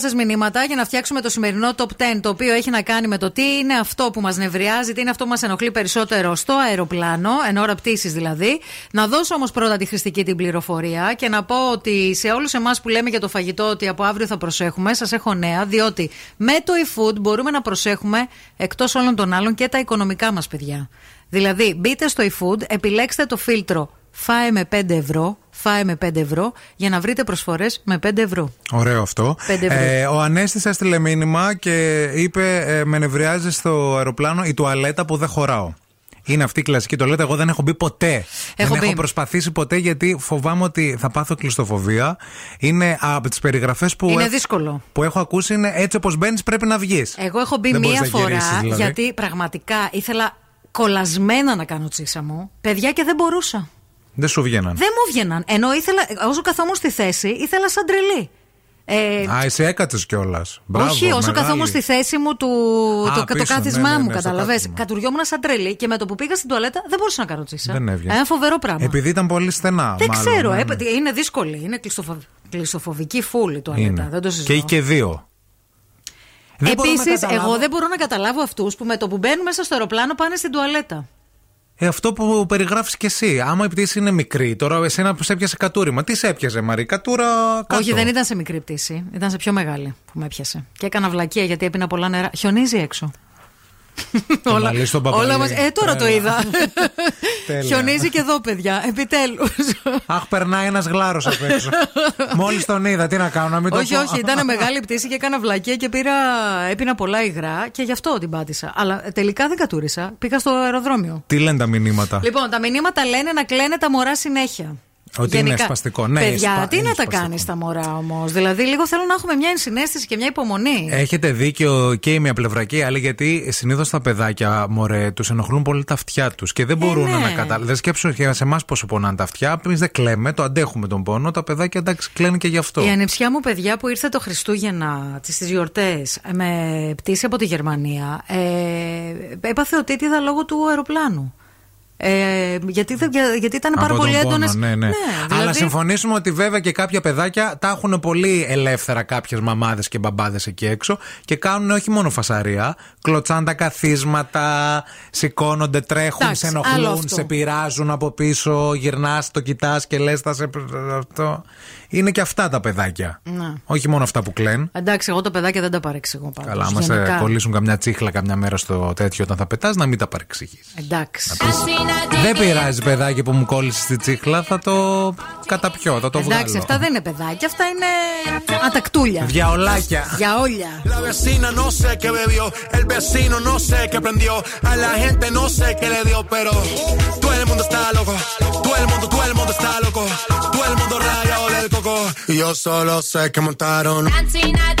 Speaker 3: Δικά σας μηνύματα για να φτιάξουμε το σημερινό top 10, το οποίο έχει να κάνει με το τι είναι αυτό που μας νευριάζει, τι είναι αυτό που μας ενοχλεί περισσότερο στο αεροπλάνο, εν ώρα πτήσης δηλαδή. Να δώσω όμως πρώτα τη χρηστική την πληροφορία και να πω ότι σε όλους εμάς που λέμε για το φαγητό ότι από αύριο θα προσέχουμε, σας έχω νέα, διότι με το eFood μπορούμε να προσέχουμε εκτός όλων των άλλων και τα οικονομικά μας παιδιά. Δηλαδή, μπείτε στο eFood, επιλέξτε το φίλτρο Φάε με 5 ευρώ, φάε με 5 ευρώ για να βρείτε προσφορές με 5 ευρώ.
Speaker 2: Ωραίο αυτό.
Speaker 3: Πέντε ευρώ.
Speaker 2: Ε, ο Ανέστη έστειλε μήνυμα και είπε: ε, Με νευριάζει στο αεροπλάνο η τουαλέτα που δεν χωράω. Είναι αυτή η κλασική τουαλέτα. Εγώ δεν έχω μπει ποτέ.
Speaker 3: Έχω
Speaker 2: δεν
Speaker 3: μπει.
Speaker 2: έχω προσπαθήσει ποτέ γιατί φοβάμαι ότι θα πάθω κλειστοφοβία. Είναι από τις περιγραφές που,
Speaker 3: Είναι
Speaker 2: έχ-
Speaker 3: δύσκολο.
Speaker 2: που έχω ακούσει. Είναι έτσι όπως μπαίνεις πρέπει να βγεις.
Speaker 3: Εγώ έχω μπει
Speaker 2: Δεν μπορείς
Speaker 3: μία
Speaker 2: να
Speaker 3: φορά
Speaker 2: γυρίσεις, δηλαδή.
Speaker 3: γιατί πραγματικά ήθελα κολλασμένα να κάνω τσίσα μου. Παιδιά και δεν μπορούσα.
Speaker 2: Δεν σου βγαίναν.
Speaker 3: Δεν μου βγαίναν. Ενώ ήθελα, όσο καθόμουν στη θέση, ήθελα σαν τρελή. Ε,
Speaker 2: Α, εσύ έκατσε κιόλας.
Speaker 3: όχι, όσο καθόμουν στη θέση μου του,
Speaker 2: Α,
Speaker 3: το, το
Speaker 2: πίσω,
Speaker 3: κάθισμά
Speaker 2: ναι, ναι,
Speaker 3: μου,
Speaker 2: ναι, στο
Speaker 3: καταλαβες.
Speaker 2: κάθισμα.
Speaker 3: Κατουριόμουν σαν τρελή και με το που πήγα στην τουαλέτα δεν μπορούσα να κάνω τσίσα.
Speaker 2: Δεν έβγαινε.
Speaker 3: Ένα φοβερό πράγμα.
Speaker 2: Επειδή ήταν πολύ στενά.
Speaker 3: δεν
Speaker 2: μάλλον,
Speaker 3: ξέρω,
Speaker 2: ναι,
Speaker 3: ε,
Speaker 2: ναι.
Speaker 3: είναι δύσκολη. Είναι κλειστοφο... κλειστοφοβική φούλη η τουαλέτα.
Speaker 2: Είναι.
Speaker 3: Δεν το
Speaker 2: και
Speaker 3: συζητώ.
Speaker 2: έχει και δύο. Δεν μπορώ να
Speaker 3: Επίσης,
Speaker 2: καταλάβω.
Speaker 3: εγώ δεν μπορώ να καταλάβω αυτούς που με το που μπαίνουν μέσα στο αεροπλάνο πάνε στην τουαλέτα.
Speaker 2: Ε, αυτό που περιγράφεις και εσύ. Άμα η πτήση είναι μικρή, τώρα εσένα που σε έπιασε κατούριμα. Τι σε έπιασε, Μαρή, κατούρα κάτω.
Speaker 3: Όχι, δεν ήταν σε μικρή πτήση. Ήταν σε πιο μεγάλη που με έπιασε. Και έκανα βλακεία γιατί έπινα πολλά νερά. Χιονίζει έξω.
Speaker 2: Όλα, Ε, στον Παπαλή.
Speaker 3: όλα μας... Ε, τώρα το
Speaker 2: Τέλεια.
Speaker 3: είδα.
Speaker 2: Τέλεια.
Speaker 3: Χιονίζει και εδώ, παιδιά. Επιτέλους.
Speaker 2: Αχ, περνάει ένας γλάρος απ' έξω. Μόλις τον είδα, τι να κάνω, να μην το
Speaker 3: όχι,
Speaker 2: πω.
Speaker 3: όχι, ήταν μεγάλη πτήση και έκανα βλακεία και πήρα, έπινα πολλά υγρά και γι' αυτό την πάτησα. Αλλά ε, τελικά δεν κατούρισα. Πήγα στο αεροδρόμιο.
Speaker 2: Τι λένε τα μηνύματα;
Speaker 3: Λοιπόν, τα μηνύματα λένε να κλαίνε τα μωρά συνέχεια.
Speaker 2: Ότι είναι σπαστικό. Ναι,
Speaker 3: Παιδιά,
Speaker 2: σπα-
Speaker 3: τι
Speaker 2: είναι
Speaker 3: να τα
Speaker 2: σπαστικό.
Speaker 3: κάνεις τα μωρά όμως. Δηλαδή, λίγο θέλω να έχουμε μια ενσυναίσθηση και μια υπομονή.
Speaker 2: Έχετε δίκιο και η μία πλευρά και η άλλη, γιατί συνήθως τα παιδάκια, μωρέ, τους ενοχλούν πολύ τα αυτιά τους και δεν μπορούν
Speaker 3: ναι.
Speaker 2: να καταλάβουν. Δεν σκέψουν και σε εμάς πόσο πονάνε τα αυτιά. Εμείς δεν κλαίμε, το αντέχουμε τον πόνο. Τα παιδάκια εντάξει κλαίνουν και γι' αυτό.
Speaker 3: Η ανεψιά μου, παιδιά, που ήρθε το Χριστούγεννα στις γιορτές με πτήση από τη Γερμανία, ε, έπαθε οτίτιδα λόγω του αεροπλάνου. Ε, γιατί, δεν- για- γιατί ήταν πάρα
Speaker 2: Από
Speaker 3: πολύ
Speaker 2: τον πόνο,
Speaker 3: έντονες.
Speaker 2: Ναι, ναι.
Speaker 3: δηλαδή-
Speaker 2: Αλλά συμφωνήσουμε ότι βέβαια και κάποια παιδάκια τα έχουν πολύ ελεύθερα κάποιες μαμάδες και μπαμπάδες εκεί έξω και κάνουν όχι μόνο φασαρία, κλωτσάνε τα καθίσματα, σηκώνονται, τρέχουν,
Speaker 3: Εντάξει,
Speaker 2: σε
Speaker 3: άλλο
Speaker 2: ενοχλούν,
Speaker 3: αυτό.
Speaker 2: σε πειράζουν από πίσω, γυρνάς, το κοιτάς και λες, θα σε. Αυτό. Είναι και αυτά τα παιδάκια.
Speaker 3: Ναι.
Speaker 2: Όχι μόνο αυτά που κλαίνουν.
Speaker 3: Εντάξει, εγώ τα παιδάκια δεν τα παρεξηγώ πάντως,
Speaker 2: Καλά, άμα σε
Speaker 3: γενικά.
Speaker 2: κολλήσουν καμιά τσίχλα καμιά μέρα στο τέτοιο όταν θα πετάς, να μην τα παρεξηγείς.
Speaker 3: Εντάξει.
Speaker 2: Δεν πειράζει, παιδάκι που μου κόλλησες στη τσίχλα, θα το καταπιώ, θα το βγάλω.
Speaker 3: Εντάξει, αυτά δεν είναι παιδάκια, αυτά είναι ατακτούλια.
Speaker 2: Διαολάκια.
Speaker 3: Διαόλια.
Speaker 19: La vecina no sé qué bebió, el vecino no sé qué prendió, a la gente no sé qué le dio, pero todo el mundo está loco, todo el mundo, todo el mundo está loco, todo el mundo rayado del coco. Y yo solo sé que montaron.
Speaker 8: Dancing at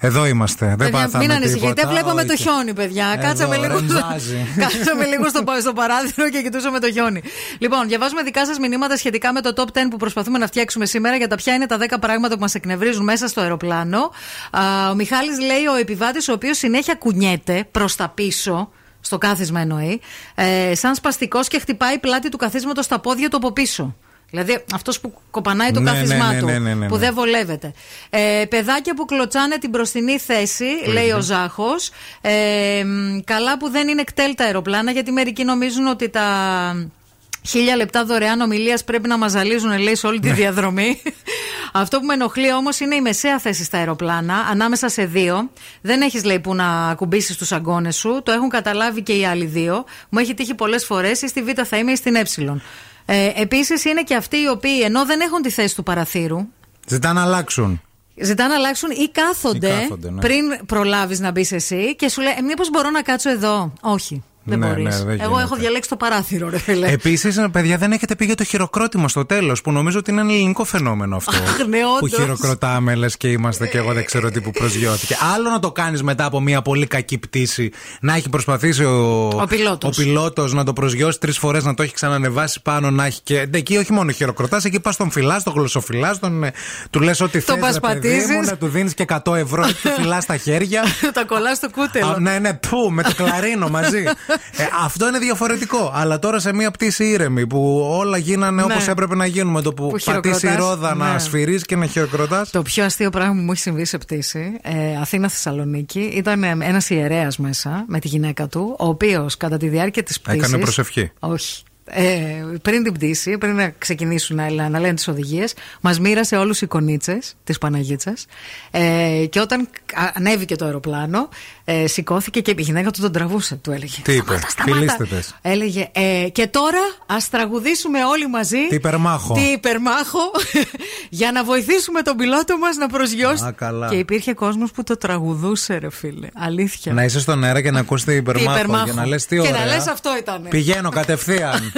Speaker 2: Εδώ είμαστε. Δεν
Speaker 3: Παιδιά,
Speaker 2: πάθαμε
Speaker 3: μην ανησυχείτε,
Speaker 2: τίποτα,
Speaker 3: βλέπαμε το
Speaker 2: όχι.
Speaker 3: χιόνι, παιδιά.
Speaker 2: Εδώ,
Speaker 3: Κάτσαμε λίγο, στο...
Speaker 2: ρεμζάζει.
Speaker 3: Κάτσαμε λίγο στο, στο παράθυρο και κοιτούσαμε το χιόνι. Λοιπόν, διαβάζουμε δικά σας μηνύματα σχετικά με το top 10 που προσπαθούμε να φτιάξουμε σήμερα για τα ποια είναι τα 10 πράγματα που μας εκνευρίζουν μέσα στο αεροπλάνο. Α, ο Μιχάλης λέει ο επιβάτης ο οποίος συνέχεια κουνιέται προς τα πίσω. Στο κάθισμα εννοεί. Ε, σαν σπαστικός και χτυπάει πλάτη του καθίσματος στα πόδια του από πίσω. Δηλαδή αυτός που κοπανάει το
Speaker 2: Ναι,
Speaker 3: κάθισμά
Speaker 2: ναι, ναι,
Speaker 3: του.
Speaker 2: ναι, ναι, ναι,
Speaker 3: που
Speaker 2: ναι.
Speaker 3: δεν βολεύεται. Ε, παιδάκια που κλωτσάνε την μπροστινή θέση, λέει ο Ζάχος. Ε, μ, καλά που δεν είναι κτέλ τα αεροπλάνα, γιατί μερικοί νομίζουν ότι τα χίλια λεπτά δωρεάν ομιλίας πρέπει να μας ζαλίζουν, λέει, σε όλη τη διαδρομή. Αυτό που με ενοχλεί όμως είναι η μεσαία θέση στα αεροπλάνα, ανάμεσα σε δύο. Δεν έχεις, λέει, που να ακουμπήσεις τους αγκώνες σου. Το έχουν καταλάβει και οι άλλοι δύο. Μου έχει τύχει πολλές φορές, ή στη Β θα είμαι ή στην Ε. Ε, Επίσης είναι και αυτοί οι οποίοι ενώ δεν έχουν τη θέση του παραθύρου,
Speaker 2: Ζητά να αλλάξουν.
Speaker 3: Ζητά να αλλάξουν ή κάθονται,
Speaker 2: Ή κάθονται, ναι.
Speaker 3: πριν προλάβεις να μπεις εσύ και σου λέει: ε, Μήπως μπορώ να κάτσω εδώ. Όχι. Δεν
Speaker 2: Ναι,
Speaker 3: μπορείς.
Speaker 2: ναι, δεν
Speaker 3: Εγώ
Speaker 2: γίνεται.
Speaker 3: έχω διαλέξει το παράθυρο, ρε φίλε.
Speaker 2: Επίσης, παιδιά, δεν έχετε πει για το χειροκρότημα στο τέλος, που νομίζω ότι είναι ένα ελληνικό φαινόμενο αυτό.
Speaker 3: Αχ, ναι,
Speaker 2: που
Speaker 3: όντως.
Speaker 2: χειροκροτάμε, λες και είμαστε και εγώ δεν ξέρω τι που προσγειώθηκε. Άλλο να το κάνεις μετά από μια πολύ κακή πτήση, να έχει προσπαθήσει ο,
Speaker 3: Ο πιλότος.
Speaker 2: ο πιλότος να το προσγειώσει τρεις φορές, να το έχει ξανανεβάσει πάνω, να έχει και. Εκεί όχι μόνο χειροκροτάς, εκεί πας τον φυλάς, τον γλωσσοφυλάς, τον, ε, του λες ό,τι
Speaker 3: Τον
Speaker 2: θες.
Speaker 3: πασπατίζεις.
Speaker 2: να του δίνεις και 100 ευρώ και του φυλάς στα χέρια.
Speaker 3: τα κολλάς στο κούτελο.
Speaker 2: Α, ναι, ναι, πού, με το κλαρίνο μαζί. ε, αυτό είναι διαφορετικό. Αλλά τώρα σε μια πτήση ήρεμη που όλα γίνανε
Speaker 3: Ναι.
Speaker 2: όπω έπρεπε να γίνουν. Με το που,
Speaker 3: Που
Speaker 2: πατήσει η
Speaker 3: χειροκροτάς,
Speaker 2: ρόδα να
Speaker 3: ναι.
Speaker 2: σφυρίζει και να χειροκροτάς.
Speaker 3: Το πιο αστείο πράγμα που μου έχει συμβεί σε πτήση, ε, Αθήνα-Θεσσαλονίκη, ήταν ένας ιερέας μέσα με τη γυναίκα του, ο οποίος κατά τη διάρκεια της πτήση.
Speaker 2: Έκανε προσευχή.
Speaker 3: Όχι. Ε, πριν την πτήση, πριν να ξεκινήσουν να, λέ- να λένε τις οδηγίες, μας μοίρασε όλους οι κονίτσες της Παναγίτσας. Ε, και όταν α- ανέβηκε το αεροπλάνο, ε, σηκώθηκε και η γυναίκα του τον τραβούσε. Του έλεγε:
Speaker 2: Τι είπε,
Speaker 3: Σταμάτα.
Speaker 2: φιλήστε τες.
Speaker 3: Έλεγε, ε, και τώρα ας τραγουδήσουμε όλοι μαζί.
Speaker 2: Τι υπερμάχο.
Speaker 3: Τι υπερμάχο. για να βοηθήσουμε τον πιλότο μας να προσγειώσει.
Speaker 2: Α, καλά.
Speaker 3: Και υπήρχε κόσμος που το τραγουδούσε, ρε φίλε. Αλήθεια.
Speaker 2: Να είσαι στον αέρα και να ακούς την
Speaker 3: Τι
Speaker 2: υπερμάχο.
Speaker 3: υπερμάχο.
Speaker 2: Για να λες τι
Speaker 3: Και
Speaker 2: ωραία.
Speaker 3: να λες αυτό ήταν.
Speaker 2: Πηγαίνω κατευθείαν.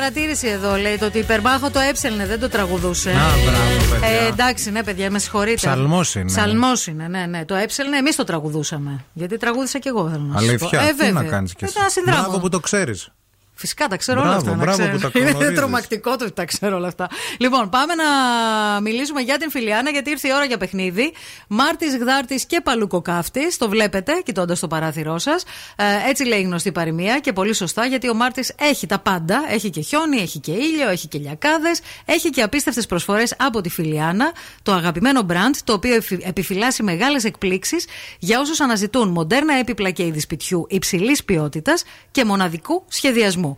Speaker 3: παρατήρηση εδώ, λέει το ότι υπερμπάχο το έψελνε, δεν το τραγουδούσε.
Speaker 2: Α, μπράβο, παιδιά.
Speaker 3: Ε, εντάξει, ναι, παιδιά, με συγχωρείτε.
Speaker 2: Ψαλμός είναι.
Speaker 3: Ψαλμός είναι, ναι, ναι. Το έψελνε, εμείς το τραγουδούσαμε. Γιατί τραγούδισα κι εγώ, θέλω να σας πω.
Speaker 2: Αλήθεια;
Speaker 3: Ε,
Speaker 2: Τι
Speaker 3: βέβαια.
Speaker 2: να κάνεις κι εσύ;
Speaker 3: Ήταν ένα συνδράμο.
Speaker 2: Μπράβο που το ξέρεις.
Speaker 3: Φυσικά τα ξέρω
Speaker 2: Μπράβο,
Speaker 3: όλα αυτά. να
Speaker 2: μπράβο
Speaker 3: ξέρεις.
Speaker 2: που τα
Speaker 3: Είναι
Speaker 2: γνωρίζεις.
Speaker 3: τρομακτικό το ότι τα ξέρω όλα αυτά. Λοιπόν, πάμε να μιλήσουμε για την Φιλιάνα, γιατί ήρθε η ώρα για παιχνίδι. Μάρτης Γδάρτης και Παλούκο Κάφτη. Το βλέπετε, κοιτώντας το παράθυρό σας. Ε, έτσι λέει η γνωστή παροιμία και πολύ σωστά, γιατί ο Μάρτης έχει τα πάντα. Έχει και χιόνι, έχει και ήλιο, έχει και λιακάδες, έχει και απίστευτες προσφορές από τη Φιλιάνα, το αγαπημένο μπραντ, το οποίο εφη- επιφυλάσσει μεγάλες εκπλήξεις για όσους αναζητούν μοντέρνα έπιπλα και είδη σπιτιού υψηλής ποιότητας και μοναδικού σχεδιασμού.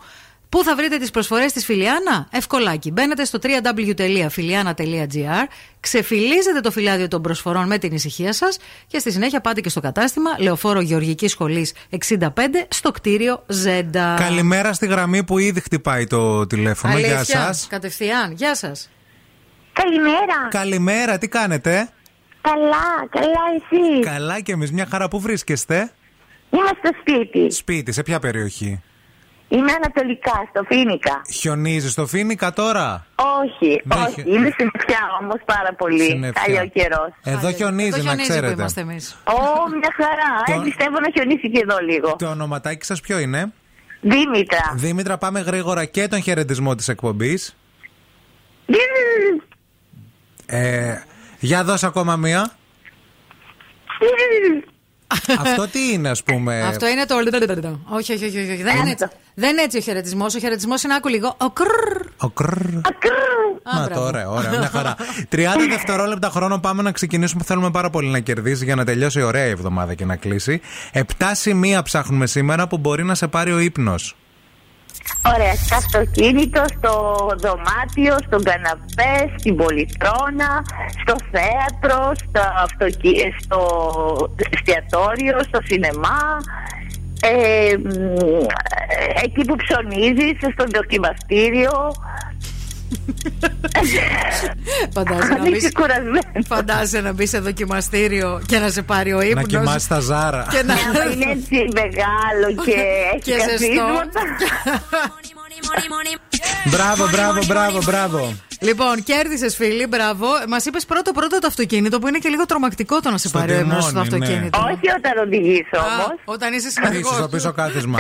Speaker 3: Πού θα βρείτε τις προσφορές της Φιλιάνα; Ευκολάκι. Μπαίνετε στο www.filiana.gr, ξεφυλίζετε το φυλάδιο των προσφορών με την ησυχία σας και στη συνέχεια πάτε και στο κατάστημα Λεωφόρο Γεωργικής Σχολής 65 στο κτίριο Ζέντα.
Speaker 2: Καλημέρα στη γραμμή που ήδη χτυπάει το τηλέφωνο. Γεια
Speaker 3: Αλήθεια,
Speaker 2: σας.
Speaker 3: Κατευθείαν. Γεια σας.
Speaker 20: Καλημέρα.
Speaker 2: Καλημέρα, τι κάνετε;
Speaker 20: Καλά, καλά εσύ.
Speaker 2: Καλά και εμείς, μια χαρά που βρίσκεστε;
Speaker 20: Είμαι στο σπίτι.
Speaker 2: Σπίτι, σε ποια περιοχή;
Speaker 20: Είμαι ανατολικά, στο Φίνικα.
Speaker 2: Χιονίζεις στο Φίνικα τώρα;
Speaker 20: Όχι,
Speaker 2: Δεν
Speaker 20: όχι.
Speaker 2: χι-
Speaker 20: Είμαι στην πια όμως πάρα πολύ.
Speaker 2: Συννεφιά.
Speaker 20: Καλή ο καιρός.
Speaker 2: Εδώ χιονίζει, να ξέρετε.
Speaker 3: είμαστε εμείς.
Speaker 20: Ω, μια χαρά.
Speaker 2: Το-
Speaker 20: Ε, πιστεύω να χιονίσει και εδώ λίγο.
Speaker 2: Το ονοματάκι σας ποιο είναι;
Speaker 20: Δήμητρα.
Speaker 2: Δήμητρα, πάμε γρήγορα και τον χαιρετισμό της εκπομπής. Ε, για δώσε ακόμα μία. Αυτό τι είναι, ας πούμε;
Speaker 3: Αυτό είναι το. Όχι, όχι, όχι. όχι. Δεν, είναι έτσι. δεν είναι έτσι ο χαιρετισμός. Ο χαιρετισμός είναι άκου λίγο. Ο κρρρ.
Speaker 2: Ο κρρρ. Να
Speaker 3: μπράβο.
Speaker 2: τώρα, ωραία, μια χαρά. 30 δευτερόλεπτα χρόνο πάμε να ξεκινήσουμε. Θέλουμε πάρα πολύ να κερδίσει για να τελειώσει η ωραία η εβδομάδα και να κλείσει. Επτά σημεία ψάχνουμε σήμερα που μπορεί να σε πάρει ο ύπνος.
Speaker 20: Ωραία, στο αυτοκίνητο, στο δωμάτιο, στον καναπέ, στην πολυθρόνα, στο θέατρο, στο, αυτοκι... στο εστιατόριο, στο σινεμά, ε, μ, ε, εκεί που ψωνίζεις, στο δοκιμαστήριο.
Speaker 3: Φαντάζεσαι να
Speaker 20: Αν είσαι
Speaker 3: μπεις-
Speaker 20: κουρασμένος.
Speaker 3: Φαντάζεσαι να μπεις σε δοκιμαστήριο και να σε πάρει ο ύπνος.
Speaker 2: Να κοιμάσαι τα ζάρα.
Speaker 3: Και να...
Speaker 20: Ναι, άμα είναι έτσι μεγάλο και έχει
Speaker 3: Και ζεστό.
Speaker 20: καθίσματα.
Speaker 2: Μπράβο, μπράβο, μπράβο, μπράβο.
Speaker 3: Λοιπόν, κέρδισες φίλη, μπράβο. Μας είπες πρώτο πρώτο το αυτοκίνητο που είναι και λίγο τρομακτικό το να σε
Speaker 2: Στο
Speaker 3: πάρει ο ύπνο στο
Speaker 2: τιμόνι, ναι.
Speaker 3: αυτοκίνητο.
Speaker 20: Όχι όταν οδηγήσω
Speaker 3: Α,
Speaker 20: όμως.
Speaker 3: Όταν είσαι
Speaker 2: Είσαι
Speaker 3: συνοδηγό.
Speaker 2: στο πίσω κάθισμα.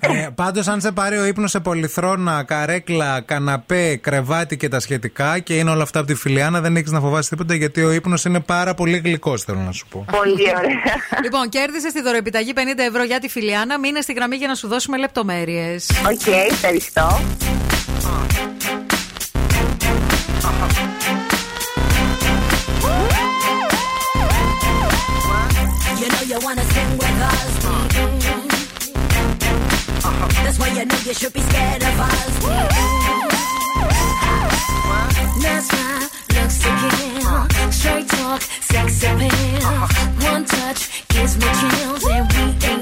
Speaker 2: ε, Πάντως, αν σε πάρει ο ύπνος σε πολυθρόνα, καρέκλα, καναπέ, κρεβάτι και τα σχετικά και είναι όλα αυτά από τη φιλιάνα, δεν έχεις να φοβάσεις τίποτα γιατί ο ύπνος είναι πάρα πολύ γλυκός, θέλω να σου πω.
Speaker 20: Πολύ ωραία.
Speaker 3: Λοιπόν, κέρδισε τη δωροεπιταγή 50 ευρώ για τη Φιλιάνα. Μείνε στη γραμμή για να σου δώσουμε
Speaker 20: λεπτομέρειες. OK,
Speaker 21: You know you wanna sing with us. That's why you know you should be scared of us.
Speaker 1: Looks again. Straight talk. One touch gives me chills, and we ain't.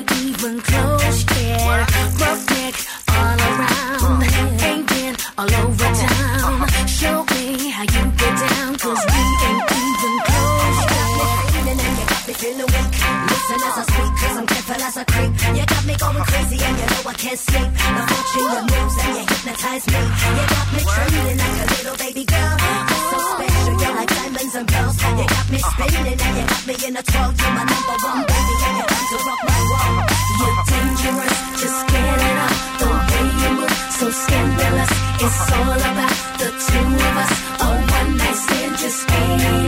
Speaker 21: I creep. You got me going crazy and you know I can't sleep. I'm watching your moves and you hypnotize me. You got me trembling like a little baby girl. You're so special, you're like diamonds and pearls. You got me spinning and you got me in a twirl. You're my number one baby and you're to rock my world.
Speaker 1: You're dangerous, just get it up. The way you move, so scandalous. It's all about the two of us. A one night stand just ain't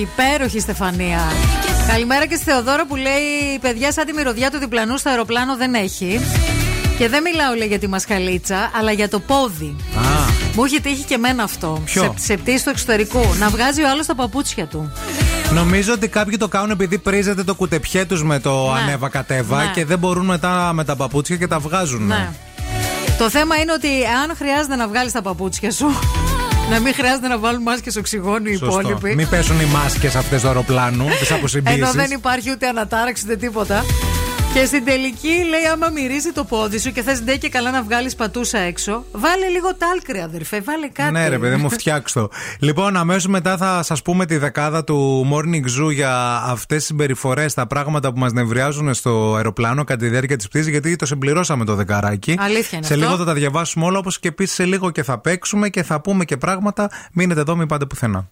Speaker 3: Υπέροχη, υπέροχη Στεφανία. Καλημέρα και στη Θεοδόρα που λέει: Παιδιά, σαν τη μυρωδιά του διπλανού στο αεροπλάνο δεν έχει. Και δεν μιλάω λέει για τη μασχαλίτσα, αλλά για το πόδι. Μου έχει τύχει και εμένα αυτό.
Speaker 2: Ποιο;
Speaker 3: Σε, σε πτήση του εξωτερικού. Να βγάζει ο άλλος τα παπούτσια του.
Speaker 2: Νομίζω ότι κάποιοι το κάνουν επειδή πρίζεται το κουτεπιέ τους με το
Speaker 3: Ναι.
Speaker 2: ανέβα κατέβα
Speaker 3: Ναι.
Speaker 2: και δεν μπορούν μετά με τα παπούτσια και τα βγάζουν.
Speaker 3: Ναι. Το θέμα είναι ότι αν χρειάζεται να βγάλεις τα παπούτσια σου, να μην χρειάζεται να βάλουν μάσκες οξυγόνου οι
Speaker 2: Σωστό.
Speaker 3: υπόλοιποι.
Speaker 2: Μην πέσουν οι μάσκες αυτές του αεροπλάνου, τις αποσυμπίσεις.
Speaker 3: Ενώ δεν υπάρχει ούτε ανατάραξης ούτε τίποτα. Και στην τελική λέει: Άμα μυρίζει το πόδι σου και θες ντε και καλά να βγάλεις πατούσα έξω, βάλε λίγο τάλκρι, αδερφέ, βάλε κάτι.
Speaker 2: Ναι, ρε παιδί μου, φτιάξ' το. Λοιπόν, αμέσως μετά θα σας πούμε τη δεκάδα του Morning Zoo για αυτές τις συμπεριφορές, τα πράγματα που μας νευριάζουν στο αεροπλάνο κατά τη διάρκεια της πτήσης, γιατί το συμπληρώσαμε το δεκαράκι.
Speaker 3: Αλήθεια είναι
Speaker 2: Σε
Speaker 3: αυτό.
Speaker 2: λίγο θα τα διαβάσουμε όλα, όπως και επίσης σε λίγο και θα παίξουμε και θα πούμε και πράγματα. Μείνετε εδώ, μην πάτε πουθενά.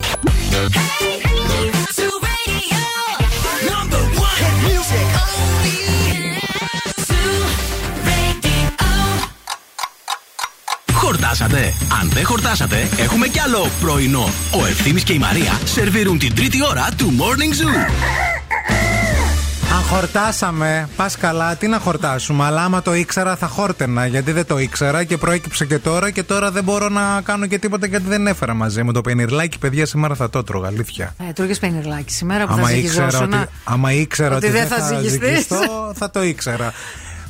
Speaker 1: Χορτάσατε; Αν δεν χορτάσατε, έχουμε κι άλλο πρωινό. Ο Ευθύμης και η Μαρία σερβίρουν την τρίτη ώρα του Morning Zoo.
Speaker 2: Αν χορτάσαμε, πας καλά, τι να χορτάσουμε. Αλλά άμα το ήξερα, θα χόρτενα. Γιατί δεν το ήξερα και προέκυψε και τώρα και τώρα δεν μπορώ να κάνω και τίποτα γιατί δεν έφερα μαζί μου το πενιρλάκι. Παιδιά, σήμερα θα το τρώγα, αλήθεια.
Speaker 3: Ε, τρώγες πενιρλάκι σήμερα που
Speaker 2: Άμα
Speaker 3: θα
Speaker 2: ήξερα,
Speaker 3: ζυγιζόσουν.
Speaker 2: ότι, άμα ήξερα
Speaker 3: ότι
Speaker 2: ότι,
Speaker 3: δεν θα ζυγιστείς.
Speaker 2: ζυγιστώ, θα το ήξερα.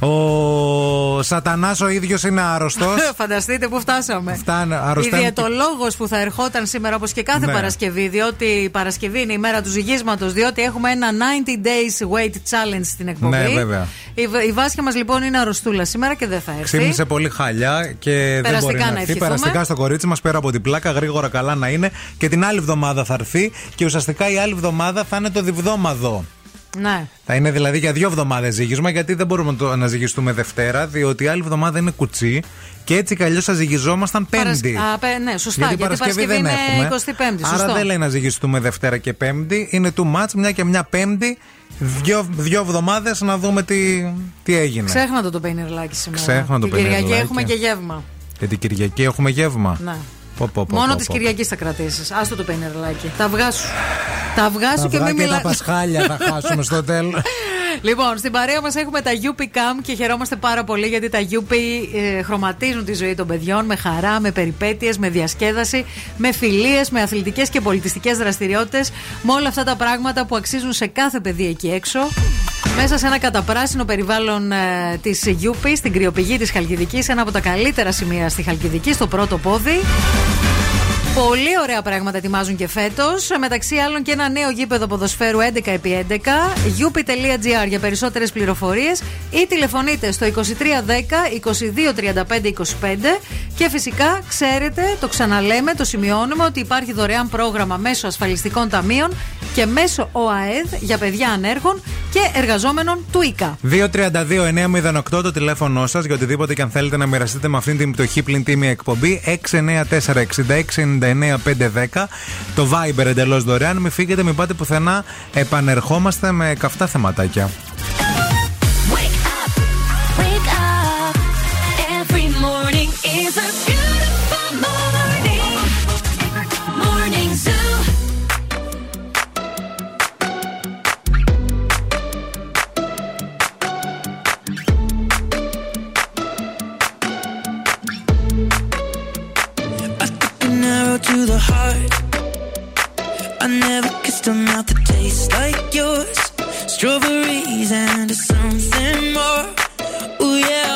Speaker 2: Ο Σατανάς ο ίδιος είναι άρρωστος.
Speaker 3: Φανταστείτε πού φτάσαμε.
Speaker 2: Φτάνε,
Speaker 3: Η
Speaker 2: αρρωσταίνει
Speaker 3: διαιτολόγο που θα ερχόταν σήμερα όπως και κάθε
Speaker 2: Ναι.
Speaker 3: Παρασκευή, διότι η Παρασκευή είναι η μέρα του ζυγίσματος, διότι έχουμε ένα 90 days weight challenge στην εκπομπή.
Speaker 2: Ναι, βέβαια.
Speaker 3: Η, η Βάσια μας λοιπόν είναι αρρωστούλα σήμερα και δεν θα έρθει.
Speaker 2: Ξύπνησε πολύ χαλιά και δεν
Speaker 3: Περαστικά
Speaker 2: μπορεί να
Speaker 3: να
Speaker 2: έρθει.
Speaker 3: ευχηθούμε.
Speaker 2: Περαστικά στο κορίτσι μας πέρα από την πλάκα, γρήγορα καλά να είναι. Και την άλλη εβδομάδα θα έρθει. Και ουσιαστικά η άλλη εβδομάδα θα είναι το διβδόμαδο.
Speaker 3: Ναι.
Speaker 2: Θα είναι δηλαδή για δύο εβδομάδες ζύγισμα, γιατί δεν μπορούμε να το- να ζυγιστούμε Δευτέρα, διότι η άλλη εβδομάδα είναι κουτσί. Και έτσι κι αλλιώς θα ζυγιζόμασταν Πέμπτη.
Speaker 3: Παρασ- Α, πε- ναι, σωστά. Γιατί,
Speaker 2: Παρασκευή
Speaker 3: Παρασκευή
Speaker 2: δεν
Speaker 3: είναι
Speaker 2: έχουμε.
Speaker 3: 25η.
Speaker 2: Άρα
Speaker 3: Σωστό.
Speaker 2: δεν λέει να ζυγιστούμε Δευτέρα και Πέμπτη. Είναι too much, μια και μια Πέμπτη. Δύο, δύο εβδομάδες να δούμε τι, τι έγινε.
Speaker 3: Ξέχνα το το πενιρλάκι σήμερα.
Speaker 2: Ξέχνα το
Speaker 3: Την Κυριακή
Speaker 2: πενιρλάκι.
Speaker 3: έχουμε και γεύμα.
Speaker 2: Και την Κυριακή έχουμε γεύμα.
Speaker 3: Ναι.
Speaker 2: Πω, πω, πω,
Speaker 3: Μόνο
Speaker 2: πω,
Speaker 3: τη
Speaker 2: πω.
Speaker 3: Κυριακή θα κρατήσεις. Άστο το πενιρλάκι. Τα αυγά σου. Τα αυγά
Speaker 2: Τα
Speaker 3: σου και
Speaker 2: αυγά
Speaker 3: μην
Speaker 2: και
Speaker 3: μιλά.
Speaker 2: τα πασχάλια θα χάσουμε στο τέλος.
Speaker 3: Λοιπόν, στην παρέα μας έχουμε τα UP Cam και χαιρόμαστε πάρα πολύ γιατί τα UP ε, χρωματίζουν τη ζωή των παιδιών με χαρά, με περιπέτειες, με διασκέδαση, με φιλίες, με αθλητικές και πολιτιστικές δραστηριότητες. Με όλα αυτά τα πράγματα που αξίζουν σε κάθε παιδί εκεί έξω. Μέσα σε ένα καταπράσινο περιβάλλον ε, της UP, στην κρυοπηγή της Χαλκιδικής, ένα από τα καλύτερα σημεία στη Χαλκιδική, στο πρώτο πόδι. Πολύ ωραία πράγματα ετοιμάζουν και φέτος. Μεταξύ άλλων και ένα νέο γήπεδο ποδοσφαίρου 11x11. up.gr για περισσότερες πληροφορίες ή τηλεφωνείτε στο 2310 2235 25. Και φυσικά ξέρετε, το ξαναλέμε, το σημειώνουμε ότι υπάρχει δωρεάν πρόγραμμα μέσω ασφαλιστικών ταμείων και μέσω ΟΑΕΔ για παιδιά ανέργων και εργαζόμενων του ΙΚΑ.
Speaker 2: 232-908 το τηλέφωνό σας για οτιδήποτε και αν θέλετε να μοιραστείτε με αυτήν την πτωχή πλην τίμη εκπομπή. 694-6699-510. Το Viber εντελώς δωρεάν. Μην φύγετε, μην πάτε πουθενά. Επανερχόμαστε με καυτά θεματάκια.
Speaker 22: Wake up. Every morning is a
Speaker 19: the heart. I never kissed a mouth that tastes like yours. Strawberries and something more. Ooh yeah,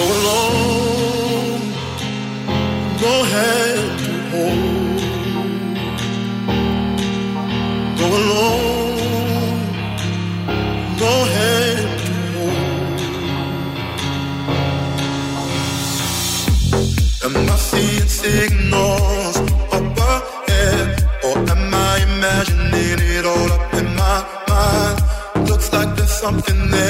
Speaker 14: Go alone, go ahead to hold. Go alone, go ahead to hold. Am I seeing signals up ahead, or am I imagining it all up in my mind? Looks like there's something there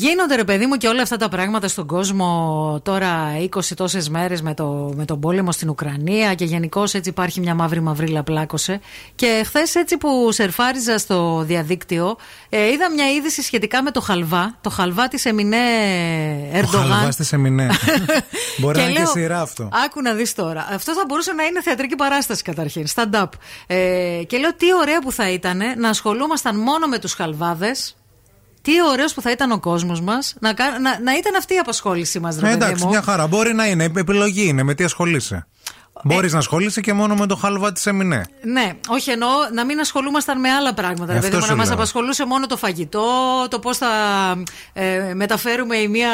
Speaker 3: Γίνονται ρε παιδί μου και όλα αυτά τα πράγματα στον κόσμο τώρα 20 τόσες μέρες με, το, με τον πόλεμο στην Ουκρανία και γενικώ έτσι υπάρχει μια μαύρη μαυρίλα πλάκωσε και χθες έτσι που σερφάριζα στο διαδίκτυο ε, είδα μια είδηση σχετικά με το χαλβά το χαλβά της Εμινέ
Speaker 2: Ο
Speaker 3: Ερντογάν
Speaker 2: χαλβάς της Εμινέ. Μπορεί
Speaker 3: Και
Speaker 2: να είναι και
Speaker 3: λέω,
Speaker 2: σειρά αυτό.
Speaker 3: Άκου να δεις τώρα. Αυτό θα μπορούσε να είναι θεατρική παράσταση καταρχήν. Stand-up. Ε, και λέω τι ωραία που θα ήταν να ασχολούμασταν μόνο με τους χαλβάδες. Τι ωραίος που θα ήταν ο κόσμος μας να, κα- να, να ήταν αυτή η απασχόλησή μας, ρε
Speaker 2: Ε,
Speaker 3: παιδί
Speaker 2: εντάξει,
Speaker 3: μου.
Speaker 2: μια χαρά. Μπορεί να είναι. Επιλογή είναι. Με τι ασχολείσαι; Μπορείς να ασχολείσαι και μόνο με το χάλβα της Εμινέ.
Speaker 3: Ναι, όχι εννοώ να μην ασχολούμασταν με άλλα πράγματα. Ρε
Speaker 2: Αυτό
Speaker 3: παιδί μου,
Speaker 2: σου
Speaker 3: να μας
Speaker 2: λέω.
Speaker 3: απασχολούσε μόνο το φαγητό, το πώς θα ε, μεταφέρουμε η μία,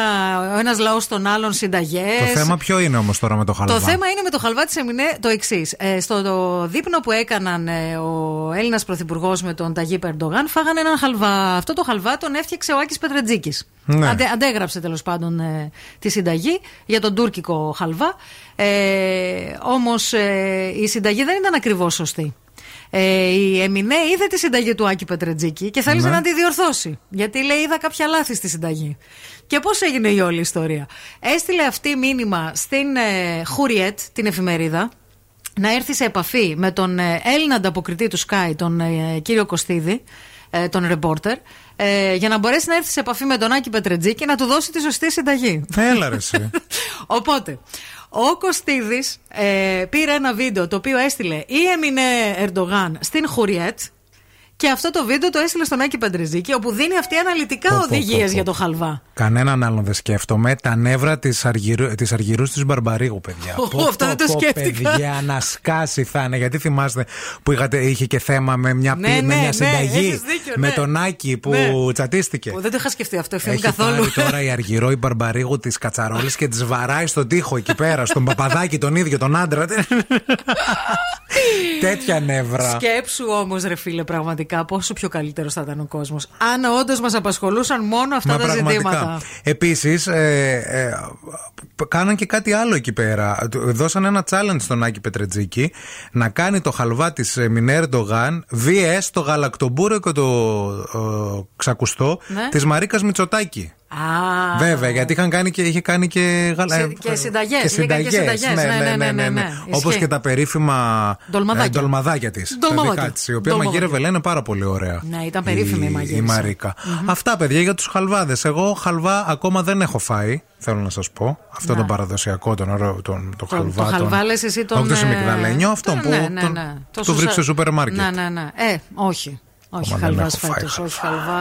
Speaker 3: ο ένας λαός στον άλλον συνταγές.
Speaker 2: Το θέμα ποιο είναι όμως τώρα με το χάλβα;
Speaker 3: Το θέμα είναι με το χαλβά της Εμινέ το εξής. Ε, στο το δείπνο που έκαναν ε, ο Έλληνας Πρωθυπουργός με τον Ταγί Περντογάν, φάγανε έναν χαλβά. Αυτό το χαλβά τον έφτιαξε ο Άκης Πετρετζίκης.
Speaker 2: Ναι.
Speaker 3: Αντε, αντέγραψε τέλος πάντων ε, τη συνταγή για τον τουρκικό χαλβά. Ε, Όμως ε, η συνταγή δεν ήταν ακριβώς σωστή. Ε, η Εμινέ είδε τη συνταγή του Άκη Πετρετζίκη και θέλησε
Speaker 2: Ναι.
Speaker 3: να τη διορθώσει. Γιατί λέει: Είδα κάποια λάθη στη συνταγή. Και πώς έγινε η όλη ιστορία. Έστειλε αυτή μήνυμα στην ε, Χουριέτ, την εφημερίδα, να έρθει σε επαφή με τον ε, Έλληνα ανταποκριτή του Sky, τον ε, κύριο Κωστίδη, ε, τον ρεπόρτερ, ε, για να μπορέσει να έρθει σε επαφή με τον Άκη Πετρετζίκη και να του δώσει τη σωστή συνταγή.
Speaker 2: Έλα ρε εσύ.
Speaker 3: Οπότε, ο Κωστίδης ε, πήρε ένα βίντεο το οποίο έστειλε η Εμινέ Ερντογάν στην Χουριέτ και αυτό το βίντεο το έστειλε στον Άκη Πεντρεζίκη όπου δίνει αυτή αναλυτικά
Speaker 2: Πω, πω,
Speaker 3: οδηγίες
Speaker 2: πω, πω.
Speaker 3: για το χαλβά.
Speaker 2: Κανέναν άλλον δεν σκέφτομαι. Τα νεύρα της αργυρού, της αργυρούς της Μπαρμπαρίγου, παιδιά.
Speaker 3: Ω,
Speaker 2: Πω,
Speaker 3: αυτό
Speaker 2: πω,
Speaker 3: δεν το
Speaker 2: πω,
Speaker 3: σκέφτηκα.
Speaker 2: Παιδιά, να σκάσει θα είναι. Γιατί θυμάστε που είχατε, είχε και θέμα με μια,
Speaker 3: Ναι,
Speaker 2: πι- με
Speaker 3: ναι,
Speaker 2: μια
Speaker 3: ναι,
Speaker 2: συνταγή.
Speaker 3: έχεις δίκιο,
Speaker 2: με
Speaker 3: ναι.
Speaker 2: τον Άκη που
Speaker 3: Ναι.
Speaker 2: τσατίστηκε.
Speaker 3: Που δεν το είχα σκεφτεί αυτό, ευθύνη
Speaker 2: Έχει
Speaker 3: καθόλου.
Speaker 2: πάρει τώρα η Αργυρό η Μπαρμπαρίγου τι κατσαρόλε και τι βαράει στον τοίχο εκεί πέρα, στον παπαδάκι τον ίδιο, τον άντρα. Τέτοια νεύρα.
Speaker 3: Σκέψου όμως, ρε φίλε, πραγματικά πόσο πιο καλύτερος θα ήταν ο κόσμος. Αν όντως μας απασχολούσαν μόνο αυτά
Speaker 2: Μα
Speaker 3: τα
Speaker 2: πραγματικά.
Speaker 3: ζητήματα.
Speaker 2: Επίσης, ε, ε, κάναν και κάτι άλλο εκεί πέρα. Του- Δώσαν ένα challenge στον Άκη Πετρετζίκη να κάνει το χαλβά της Εμινέ Ερντογάν VS το γαλακτομπούρεκο και το ε, ξακουστό
Speaker 3: Ναι.
Speaker 2: της της Μαρίκας Μητσοτάκη.
Speaker 3: Α,
Speaker 2: Βέβαια, γιατί είχαν κάνει και, είχε κάνει και, γαλα...
Speaker 3: Σε- και συνταγές,
Speaker 2: Και
Speaker 3: είχαν και
Speaker 2: συνταγές.
Speaker 3: συνταγές. Ναι, ναι, ναι, ναι, ναι.
Speaker 2: Όπως
Speaker 3: Ισχύει.
Speaker 2: και τα περίφημα
Speaker 3: Ντολμαδάκια.
Speaker 2: ντολμαδάκια της.
Speaker 3: Ντολμαδάκια.
Speaker 2: Η οποία
Speaker 3: Ντολμαδάκια.
Speaker 2: μαγείρευε, λένε πάρα πολύ ωραία.
Speaker 3: Ναι, ήταν περίφημη η
Speaker 2: η
Speaker 3: μαγείρισα.
Speaker 2: Μαρίκα. Αυτά, παιδιά, για τους χαλβάδες. Εγώ χαλβά ακόμα δεν έχω φάει. Θέλω να σας πω. Αυτό
Speaker 3: Ναι.
Speaker 2: τον παραδοσιακό, τον ωραίο, τον, το,
Speaker 3: Το-
Speaker 2: χαλβά.
Speaker 3: Το
Speaker 2: τον-
Speaker 3: χαλβά λες εσύ τον.
Speaker 2: Όχι το
Speaker 3: ε,
Speaker 2: σιμιγδαλένιο, αυτόν που
Speaker 3: ναι, ναι,
Speaker 2: τον-
Speaker 3: ναι.
Speaker 2: το
Speaker 3: σουσα-
Speaker 2: βρίσκει στο σούπερ μάρκετ.
Speaker 3: Ναι, ναι, ναι. Ε, όχι. Όχι
Speaker 2: Ακόμα δεν
Speaker 3: χαλβάς
Speaker 2: έχω φάει
Speaker 3: φέτος. Όχι χαλβά.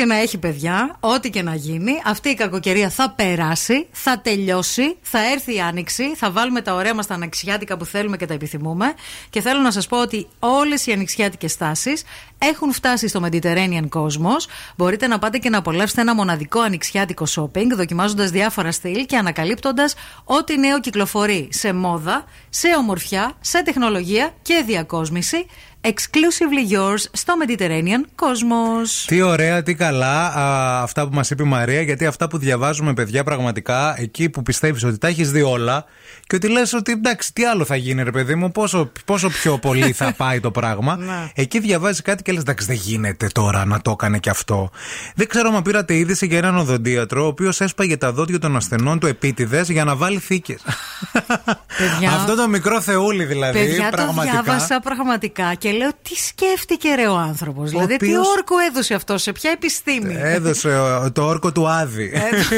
Speaker 3: Και να έχει παιδιά, ό,τι και να γίνει, αυτή η κακοκαιρία θα περάσει, θα τελειώσει, θα έρθει η άνοιξη, θα βάλουμε τα ωραία μας τα ανοιξιάτικα που θέλουμε και τα επιθυμούμε. Και θέλω να σας πω ότι όλες οι ανοιξιάτικες τάσεις έχουν φτάσει στο Mediterranean Cosmos. Μπορείτε να πάτε και να απολαύσετε ένα μοναδικό ανοιξιάτικο shopping, δοκιμάζοντας διάφορα στυλ και ανακαλύπτοντας ό,τι νέο κυκλοφορεί σε μόδα, σε ομορφιά, σε τεχνολογία και διακόσμηση. Exclusively yours στο Mediterranean Cosmos.
Speaker 2: Τι ωραία, τι καλά α, αυτά που μας είπε η Μαρία, γιατί αυτά που διαβάζουμε, παιδιά, πραγματικά εκεί που πιστεύεις ότι τα έχεις δει όλα και ότι λες ότι εντάξει, τι άλλο θα γίνει, ρε παιδί μου, πόσο, πόσο πιο πολύ θα πάει το πράγμα.
Speaker 3: Ναι.
Speaker 2: εκεί διαβάζει κάτι και λες: Εντάξει, δεν γίνεται τώρα να το έκανε και αυτό. Δεν ξέρω αν πήρατε είδηση για έναν οδοντίατρο, ο οποίος έσπαγε τα δόντια των ασθενών του επίτηδες για να βάλει θήκες.
Speaker 3: Παιδιά,
Speaker 2: αυτό το μικρό θεούλη δηλαδή.
Speaker 3: παιδιά το
Speaker 2: πραγματικά.
Speaker 3: διάβασα πραγματικά και λέω τι σκέφτηκε ρε ο άνθρωπος; Δηλαδή, τι
Speaker 2: οποίος-
Speaker 3: όρκο έδωσε αυτός, σε ποια επιστήμη;
Speaker 2: Έδωσε ε, το όρκο του Άδη.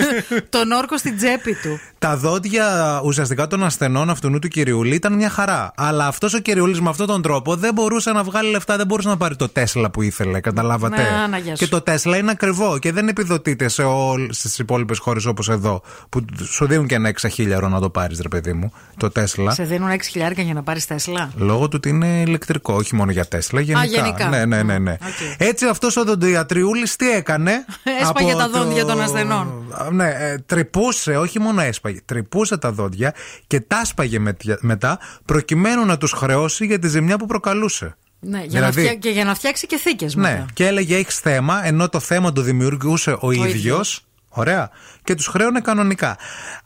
Speaker 3: Τον όρκο στην τσέπη του.
Speaker 2: Τα δόντια ουσιαστικά των ασθενών αυτού του κυριούλη ήταν μια χαρά. Αλλά αυτός ο κυριούλης με αυτόν τον τρόπο δεν μπορούσε να βγάλει λεφτά, δεν μπορούσε να πάρει το Τέσλα που ήθελε. Καταλάβατε;
Speaker 3: Να, να, γεια σου.
Speaker 2: και το Τέσλα είναι ακριβό και δεν επιδοτείται σε όλε τι υπόλοιπες χώρες όπως εδώ. Που σου δίνουν και ένα εξαχίλιαρο να το πάρεις, ρε παιδί μου. Το Τέσλα.
Speaker 3: Σε δίνουν 6 χιλιάρικα για να πάρεις Τέσλα;
Speaker 2: Λόγω του ότι είναι ηλεκτρικό, όχι μόνο για Τέσλα, γενικά.
Speaker 3: γενικά.
Speaker 2: Ναι, ναι, ναι. ναι. Έτσι αυτός ο δοντιατριούλη τι έκανε;
Speaker 3: Έσπαγε
Speaker 2: από
Speaker 3: τα δόντια
Speaker 2: το-
Speaker 3: των ασθενών.
Speaker 2: Ναι, ε, τρυπούσε, όχι μόνο έσπαγε. Τρυπούσε τα δόντια και τα έσπαγε με- μετά προκειμένου να τους χρεώσει για τη ζημιά που προκαλούσε.
Speaker 3: Ναι, για
Speaker 2: Δηλαδή-
Speaker 3: να φτιά... και για να φτιάξει και θήκες
Speaker 2: Ναι, και έλεγε έχεις θέμα, ενώ το θέμα το δημιουργούσε ο, ίδιο.
Speaker 3: ίδιος.
Speaker 2: Ωραία. Και τους χρέωνε κανονικά.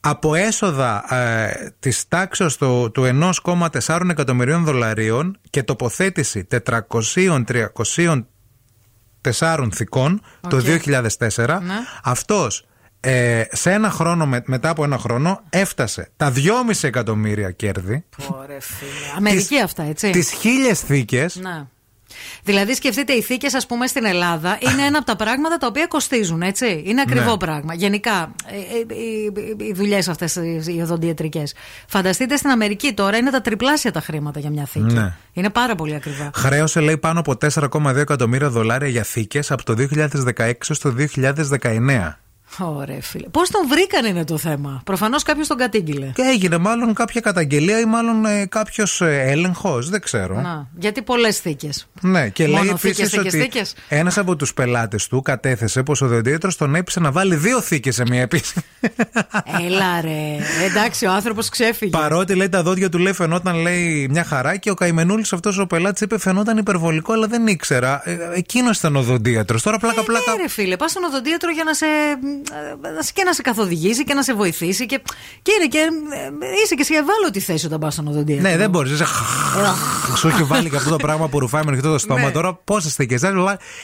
Speaker 2: Από έσοδα ε, της τάξης του, του 1,4 εκατομμυρίων δολαρίων και τοποθέτηση 400-300 τεσσάρων θηκών το
Speaker 3: Οκ.
Speaker 2: 2004,
Speaker 3: Ναι.
Speaker 2: αυτός ε, σε ένα χρόνο, με- μετά από ένα χρόνο, έφτασε τα 2,5 εκατομμύρια κέρδη,
Speaker 3: Ωραία, φίλε. Αμερική αυτά, έτσι.
Speaker 2: τις χίλιες θήκες,
Speaker 3: Ναι. Δηλαδή, σκεφτείτε, οι θήκες, ας πούμε, στην Ελλάδα είναι ένα από τα πράγματα τα οποία κοστίζουν, έτσι. Είναι ακριβό
Speaker 2: Ναι.
Speaker 3: πράγμα. Γενικά, ε, ε, οι, οι δουλειές αυτές οι οδοντιατρικές. Φανταστείτε στην Αμερική τώρα είναι τα τριπλάσια τα χρήματα για μια θήκη.
Speaker 2: Ναι.
Speaker 3: Είναι πάρα πολύ ακριβά.
Speaker 2: Χρέωσε λέει πάνω από 4,2 εκατομμύρια δολάρια για θήκες από το 2016 έως το 2019.
Speaker 3: Ωραία, φίλε. Πώς τον βρήκαν είναι το θέμα; Προφανώς κάποιος τον κατήγγειλε.
Speaker 2: Και έγινε μάλλον κάποια καταγγελία ή μάλλον ε, κάποιος έλεγχος, δεν ξέρω.
Speaker 3: Να, γιατί πολλές θήκες.
Speaker 2: Ναι, και
Speaker 3: Μόνο
Speaker 2: λέει
Speaker 3: θήκες,
Speaker 2: επίσης
Speaker 3: θήκες,
Speaker 2: ότι
Speaker 3: θήκες.
Speaker 2: ένας από τους πελάτες του κατέθεσε πως ο δοντίατρο τον έπεισε να βάλει δύο θήκες σε μία επίσημη.
Speaker 3: Έλα ρε. Εντάξει, ο άνθρωπος ξέφυγε.
Speaker 2: Παρότι λέει τα δόντια του λέει φαινόταν λέει μια χαρά και ο καημενούλης αυτός ο πελάτης είπε φαινόταν υπερβολικό, αλλά δεν ήξερα. Ε, Εκείνος ήταν ο δοντίατρο. Τώρα πλάκα πλάκα.
Speaker 3: Ναι, ρε φίλε, πας στον οδοντίατρο για να σε, να σε- και να σε καθοδηγήσει και να σε βοηθήσει. Και, και, είναι και ε, είσαι και σε ευάλωτη θέση όταν πας στον οδοντίατρο.
Speaker 2: Ναι, δεν μπορείς. Σου έχει βάλει και αυτό το πράγμα που ρουφάει με ανοιχτό το στόμα.
Speaker 3: Ναι.
Speaker 2: Τώρα πόσε θήκε.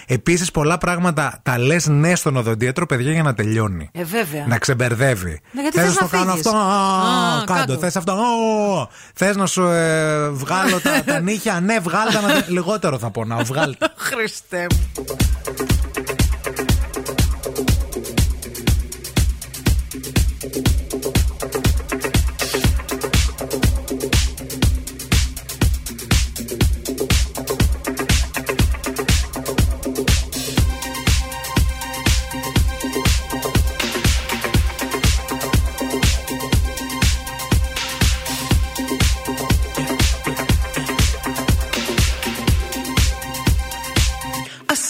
Speaker 2: Επίσης, πολλά πράγματα τα λες ναι στον οδοντίατρο, παιδιά, για να τελειώνει.
Speaker 3: Ε, βέβαια.
Speaker 2: Να ξεμπερδεύει.
Speaker 3: Ναι, γιατί
Speaker 2: Θες
Speaker 3: θες
Speaker 2: να
Speaker 3: να
Speaker 2: το κάνω
Speaker 3: φύγεις.
Speaker 2: αυτό; Α,
Speaker 3: Α,
Speaker 2: Κάντο.
Speaker 3: κάτω.
Speaker 2: Θες αυτό; Θες να σου ε, βγάλω τα, τα νύχια; Ναι, βγάλω τα. να- Λιγότερο θα πω να βγάλω.
Speaker 3: Χριστέ μου.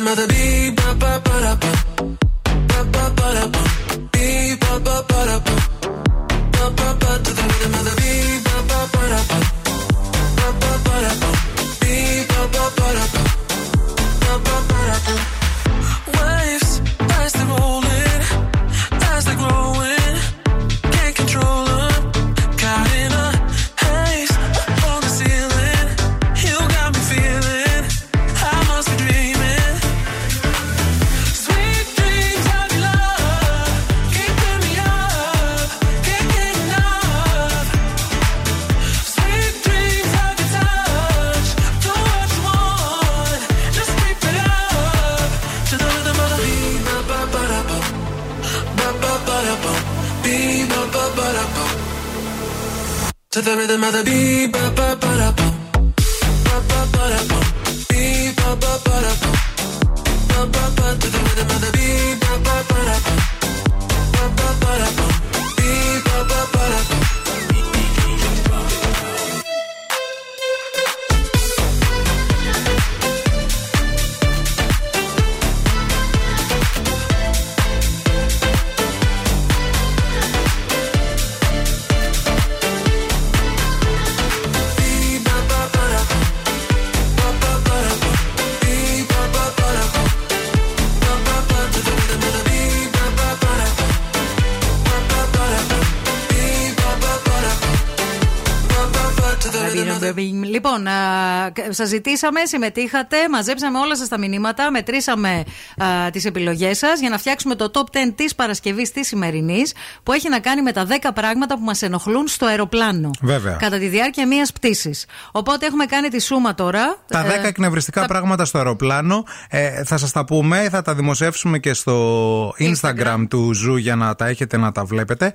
Speaker 13: The beat,
Speaker 3: Λοιπόν, σας ζητήσαμε, συμμετείχατε, μαζέψαμε όλα σας τα μηνύματα, μετρήσαμε τις επιλογές σας για να φτιάξουμε το top 10 της Παρασκευής της σημερινής που έχει να κάνει με τα 10 πράγματα που μας ενοχλούν στο αεροπλάνο.
Speaker 2: Βέβαια.
Speaker 3: Κατά τη διάρκεια μιας πτήσης. Οπότε έχουμε κάνει τη σούμα τώρα.
Speaker 2: Τα
Speaker 3: Ε,
Speaker 2: 10 εκνευριστικά
Speaker 3: τα-
Speaker 2: πράγματα στο αεροπλάνο ε, θα σας τα πούμε, θα τα δημοσιεύσουμε και στο Instagram, του Zoo για να τα έχετε να τα βλέπετε.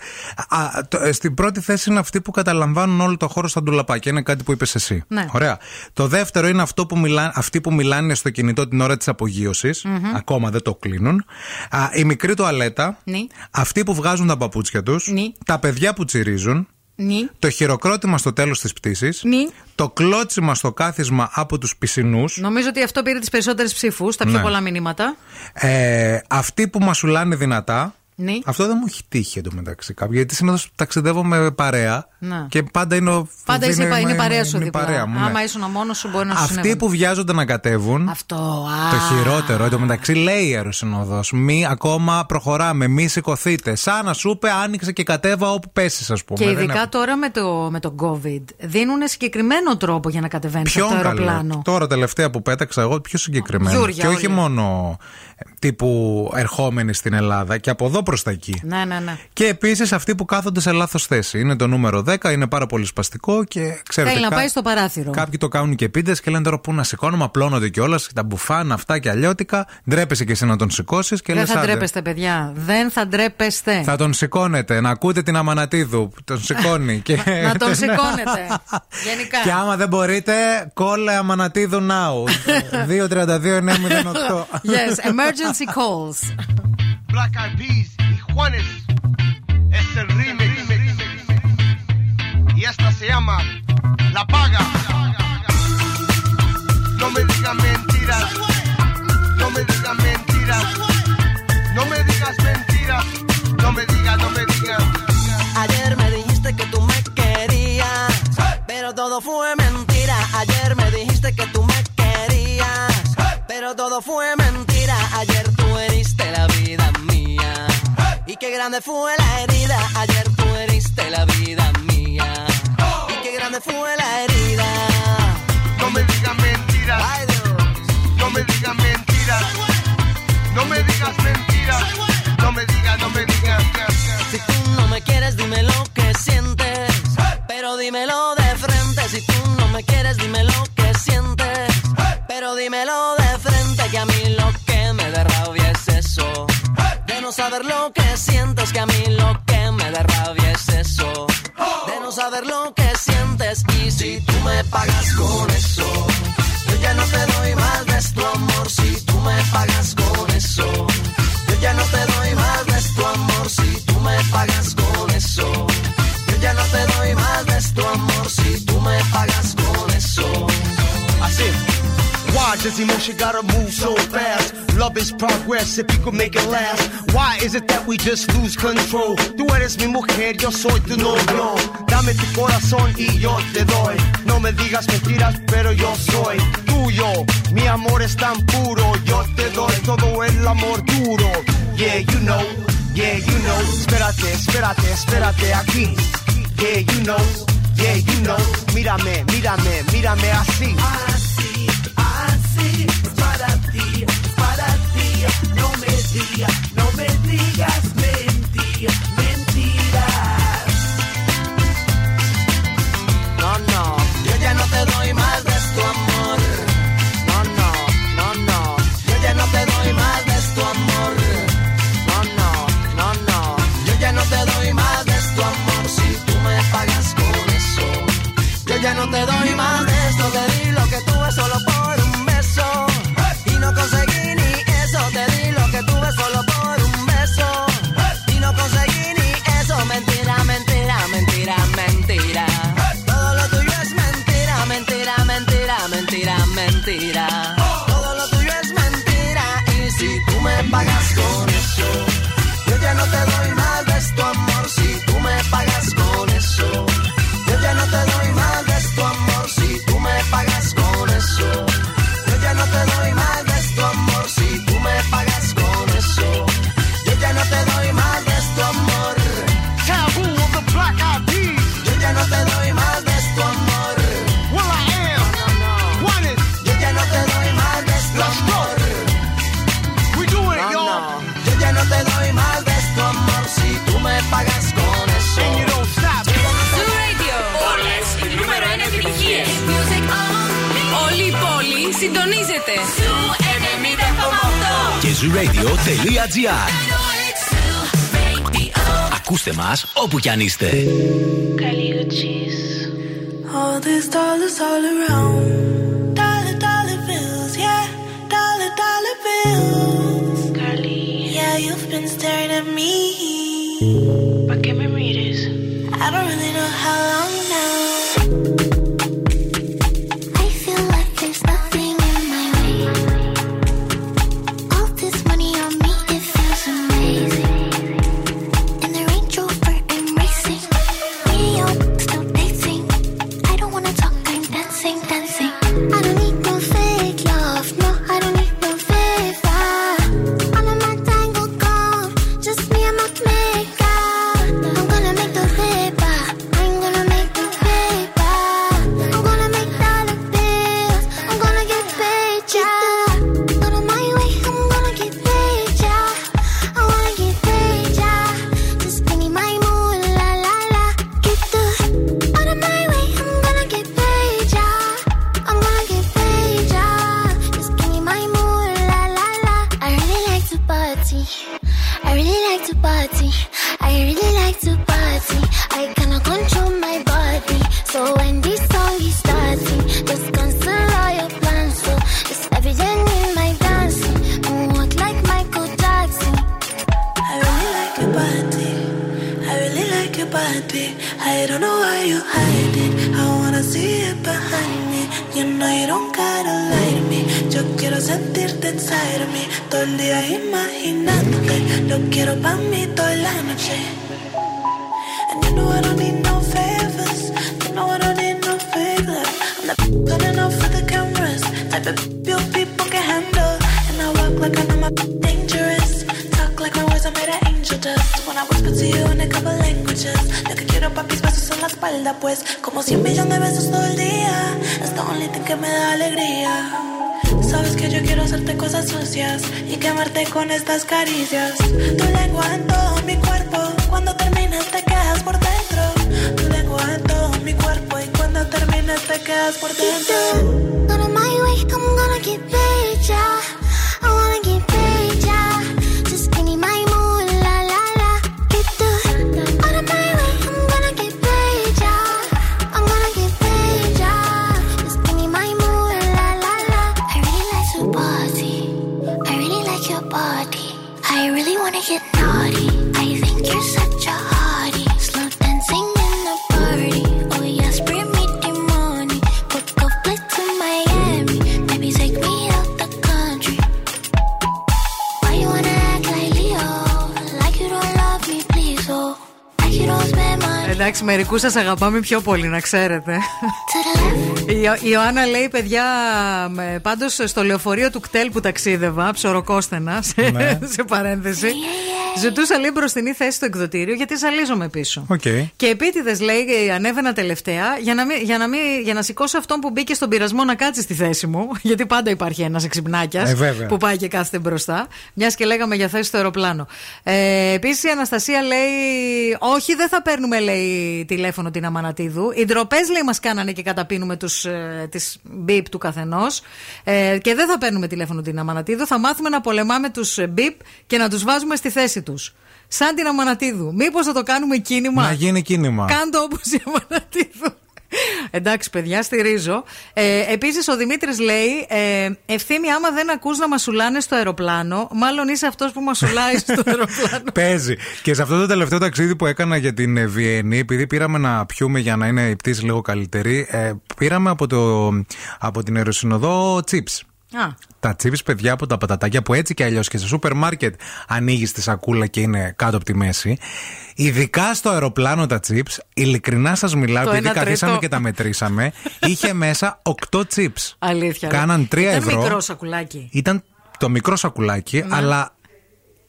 Speaker 2: Α, το- ε, στην πρώτη θέση είναι αυτοί που καταλαμβάνουν όλο το χώρο στα ντουλαπάκια. Είναι κάτι που είπες εσύ.
Speaker 3: Ναι.
Speaker 2: Ωραία. Το δεύτερο είναι αυτό που μιλά, αυτοί που μιλάνε στο κινητό την ώρα της απογείωσης.
Speaker 3: Μμμ.
Speaker 2: Ακόμα δεν το κλείνουν. Α, η μικρή τουαλέτα.
Speaker 3: Ναι.
Speaker 2: Αυτοί που βγάζουν τα παπούτσια τους.
Speaker 3: Ναι.
Speaker 2: Τα παιδιά που τσιρίζουν.
Speaker 3: Ναι.
Speaker 2: Το χειροκρότημα στο τέλος της πτήσης.
Speaker 3: Ναι.
Speaker 2: Το κλώτσιμα στο κάθισμα από τους πισινούς.
Speaker 3: Νομίζω ότι αυτό πήρε τις περισσότερες ψήφου, τα πιο
Speaker 2: Ναι.
Speaker 3: πολλά μηνύματα.
Speaker 2: Ε, αυτοί που μασουλάνε δυνατά.
Speaker 3: Ναι.
Speaker 2: Αυτό δεν μου έχει τύχει εντωμεταξύ κάποιο. Γιατί συνήθως ταξιδεύω με παρέα.
Speaker 3: Ναι.
Speaker 2: Και πάντα είναι. ο-
Speaker 3: Πάντα είσαι, είναι,
Speaker 2: είναι
Speaker 3: παρέα σου
Speaker 2: είναι
Speaker 3: δίπλα.
Speaker 2: παρέα μου, ναι.
Speaker 3: Άμα ήσουν μόνος σου, μπορεί να σου
Speaker 2: Αυτοί
Speaker 3: συνέβαινε.
Speaker 2: που βιάζονται να κατέβουν.
Speaker 3: Αυτό. Α.
Speaker 2: Το χειρότερο. Εν τω μεταξύ λέει η αεροσυνοδό. Μη ακόμα προχωράμε, μη σηκωθείτε. Σαν να σου είπε, άνοιξε και κατέβα όπου πέσεις, ας πούμε.
Speaker 3: Και
Speaker 2: Δεν
Speaker 3: ειδικά
Speaker 2: έχω-
Speaker 3: τώρα με το, με το COVID δίνουν συγκεκριμένο τρόπο για να κατεβαίνεις
Speaker 2: Ποιον
Speaker 3: από το
Speaker 2: καλό.
Speaker 3: αεροπλάνο.
Speaker 2: Τώρα τελευταία που πέταξα εγώ, πιο συγκεκριμένο.
Speaker 3: Γιούρια,
Speaker 2: και όχι
Speaker 3: όλοι.
Speaker 2: μόνο ε, τύπου ερχόμενοι στην Ελλάδα και από εδώ προς τα εκεί.
Speaker 3: Ναι, ναι, ναι.
Speaker 2: Και επίσης αυτοί που κάθονται σε λάθος θέση. Είναι το νούμερο 10, είναι πάρα πολύ σπαστικό και ξέρετε.
Speaker 3: Θέλει να
Speaker 2: κα-
Speaker 3: πάει στο παράθυρο.
Speaker 2: Κάποιοι το κάνουν και πίτε και λένε τώρα πού να σηκώνουμε, απλώνονται κιόλας. Τα μπουφάν, αυτά και αλλιώτικα. Ντρέπεσαι και εσύ να τον σηκώσεις και
Speaker 3: Δεν
Speaker 2: λες,
Speaker 3: θα
Speaker 2: «Άντε».
Speaker 3: ντρέπεστε, παιδιά. Δεν θα ντρέπεστε.
Speaker 2: Θα τον σηκώνετε, να ακούτε την Αμανατίδου που τον σηκώνει. και...
Speaker 3: Να τον σηκώνετε. Γενικά.
Speaker 2: Και άμα δεν μπορείτε, κόλλε Αμανατίδου now. 232-908.
Speaker 3: Yes, emergency calls.
Speaker 23: Black Eyed Peas y Juanes. Es el remix. Se llama La Paga. No me digas mentiras. No me digas mentiras. No me digas mentiras. No me digas, no me digas.
Speaker 24: Ayer me dijiste que tú me querías, pero todo fue mentira. Ayer me dijiste que tú me querías, pero todo fue mentira. Ayer tú heriste la vida mía. Y qué grande fue la herida. Ayer tú heriste la vida mía.
Speaker 23: No me digas mentiras. No me digas mentiras. No me digas mentiras. No me digas, no me digas.
Speaker 24: Si tú no me quieres, dime lo que sientes. Pero dímelo de frente. Si tú no me quieres, dime lo que sientes. Pero dímelo de frente. Que a mí lo que me da es eso. De no saber lo que sientes, que a mí lo que pagas con eso. Yo ya no te doy más de tu amor si tú me pagas con eso. Yo ya no te doy más de tu amor si tú me pagas con eso. Yo ya no te doy más de tu amor si tú me pagas con eso
Speaker 25: conscious emotion gotta move so fast. Love is progress if you could make it last. Why is it that we just lose control? Tú eres mi mujer, yo soy tu novio. Dame tu corazón y yo te doy. No me digas mentiras, pero yo soy tuyo. Mi amor es tan puro, yo te doy todo el amor duro. Yeah, you know, yeah, you know. Espérate, espérate, espérate aquí. Yeah, you know, yeah, you know. Mírame, mírame, mírame así
Speaker 26: para ti, para ti, no me digas, no me digas
Speaker 24: mentira.
Speaker 16: εμάς όπου κι αν είστε.
Speaker 13: All these dollars all around Dollar, bills, yeah Dollar, dollar bills Carly Yeah, you've been staring at me
Speaker 1: But give me
Speaker 3: Εντάξει, μερικού σας αγαπάμε πιο πολύ, να ξέρετε. Η, η Ιωάννα λέει, παιδιά, πάντως στο λεωφορείο του ΚΤΕΛ που ταξίδευα, ψωροκόστενα, σε,
Speaker 2: Ναι.
Speaker 3: σε παρένθεση, ζητούσα λέει μπροστινή θέση στο εκδοτήριο γιατί ζαλίζομαι πίσω.
Speaker 2: Οκ.
Speaker 3: Και επίτηδες λέει, ανέβαινα τελευταία για να, μην, για, να μην, για να σηκώσω αυτόν που μπήκε στον πειρασμό να κάτσει στη θέση μου. Γιατί πάντα υπάρχει ένας εξυπνάκιας
Speaker 2: Ε, βέβαια.
Speaker 3: που πάει και κάθεται μπροστά. Μιας και λέγαμε για θέση στο αεροπλάνο. Ε, Επίσης η Αναστασία λέει: Όχι, δεν θα παίρνουμε λέει, τηλέφωνο την Αμανατίδου. Οι ντροπές λέει μας κάνανε και καταπίνουμε τους, ε, τις μπιπ του καθενός. Ε, και δεν θα παίρνουμε τηλέφωνο την Αμανατίδου. Θα μάθουμε να πολεμάμε τους μπιπ και να τους βάζουμε στη θέση τους. Σαν την Αμανατίδου. Μήπως θα το κάνουμε κίνημα;
Speaker 2: Να γίνει κίνημα.
Speaker 3: Κάντο όπως η Αμανατίδου. Εντάξει, παιδιά, στηρίζω. Ε, Επίσης, ο Δημήτρης λέει: ε, Ευθύμη, άμα δεν ακούς να μασουλάνε στο αεροπλάνο, μάλλον είσαι αυτός που μασουλάει στο αεροπλάνο.
Speaker 2: Παίζει. Και σε αυτό το τελευταίο ταξίδι που έκανα για την ε, Βιέννη, επειδή πήραμε να πιούμε για να είναι η πτήση λίγο καλύτερη, ε, πήραμε από, το, από την αεροσυνοδό chips.
Speaker 3: Α,
Speaker 2: Τα chips, παιδιά, από τα πατατάκια που έτσι και αλλιώς και σε σούπερ μάρκετ ανοίγεις τη σακούλα και είναι κάτω από τη μέση. Ειδικά στο αεροπλάνο τα chips, ειλικρινά σας μιλάω,
Speaker 3: Το
Speaker 2: επειδή
Speaker 3: ένα
Speaker 2: καθίσαμε
Speaker 3: τρίτο.
Speaker 2: και τα μετρήσαμε, είχε μέσα 8 chips.
Speaker 3: αλήθεια. ρε.
Speaker 2: Κάναν 3
Speaker 3: Ήταν
Speaker 2: ευρώ.
Speaker 3: μικρό σακουλάκι.
Speaker 2: Ήταν το μικρό σακουλάκι,
Speaker 3: Ναι.
Speaker 2: αλλά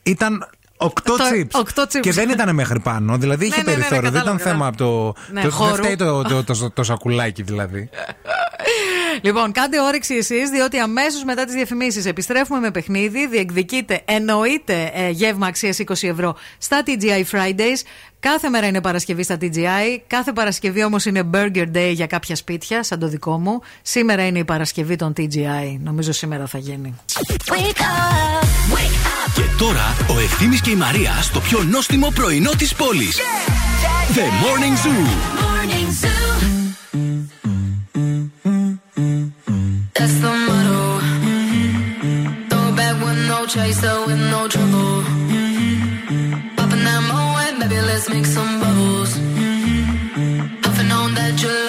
Speaker 2: ήταν 8
Speaker 3: Το-
Speaker 2: chips.
Speaker 3: Οκτώ chips.
Speaker 2: Και δεν ήταν μέχρι πάνω. Δηλαδή είχε
Speaker 3: Ναι, ναι, ναι, ναι,
Speaker 2: περιθώριο. δεν ήταν
Speaker 3: κατάλαβα,
Speaker 2: θέμα από το.
Speaker 3: Ναι,
Speaker 2: το
Speaker 3: χώρου.
Speaker 2: δεν φταίει το, το, το, το σακουλάκι δηλαδή.
Speaker 3: Λοιπόν, κάντε όρεξη εσείς, διότι αμέσως μετά τις διαφημίσεις επιστρέφουμε με παιχνίδι. Διεκδικείτε, εννοείται ε, γεύμα αξίας 20 ευρώ στα TGI Fridays. Κάθε μέρα είναι Παρασκευή στα TGI. Κάθε Παρασκευή όμως είναι Burger Day για κάποια σπίτια, σαν το δικό μου. Σήμερα είναι η Παρασκευή των TGI. Νομίζω σήμερα θα γίνει.
Speaker 16: Και τώρα ο Ευθύμης και η Μαρία στο πιο νόστιμο πρωινό της πόλης. The Morning Zoo.
Speaker 27: That's the motto. Throw it back with no chaser, with no trouble. Popping that moe, baby, let's make some bubbles. Puffing on that gelato.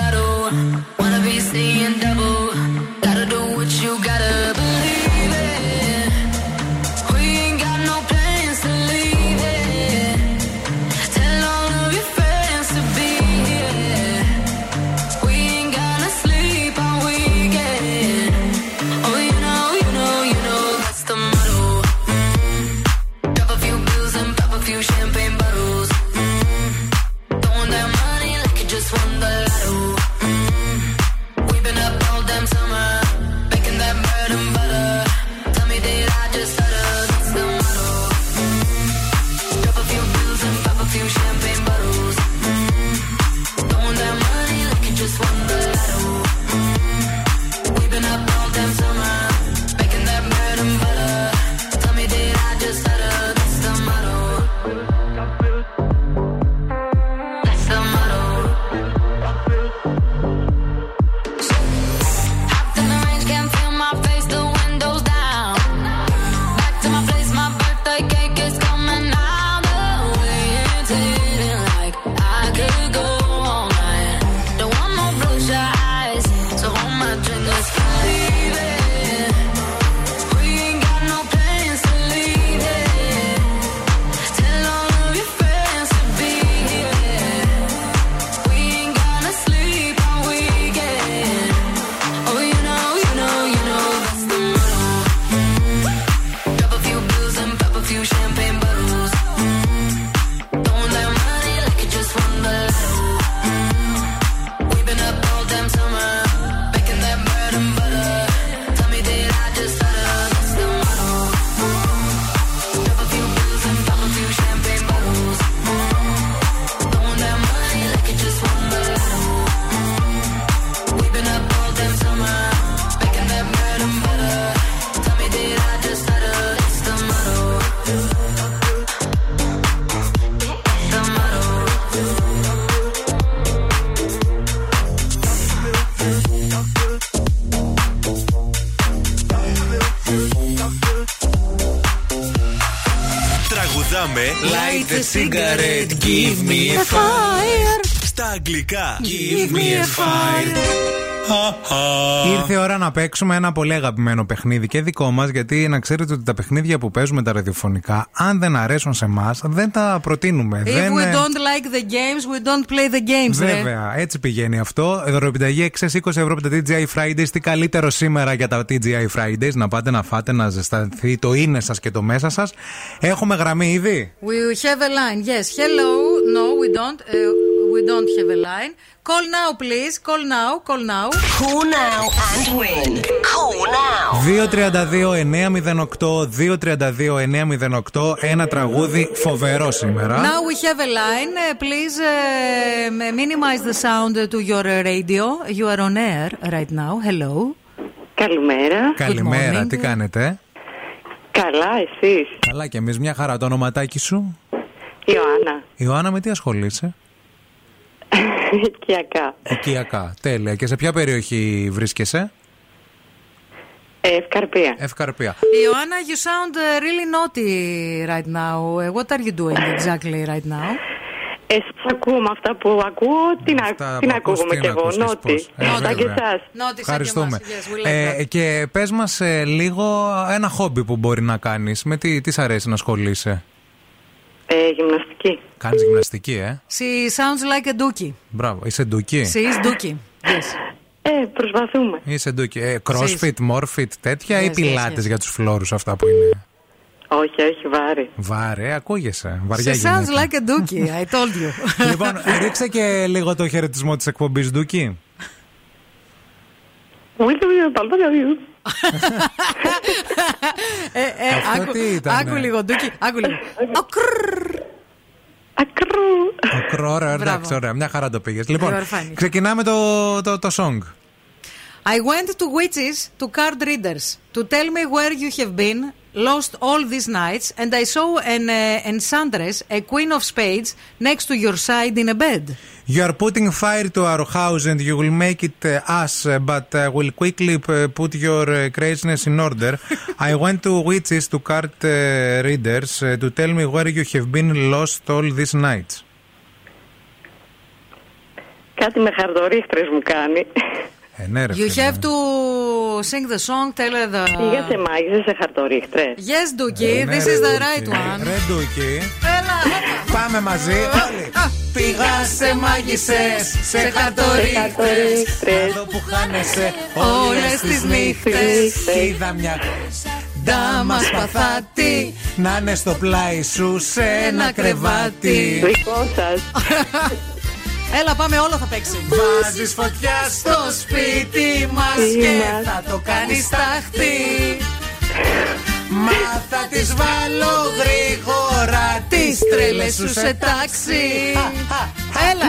Speaker 2: Να παίξουμε ένα πολύ αγαπημένο παιχνίδι και δικό μας, γιατί να ξέρετε ότι τα παιχνίδια που παίζουμε τα ραδιοφωνικά, αν δεν αρέσουν σε εμάς, δεν τα προτείνουμε.
Speaker 3: If
Speaker 2: δεν,
Speaker 3: we
Speaker 2: ε,
Speaker 3: don't like the games, we don't play the games. ρε.
Speaker 2: Βέβαια, έτσι πηγαίνει αυτό. Δωροπιταγή 620 ευρώ από τα TGI Fridays. Τι καλύτερο σήμερα για τα TGI Fridays; Να πάτε να φάτε, να ζεσταθεί το είναι σας και το μέσα σας. Έχουμε γραμμή ήδη;
Speaker 3: We have a line. Yes. Hello. No, we don't. Uh, we don't have a line. Call now, please. Call now. Call now.
Speaker 28: Call now and win. Call now.
Speaker 2: 232-908, 232-908. Ένα τραγούδι φοβερό σήμερα.
Speaker 3: Now we have a line. Uh, please uh, minimize the sound to your uh, radio. You are on air right now. Hello.
Speaker 29: Καλημέρα.
Speaker 2: Καλημέρα, τι κάνετε.
Speaker 29: Καλά, εσείς.
Speaker 2: Καλά και εμεί, μια χαρά. Το ονοματάκι σου.
Speaker 29: Ιωάννα.
Speaker 2: Ιωάννα, με τι ασχολείσαι.
Speaker 29: Οικιακά.
Speaker 2: Οικιακά. Τέλεια. Και σε ποια περιοχή βρίσκεσαι;
Speaker 29: Ε, Ευκαρπία.
Speaker 2: Ευκαρπία.
Speaker 3: Ιωάννα, you sound uh, really naughty right now. Uh, what are you doing exactly right now?
Speaker 29: Ε, σας ακούω με αυτά που ακούω, τι να, τι να ακούγομαι κι εγώ, νότι. Σαν και εσάς.
Speaker 2: Ευχαριστούμε. Ε, και πες μας λίγο ένα χόμπι που μπορεί να κάνεις. Με τι, τι σ' αρέσει να ασχολείσαι;
Speaker 29: Ε, γυμναστική.
Speaker 2: Κάνεις γυμναστική, ε;
Speaker 3: She sounds like a dookie.
Speaker 2: Μπράβο. Είσαι ντουκί.
Speaker 3: She is dookie. Yes.
Speaker 29: Ε, προσπαθούμε.
Speaker 2: Είσαι ντουκί. Ε, crossfit, morfit, τέτοια ή
Speaker 29: Yes, yes,
Speaker 2: πιλάτες
Speaker 29: yes.
Speaker 2: για τους φλόρους αυτά που είναι;
Speaker 29: Όχι, όχι, βάρη.
Speaker 2: Βάρε, ακούγεσαι. Βαριά
Speaker 3: She
Speaker 2: γυναίκα.
Speaker 3: sounds like a dookie. I told you.
Speaker 2: λοιπόν, ρίξε και λίγο το χαιρετισμό της εκπομπής Ντούκι.
Speaker 3: Ε, ε,
Speaker 2: Αυτό
Speaker 3: άκου,
Speaker 2: τι ήταν,
Speaker 3: άκου
Speaker 2: ε;
Speaker 3: λίγο, Ντούκι. Άκου λίγο.
Speaker 2: Ο κρόρα, εντάξει,
Speaker 3: Μπράβο.
Speaker 2: ωραία, μια χαρά το πήγε. Λοιπόν,
Speaker 3: Ορφάνη.
Speaker 2: ξεκινάμε το, το, το song.
Speaker 3: I went to witches, to card readers, to tell me where you have been, lost all these nights, and I saw an uh, enchantress, a queen of spades, next to your side in a bed.
Speaker 2: You are putting fire to our house and you will make it uh, us, uh, but uh, will quickly uh, put your uh, craziness in order. I went to witches to card uh, readers uh, to tell me where you have been lost all these nights.
Speaker 29: Κάτι με χαρδορίχτρες μου κάνει.
Speaker 2: Ε, ναι, ρε,
Speaker 3: You
Speaker 2: φίλε.
Speaker 3: have to sing the song, tell her the.
Speaker 29: Πήγα σε μάγισσες σε χαρτορίχτρες.
Speaker 3: Yes, Dookie,
Speaker 2: Ε, ναι,
Speaker 3: this
Speaker 2: ρε,
Speaker 3: is the
Speaker 2: Ντούκι.
Speaker 3: right one.
Speaker 2: Ρε Ντούκι.
Speaker 3: Έλα,
Speaker 2: Πάμε μαζί όλοι. Πήγα σε μάγισσες, σε
Speaker 29: χαρτορίχτρες,
Speaker 2: Να δω που χάνεσαι
Speaker 3: όλες τις νύχτες.
Speaker 2: Και είδα μια ντάμα σπαθάτη Να είναι στο πλάι σου σε ένα κρεβάτι
Speaker 29: Δικό σας.
Speaker 3: Έλα, πάμε, όλο θα παίξει.
Speaker 2: Βάζεις φωτιά στο σπίτι μας Και θα το κάνεις τάχτη Μα θα τις βάλω γρήγορα Τις τρέλες σου σε τάξη
Speaker 3: Έλα.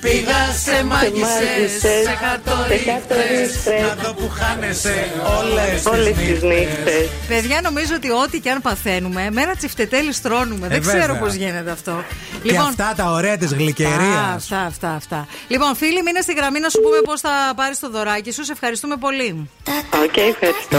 Speaker 2: Πήγα σε μάγισσες,
Speaker 29: μάγισσες,
Speaker 2: σε χαρτορίχτες Να δω που χάνεσαι όλες,
Speaker 29: Όλες
Speaker 2: τις
Speaker 29: τις νύχτες.
Speaker 3: Παιδιά, νομίζω ότι ό,τι και αν παθαίνουμε, με ένα τσιφτετέλι στρώνουμε. Δεν
Speaker 2: Ε,
Speaker 3: ξέρω
Speaker 2: βέβαια.
Speaker 3: πώ γίνεται αυτό.
Speaker 2: Και αυτά τα ωραία της
Speaker 3: Α,
Speaker 2: Γλυκερίας
Speaker 3: αυτά, αυτά, αυτά. Λοιπόν, φίλοι, μείνε στη γραμμή να σου πούμε πώς θα πάρει το δωράκι σου. Σε ευχαριστούμε πολύ.
Speaker 29: Οκ, ευχαριστώ.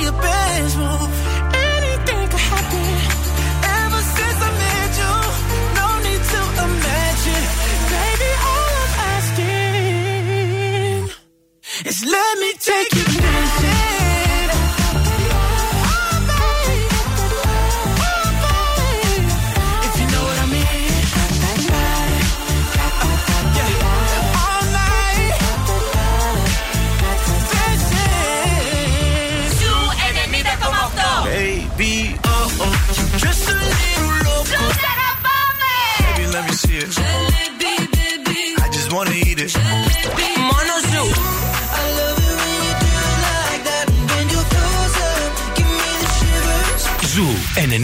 Speaker 5: be a best move.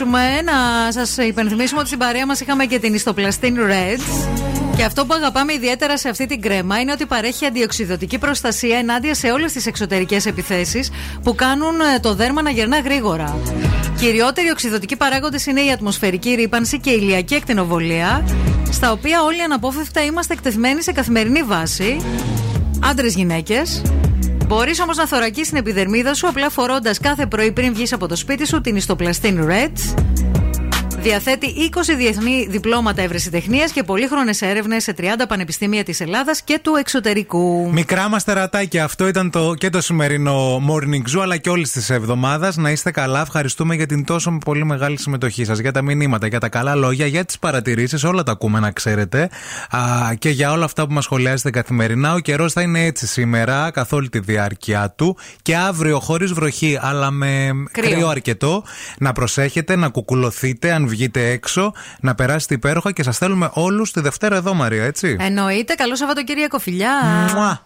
Speaker 3: Σα αφήσουμε, να σας υπενθυμίσουμε ότι στην παρέα μας είχαμε και την ιστοπλαστήν Reds. Και αυτό που αγαπάμε ιδιαίτερα σε αυτή την κρέμα είναι ότι παρέχει αντιοξυδοτική προστασία ενάντια σε όλες τις εξωτερικές επιθέσεις που κάνουν ε, το δέρμα να γερνά γρήγορα. Κυριότεροι οξυδοτικοί παράγοντες είναι η ατμοσφαιρική ρήπανση και η ηλιακή ακτινοβολία, στα οποία όλοι αναπόφευκτα είμαστε εκτεθειμένοι σε καθημερινή βάση. Άντρες, γυναίκες. Μπορείς όμως να θωρακίσεις την επιδερμίδα σου απλά φορώντας κάθε πρωί πριν βγεις από το σπίτι σου την ιστοπλαστήν Red. Διαθέτει 20 διεθνή διπλώματα ευρεσιτεχνίας και πολύχρονες έρευνες σε 30 πανεπιστήμια της Ελλάδας και του εξωτερικού.
Speaker 2: Μικρά μας τερατάκια. Αυτό ήταν το, και το σημερινό Morning Zoo, αλλά και όλης της εβδομάδας. Να είστε καλά. Ευχαριστούμε για την τόσο πολύ μεγάλη συμμετοχή σας, για τα μηνύματα, για τα καλά λόγια, για τις παρατηρήσεις. Όλα τα ακούμε, να ξέρετε. Α, και για όλα αυτά που μας σχολιάζετε καθημερινά. Ο καιρός θα είναι έτσι σήμερα, καθ' όλη τη διάρκεια του. Και αύριο, χωρίς βροχή, αλλά με
Speaker 3: Κρύο.
Speaker 2: κρύο αρκετό. Να προσέχετε, να κουκουλωθείτε, αν βγείτε έξω, να περάσετε υπέροχα και σας θέλουμε όλους τη Δευτέρα εδώ, Μαρία, έτσι.
Speaker 3: Εννοείται. Καλό Σαββατοκύριακο, φιλιά.
Speaker 2: Μουά.